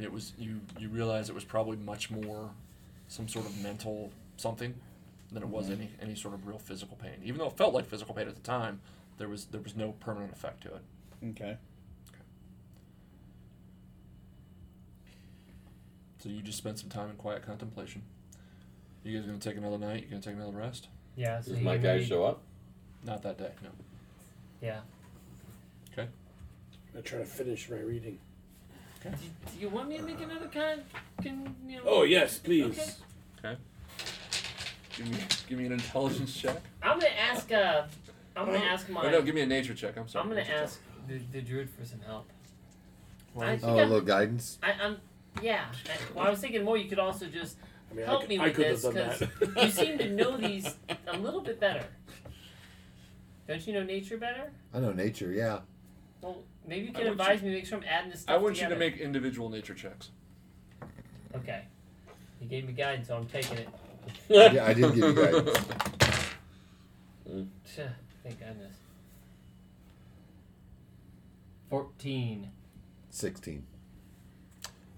It was you you realize it was probably much more some sort of mental something than it was any any sort of real physical pain. Even though it felt like physical pain at the time, there was there was no permanent effect to it. okay. So you just spent some time in quiet contemplation. You guys gonna take another night? You gonna take another rest? Yeah, so Does my can guy show up? Not that day, no. Yeah. Okay. I try to finish my reading. Do, do you want me to make another con? Can you know? Oh yes, please. Okay. Okay. Give me, give me an intelligence check. I'm gonna ask. Uh, I'm gonna ask my. Oh no, give me a nature check. I'm sorry. I'm gonna Nature ask the, the druid for some help. Why I is- think Oh, a I'm- little guidance. I, I'm. Yeah. I, well, I was thinking more. You could also just I mean, help could- me I with could this because you seem to know these a little bit better. Don't you know nature better? I know nature. Yeah. Well, maybe you can want advise me. Make sure I'm adding this stuff I want together. you to make individual nature checks. Okay. You gave me guidance, so I'm taking it. yeah, I did give you guidance. Tch, Thank goodness. Fourteen. Sixteen.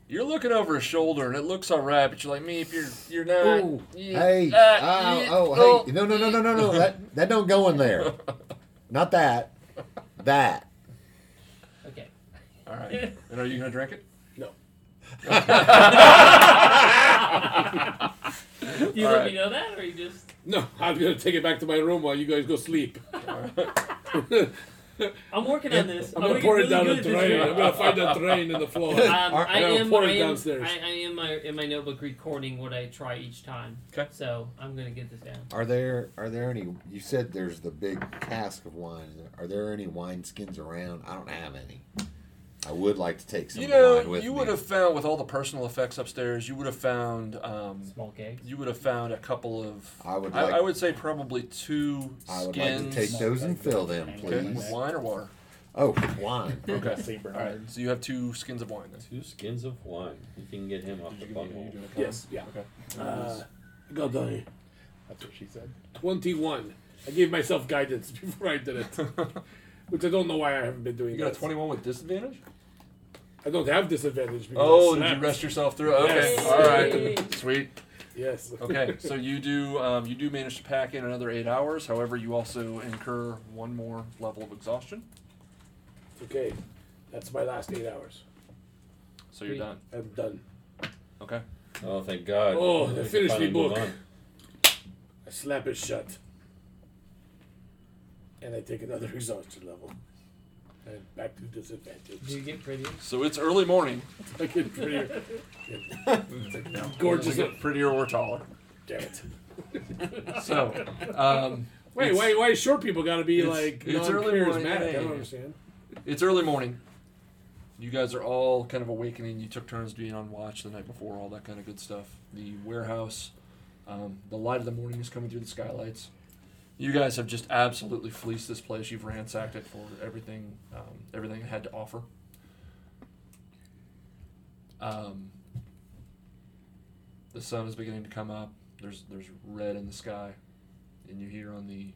You're looking over his shoulder and it looks alright, but you're like me. If you're you're not. Ooh. yeah, Hey. uh, oh, yeah, oh, hey. No, no, no, no, no, no. That that don't go in there. Not that. That. Okay. All right. And are you gonna drink it? No. Do you All let right. me know that, or you just? No, I'm gonna take it back to my room while you guys go sleep. I'm working on this. I'm gonna pour it really down the drain. I'm gonna find a drain in the floor. Um, I I'm gonna am. pour I it am. downstairs. I, I am my in my notebook recording what I try each time. 'Kay. So I'm gonna get this down. Are there are there any? You said there's the big cask of wine. Are there any wine skins around? I don't have any. I would like to take some You of the know, wine with you me. would have found with all the personal effects upstairs. You would have found. Um, Small cake. you would have found a couple of. I would I, like. I would say probably two I would skins. like to take those and fill them, Okay, please. with wine or water. Oh, wine. Okay. Saint All right. So you have two skins of wine then. Two skins of wine. You can get him off the bunghole. Yes, yeah. Okay. Uh, God damn. That's what she said. 21. I gave myself guidance before I did it. Which I don't know why I haven't been doing You got a that. 21 with disadvantage? I don't have disadvantage because Oh, did you rest yourself through? Okay, Yes. all right, sweet. Yes. Okay, so you do um, you do manage to pack in another eight hours. However, you also incur one more level of exhaustion, okay. That's my last eight hours. so you're Sweet. done. I'm done. Okay. Oh, thank God. Oh, We they finished finally the book. I slap it shut. And I take another exhaustion level. And back to disadvantage. Do you get prettier? So it's early morning. I get prettier. Gorgeous. You get prettier or taller. Damn it. So, um, Wait, It's- why, why short people gotta be it's- like it's early morning, non-charismatic? I don't understand. it's early morning. You guys are all kind of awakening. You took turns being on watch the night before, all that kind of good stuff. The warehouse, um, the light of the morning is coming through the skylights. You guys have just absolutely fleeced this place. You've ransacked it for everything, um, everything it had to offer. Um, the sun is beginning to come up. There's there's red in the sky, and you hear on the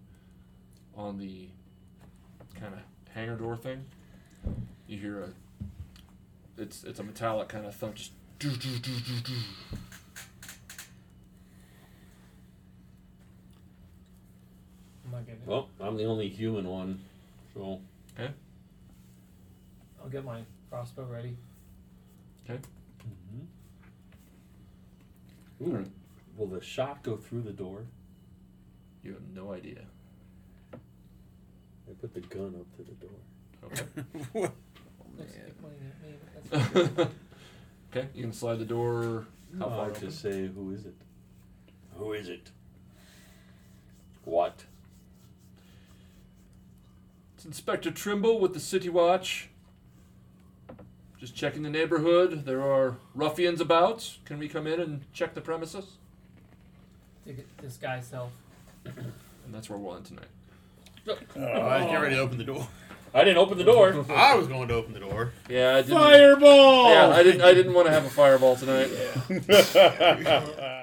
on the kind of hangar door thing, you hear a it's it's a metallic kind of thump, just doo, doo, doo, doo, doo. Well, I'm the only human one, so Okay. I'll get my crossbow ready. Okay. Mm-hmm. Ooh, will the shot go through the door? You have no idea. I put the gun up to the door. Okay. Let's get my- maybe- that's- okay, you can slide the door. How far Hard open? to say who is it? Who is it? What? It's Inspector Trimble with the City Watch. Just checking the neighborhood. There are ruffians about. Can we come in and check the premises? to get disguise self. And that's where we'll end tonight. Oh, I was getting ready to open the door. I didn't open the door. I was going to open the door. Yeah, I didn't. Fireball! Yeah, I didn't. I didn't want to have a fireball tonight. Yeah.